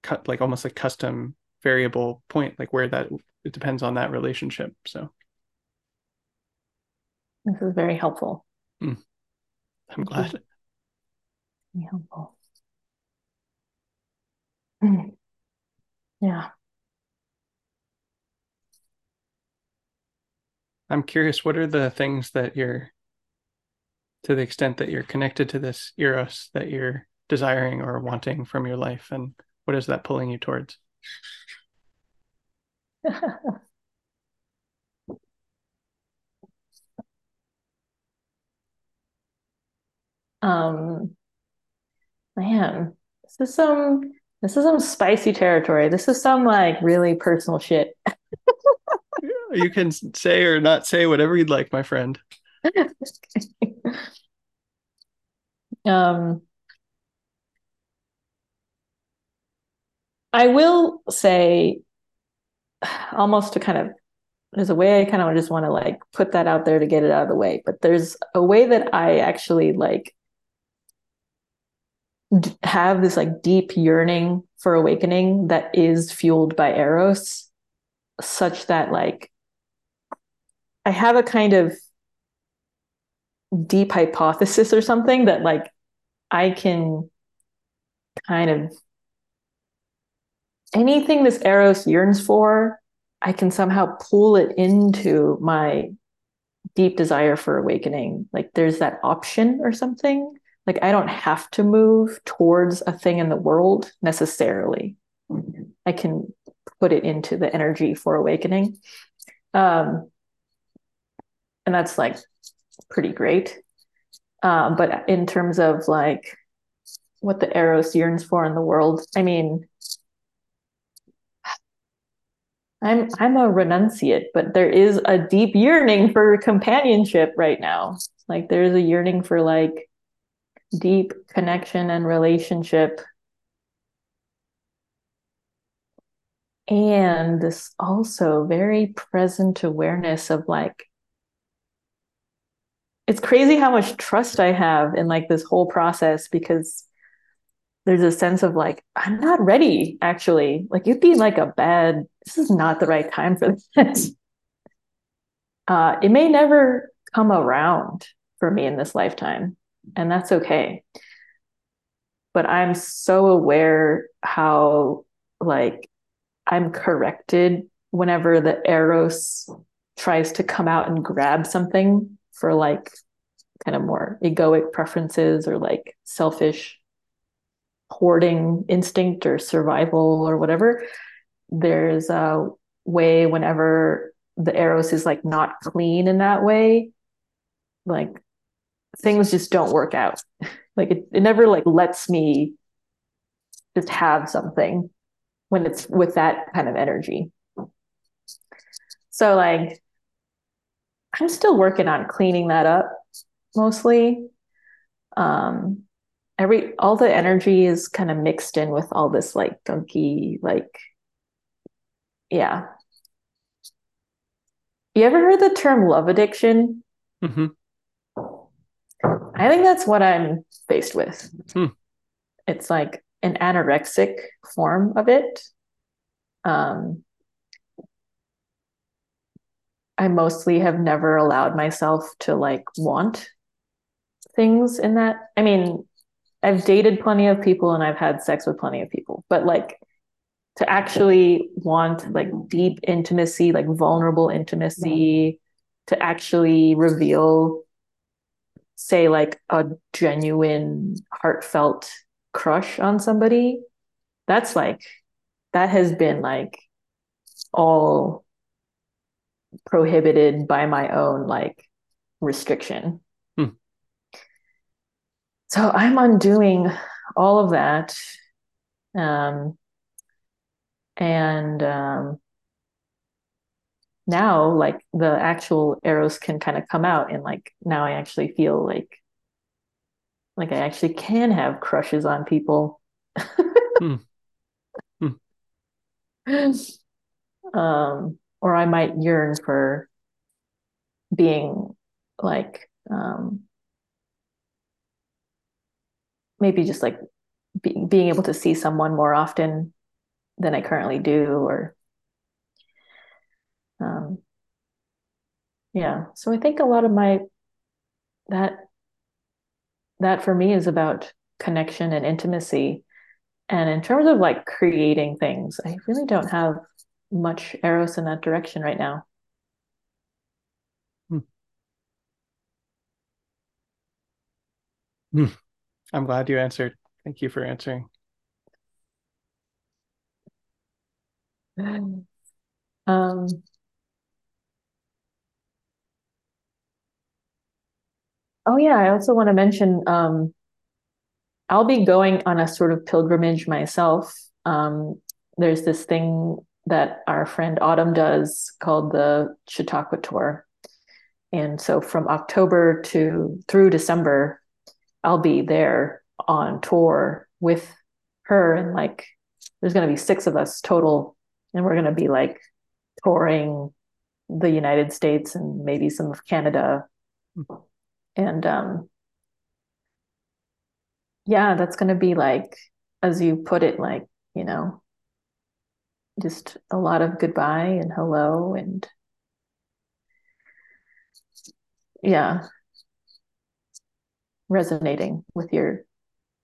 cut like almost like custom variable point, like where that it depends on that relationship. So this is very helpful. Mm. I'm glad. Very helpful. Mm. Yeah. I'm curious, what are the things that you're to the extent that you're connected to this eros that you're desiring or wanting from your life and what is that pulling you towards? Um man this is some this is some spicy territory. This is some like really personal shit. You can say or not say whatever you'd like my friend um, I will say, almost to kind of, there's a way I kind of just want to like put that out there to get it out of the way. But there's a way that I actually like have this like deep yearning for awakening that is fueled by eros such that like i have a kind of deep hypothesis or something that like i can kind of anything this eros yearns for i can somehow pull it into my deep desire for awakening like there's that option or something like I don't have to move towards a thing in the world necessarily. I can put it into the energy for awakening. Um, and that's like pretty great. Um, but in terms of like what the Eros yearns for in the world, I mean, I'm I'm a renunciate, but there is a deep yearning for companionship right now. Like there's a yearning for like deep connection and relationship. And this also very present awareness of like, it's crazy how much trust I have in like this whole process because there's a sense of like, I'm not ready actually. Like, you'd be like a bad, this is not the right time for this. Uh, it may never come around for me in this lifetime and that's okay but i'm so aware how like i'm corrected whenever the eros tries to come out and grab something for like kind of more egoic preferences or like selfish hoarding instinct or survival or whatever there's a way whenever the eros is like not clean in that way like things just don't work out. like it, it never like lets me just have something when it's with that kind of energy. So like I'm still working on cleaning that up mostly. Um every all the energy is kind of mixed in with all this like gunky like yeah. You ever heard the term love addiction? Mm-hmm. I think that's what I'm faced with. Hmm. It's like an anorexic form of it. Um, I mostly have never allowed myself to like want things in that. I mean, I've dated plenty of people and I've had sex with plenty of people, but like to actually want like deep intimacy, like vulnerable intimacy, to actually reveal say like a genuine heartfelt crush on somebody that's like that has been like all prohibited by my own like restriction hmm. so i'm undoing all of that um and um now like the actual eros can kind of come out and like now i actually feel like like i actually can have crushes on people hmm. Hmm. um or i might yearn for being like um maybe just like be, being able to see someone more often than i currently do or um, yeah. So i think a lot of my that that for me is about connection and intimacy. And in terms of like creating things i really don't have much eros in that direction right now hmm. Hmm. i'm glad you answered thank you for answering um Oh yeah, I also want to mention um, I'll be going on a sort of pilgrimage myself. Um, there's this thing that our friend Autumn does called the Chautauqua Tour. And so from October to through December, I'll be there on tour with her and like there's going to be six of us total and we're going to be like touring the United States and maybe some of Canada and um, yeah, that's going to be like, as you put it, like, you know, just a lot of goodbye and hello and yeah, resonating with your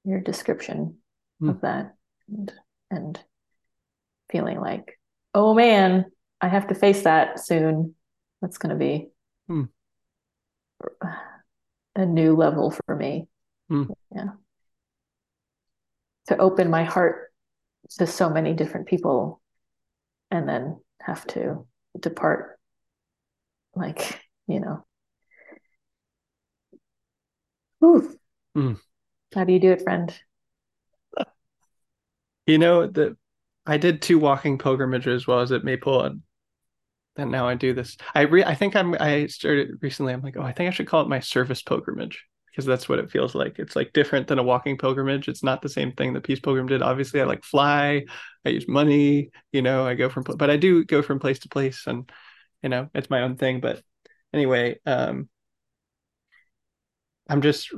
your description Hmm. of that and and feeling like, oh man, I have to face that soon. That's going to be Hmm. a new level for me. Hmm. Yeah. To open my heart to so many different people and then have to depart like, you know. Ooh. Hmm. How do you do it, friend? You know, the I did two walking pilgrimages while I was at Maple and and now I do this. I re I think I'm I started recently. I'm like, oh, I think I should call it my service pilgrimage because that's what it feels like. It's like different than a walking pilgrimage. It's not the same thing that Peace Pilgrim did. Obviously, I like fly. I use money. You know, I go from but I do go from place to place, and you know, it's my own thing. But anyway, um, I'm just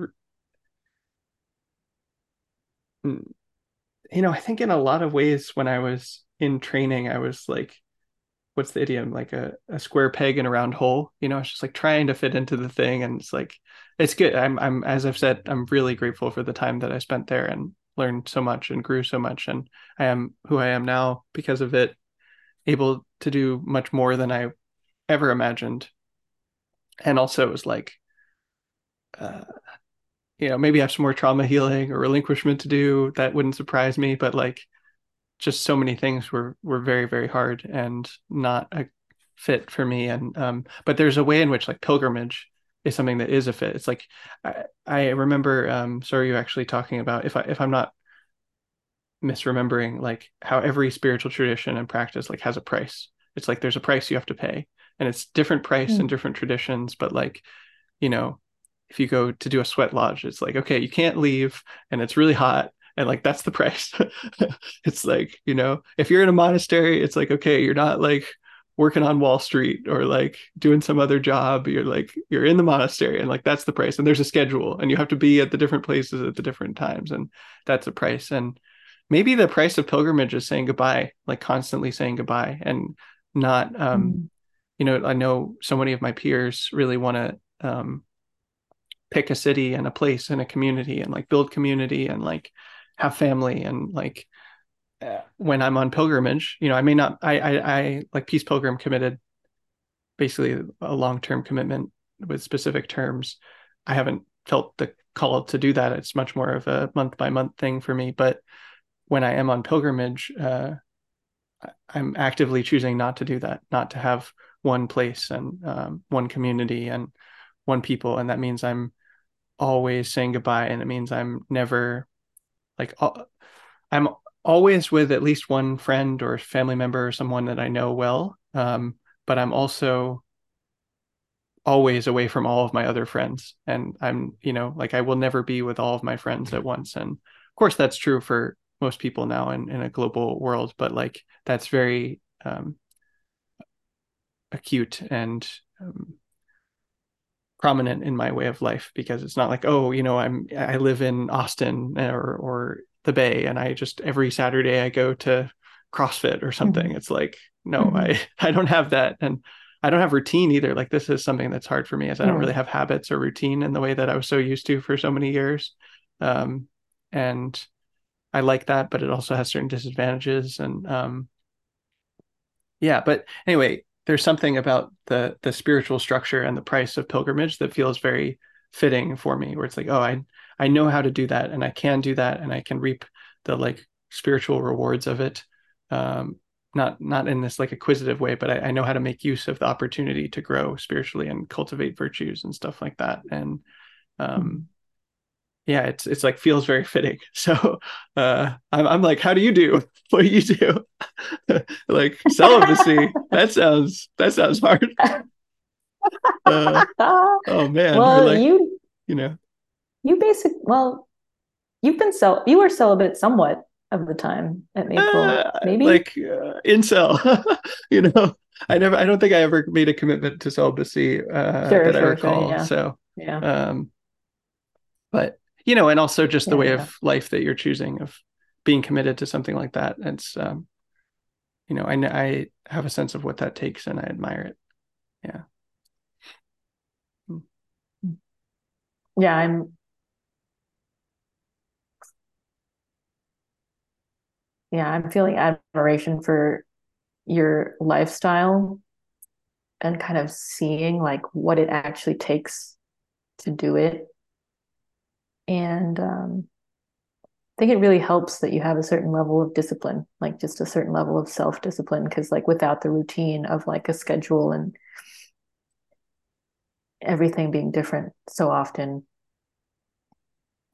you know, I think in a lot of ways when I was in training, I was like, what's the idiom? Like a, a square peg in a round hole. You know, it's just like trying to fit into the thing. And it's like, it's good. I'm, I'm, as I've said, I'm really grateful for the time that I spent there and learned so much and grew so much. And I am who I am now because of it, able to do much more than I ever imagined. And also, it was like, uh, you know, maybe I have some more trauma healing or relinquishment to do. That wouldn't surprise me, but like just so many things were were very, very hard and not a fit for me. And um, but there's a way in which like pilgrimage is something that is a fit. It's like I, I remember um sorry you actually talking about if I if I'm not misremembering like how every spiritual tradition and practice like has a price. It's like there's a price you have to pay. And it's different price Mm. in different traditions, but like, you know, if you go to do a sweat lodge, it's like, okay, you can't leave and it's really hot. And like, that's the price. it's like, you know, if you're in a monastery, it's like, okay, you're not like working on Wall Street or like doing some other job. You're like, you're in the monastery and like, that's the price. And there's a schedule and you have to be at the different places at the different times. And that's a price. And maybe the price of pilgrimage is saying goodbye, like constantly saying goodbye and not, um, Mm. you know, I know so many of my peers really want to, um, pick a city and a place and a community and like build community and like have family and like uh, when I'm on pilgrimage, you know, I may not, I, I, I like Peace Pilgrim committed basically a long term commitment with specific terms. I haven't felt the call to do that. It's much more of a month by month thing for me. But when I am on pilgrimage, uh, I'm actively choosing not to do that, not to have one place and um, one community and one people. And that means I'm always saying goodbye. And it means I'm never like, I'm always with at least one friend or family member or someone that I know well. Um, but I'm also always away from all of my other friends. And I'm, you know, like I will never be with all of my friends at once. And of course, that's true for most people now in, in a global world, but like that's very um, acute and um, prominent in my way of life because it's not like, oh, you know, I'm I live in Austin or or the Bay and I just every Saturday I go to CrossFit or something. Mhm. It's like, no, Mhm. I I don't have that. And I don't have routine either. Like this is something that's hard for me as I don't really have habits or routine in the way that I was so used to for so many years. Um, and I like that, but it also has certain disadvantages. And um, yeah, but anyway, there's something about the the spiritual structure and the price of pilgrimage that feels very fitting for me, where it's like, oh, I I know how to do that, and I can do that, and I can reap the like spiritual rewards of it. Um, not not in this like acquisitive way, but I, I know how to make use of the opportunity to grow spiritually and cultivate virtues and stuff like that. And um, yeah, it's it's like feels very fitting. So uh, I'm I'm like, how do you do? What do you do? like celibacy. that sounds that sounds hard. Uh, oh man, well, like you you know, you basic well, you've been cel you were celibate somewhat of the time at Maple, uh, maybe. like uh, incel. you know, I never. I don't think I ever made a commitment to celibacy uh, Sure, that I sure, sure, recall. yeah. So yeah. um, but you know, and also just the way yeah. of life that you're choosing of being committed to something like that. It's, um, you know, I I have a sense of what that takes, and I admire it. Yeah. Yeah, I'm yeah, I'm feeling admiration for your lifestyle and kind of seeing like what it actually takes to do it. And um, I think it really helps that you have a certain level of discipline, like just a certain level of self-discipline, because like without the routine of like a schedule and everything being different so often,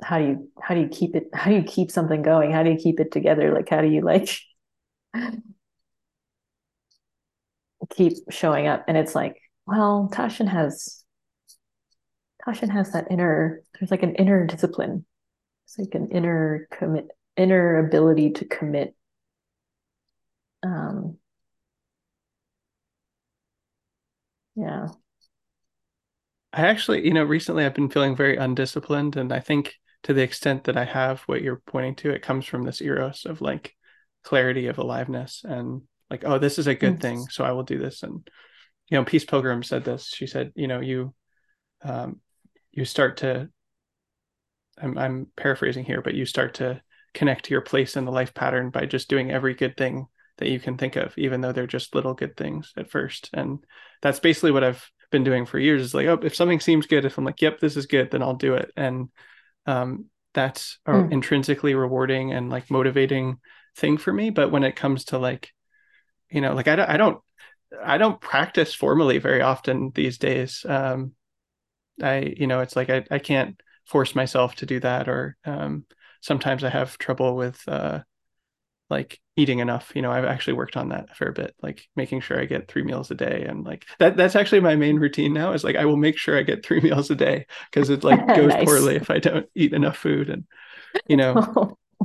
how do you how do you keep it how do you keep something going? How do you keep it together? Like how do you like keep showing up? And it's like, well, Tasshin has Tasshin has that inner there's like an inner discipline. It's like an inner commit inner ability to commit. Um yeah. I actually, you know, recently I've been feeling very undisciplined, and I think to the extent that I have what you're pointing to, it comes from this eros of like clarity of aliveness and like, oh, this is a good Mm. thing, so I will do this. And you know, Peace Pilgrim said this. She said, you know, you um, you start to. I'm I'm paraphrasing here, but you start to connect to your place in the life pattern by just doing every good thing that you can think of, even though they're just little good things at first. And that's basically what I've been doing for years. Is like, oh, if something seems good, if I'm like, yep, this is good, then I'll do it. And um, that's Mm. intrinsically rewarding and like motivating thing for me. But when it comes to like, you know, like I don't, I don't, I don't practice formally very often these days. Um, I, you know, it's like I, I can't force myself to do that, or um, sometimes I have trouble with uh, like eating enough. You know, I've actually worked on that a fair bit, like making sure I get three meals a day, and like that. That's actually my main routine now. Is like I will make sure I get three meals a day because it like goes Nice. poorly if I don't eat enough food, and you know,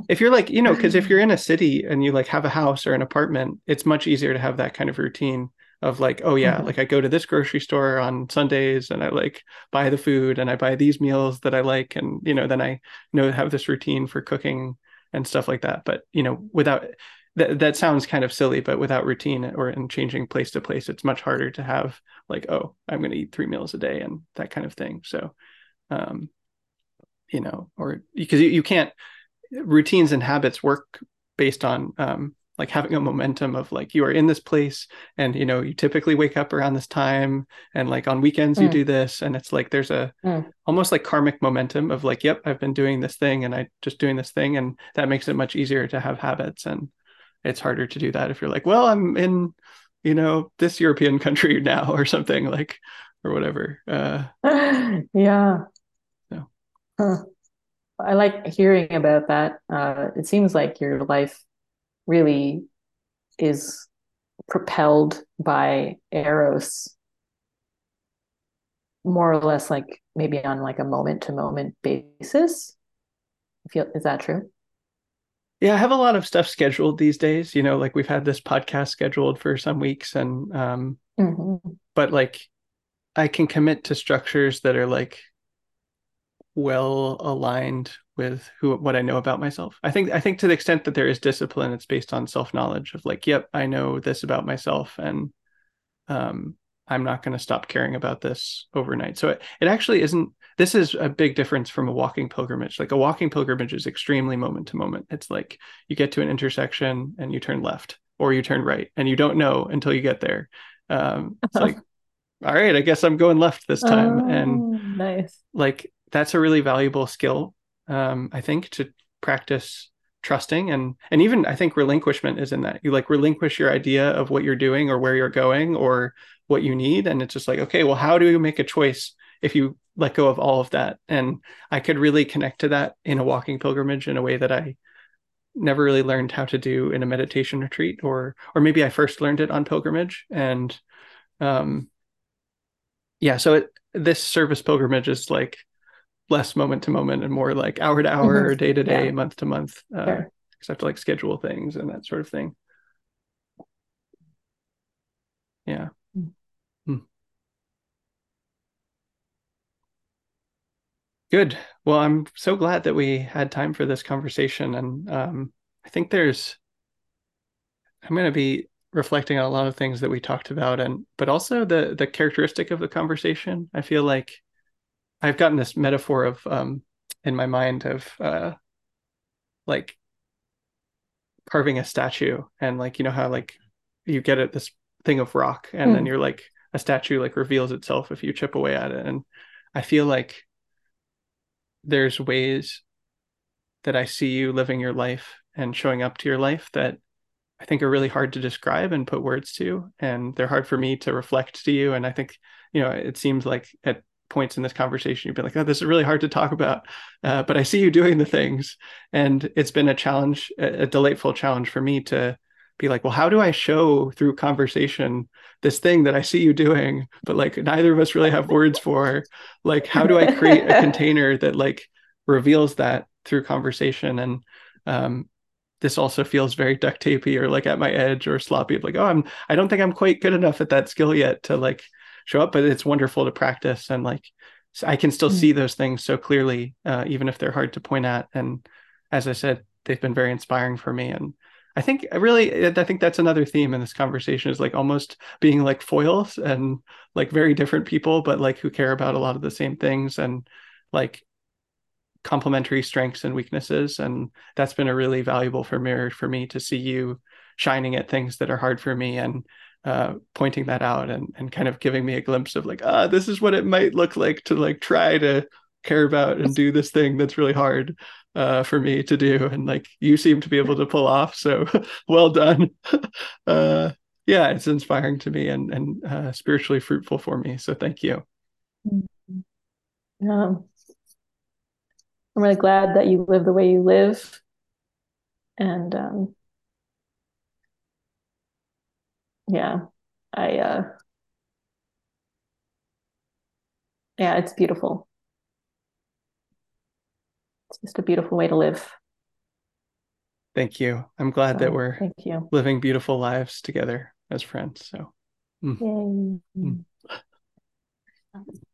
if you're like you know because if you're in a city and you like have a house or an apartment it's much easier to have that kind of routine of like oh yeah Mhm. like i go to this grocery store on sundays and i like buy the food and i buy these meals that i like and you know then i know have this routine for cooking and stuff like that but you know without that that sounds kind of silly but without routine or in changing place to place it's much harder to have like oh i'm going to eat three meals a day and that kind of thing so um you know or because you, you can't routines and habits work based on um, like having a momentum of like you are in this place and you know you typically wake up around this time and like on weekends you Mm. do this and it's like there's a Mm. almost like karmic momentum of like yep i've been doing this thing and i just doing this thing and that makes it much easier to have habits and it's harder to do that if you're like well i'm in you know this european country now or something like or whatever uh yeah. No. Huh. I like hearing about that. Uh, it seems like your life really is propelled by Eros, more or less like maybe on like a moment to moment basis. Feel is that true? Yeah, I have a lot of stuff scheduled these days. You know, like we've had this podcast scheduled for some weeks, and um, Mhm. but like I can commit to structures that are like well aligned with who what I know about myself. I think I think to the extent that there is discipline, it's based on self knowledge of like, yep, I know this about myself, and um, I'm not going to stop caring about this overnight. So it, it actually isn't. This is a big difference from a walking pilgrimage. Like a walking pilgrimage is extremely moment to moment. It's like you get to an intersection and you turn left or you turn right, and you don't know until you get there. Um, it's like, all right, I guess I'm going left this time, and Oh, nice. like that's a really valuable skill um, i think to practice trusting. And and even i think relinquishment is in that. You like relinquish your idea of what you're doing or where you're going or what you need. And it's just like okay well how do you make a choice if you let go of all of that? And i could really connect to that in a walking pilgrimage in a way that i never really learned how to do in a meditation retreat or or maybe i first learned it on pilgrimage. And um yeah so it this service pilgrimage is like less moment to moment and more like hour to hour, Mhm. day to day, Yeah. month to month. Uh, Sure. I have to like schedule things and that sort of thing. Yeah. Mm. Hmm. Good. Well, I'm so glad that we had time for this conversation. And um, I think there's, I'm going to be reflecting on a lot of things that we talked about and but also the the characteristic of the conversation i feel like i've gotten this metaphor of um in my mind of uh like carving a statue and like you know how like you get at this thing of rock and mm. then hmm. you're like a statue like reveals itself if you chip away at it and i feel like there's ways that i see you living your life and showing up to your life that I think are really hard to describe and put words to, and they're hard for me to reflect to you. And I think, you know, it seems like at points in this conversation, you've been like, "Oh, this is really hard to talk about," uh, but I see you doing the things, and it's been a challenge, a, a delightful challenge for me to be like, "Well, how do I show through conversation this thing that I see you doing, but like neither of us really have words for? Like, how do I create a container that like reveals that through conversation?" And um, this also feels very duct tapey or like at my edge or sloppy. Of like, oh, I'm I don't think I'm quite good enough at that skill yet to like show up, but it's wonderful to practice and like I can still mm-hmm. see those things so clearly, uh, even if they're hard to point at. And as I said, they've been very inspiring for me. And I think really, I think that's another theme in this conversation is like almost being like foils and like very different people, but like who care about a lot of the same things and like complementary strengths and weaknesses and that's been a really valuable for mirror for me to see you shining at things that are hard for me and uh, pointing that out and, and kind of giving me a glimpse of like ah this is what it might look like to like try to care about and do this thing that's really hard uh, for me to do and like you seem to be able to pull off so well done uh, yeah it's inspiring to me and and uh, spiritually fruitful for me so thank you mm-hmm. um, I'm really glad that you live the way you live. And um, yeah, I, uh, yeah, it's beautiful. It's just a beautiful way to live. Thank you. I'm glad so, that we're thank you. living beautiful lives together as friends. So, mm.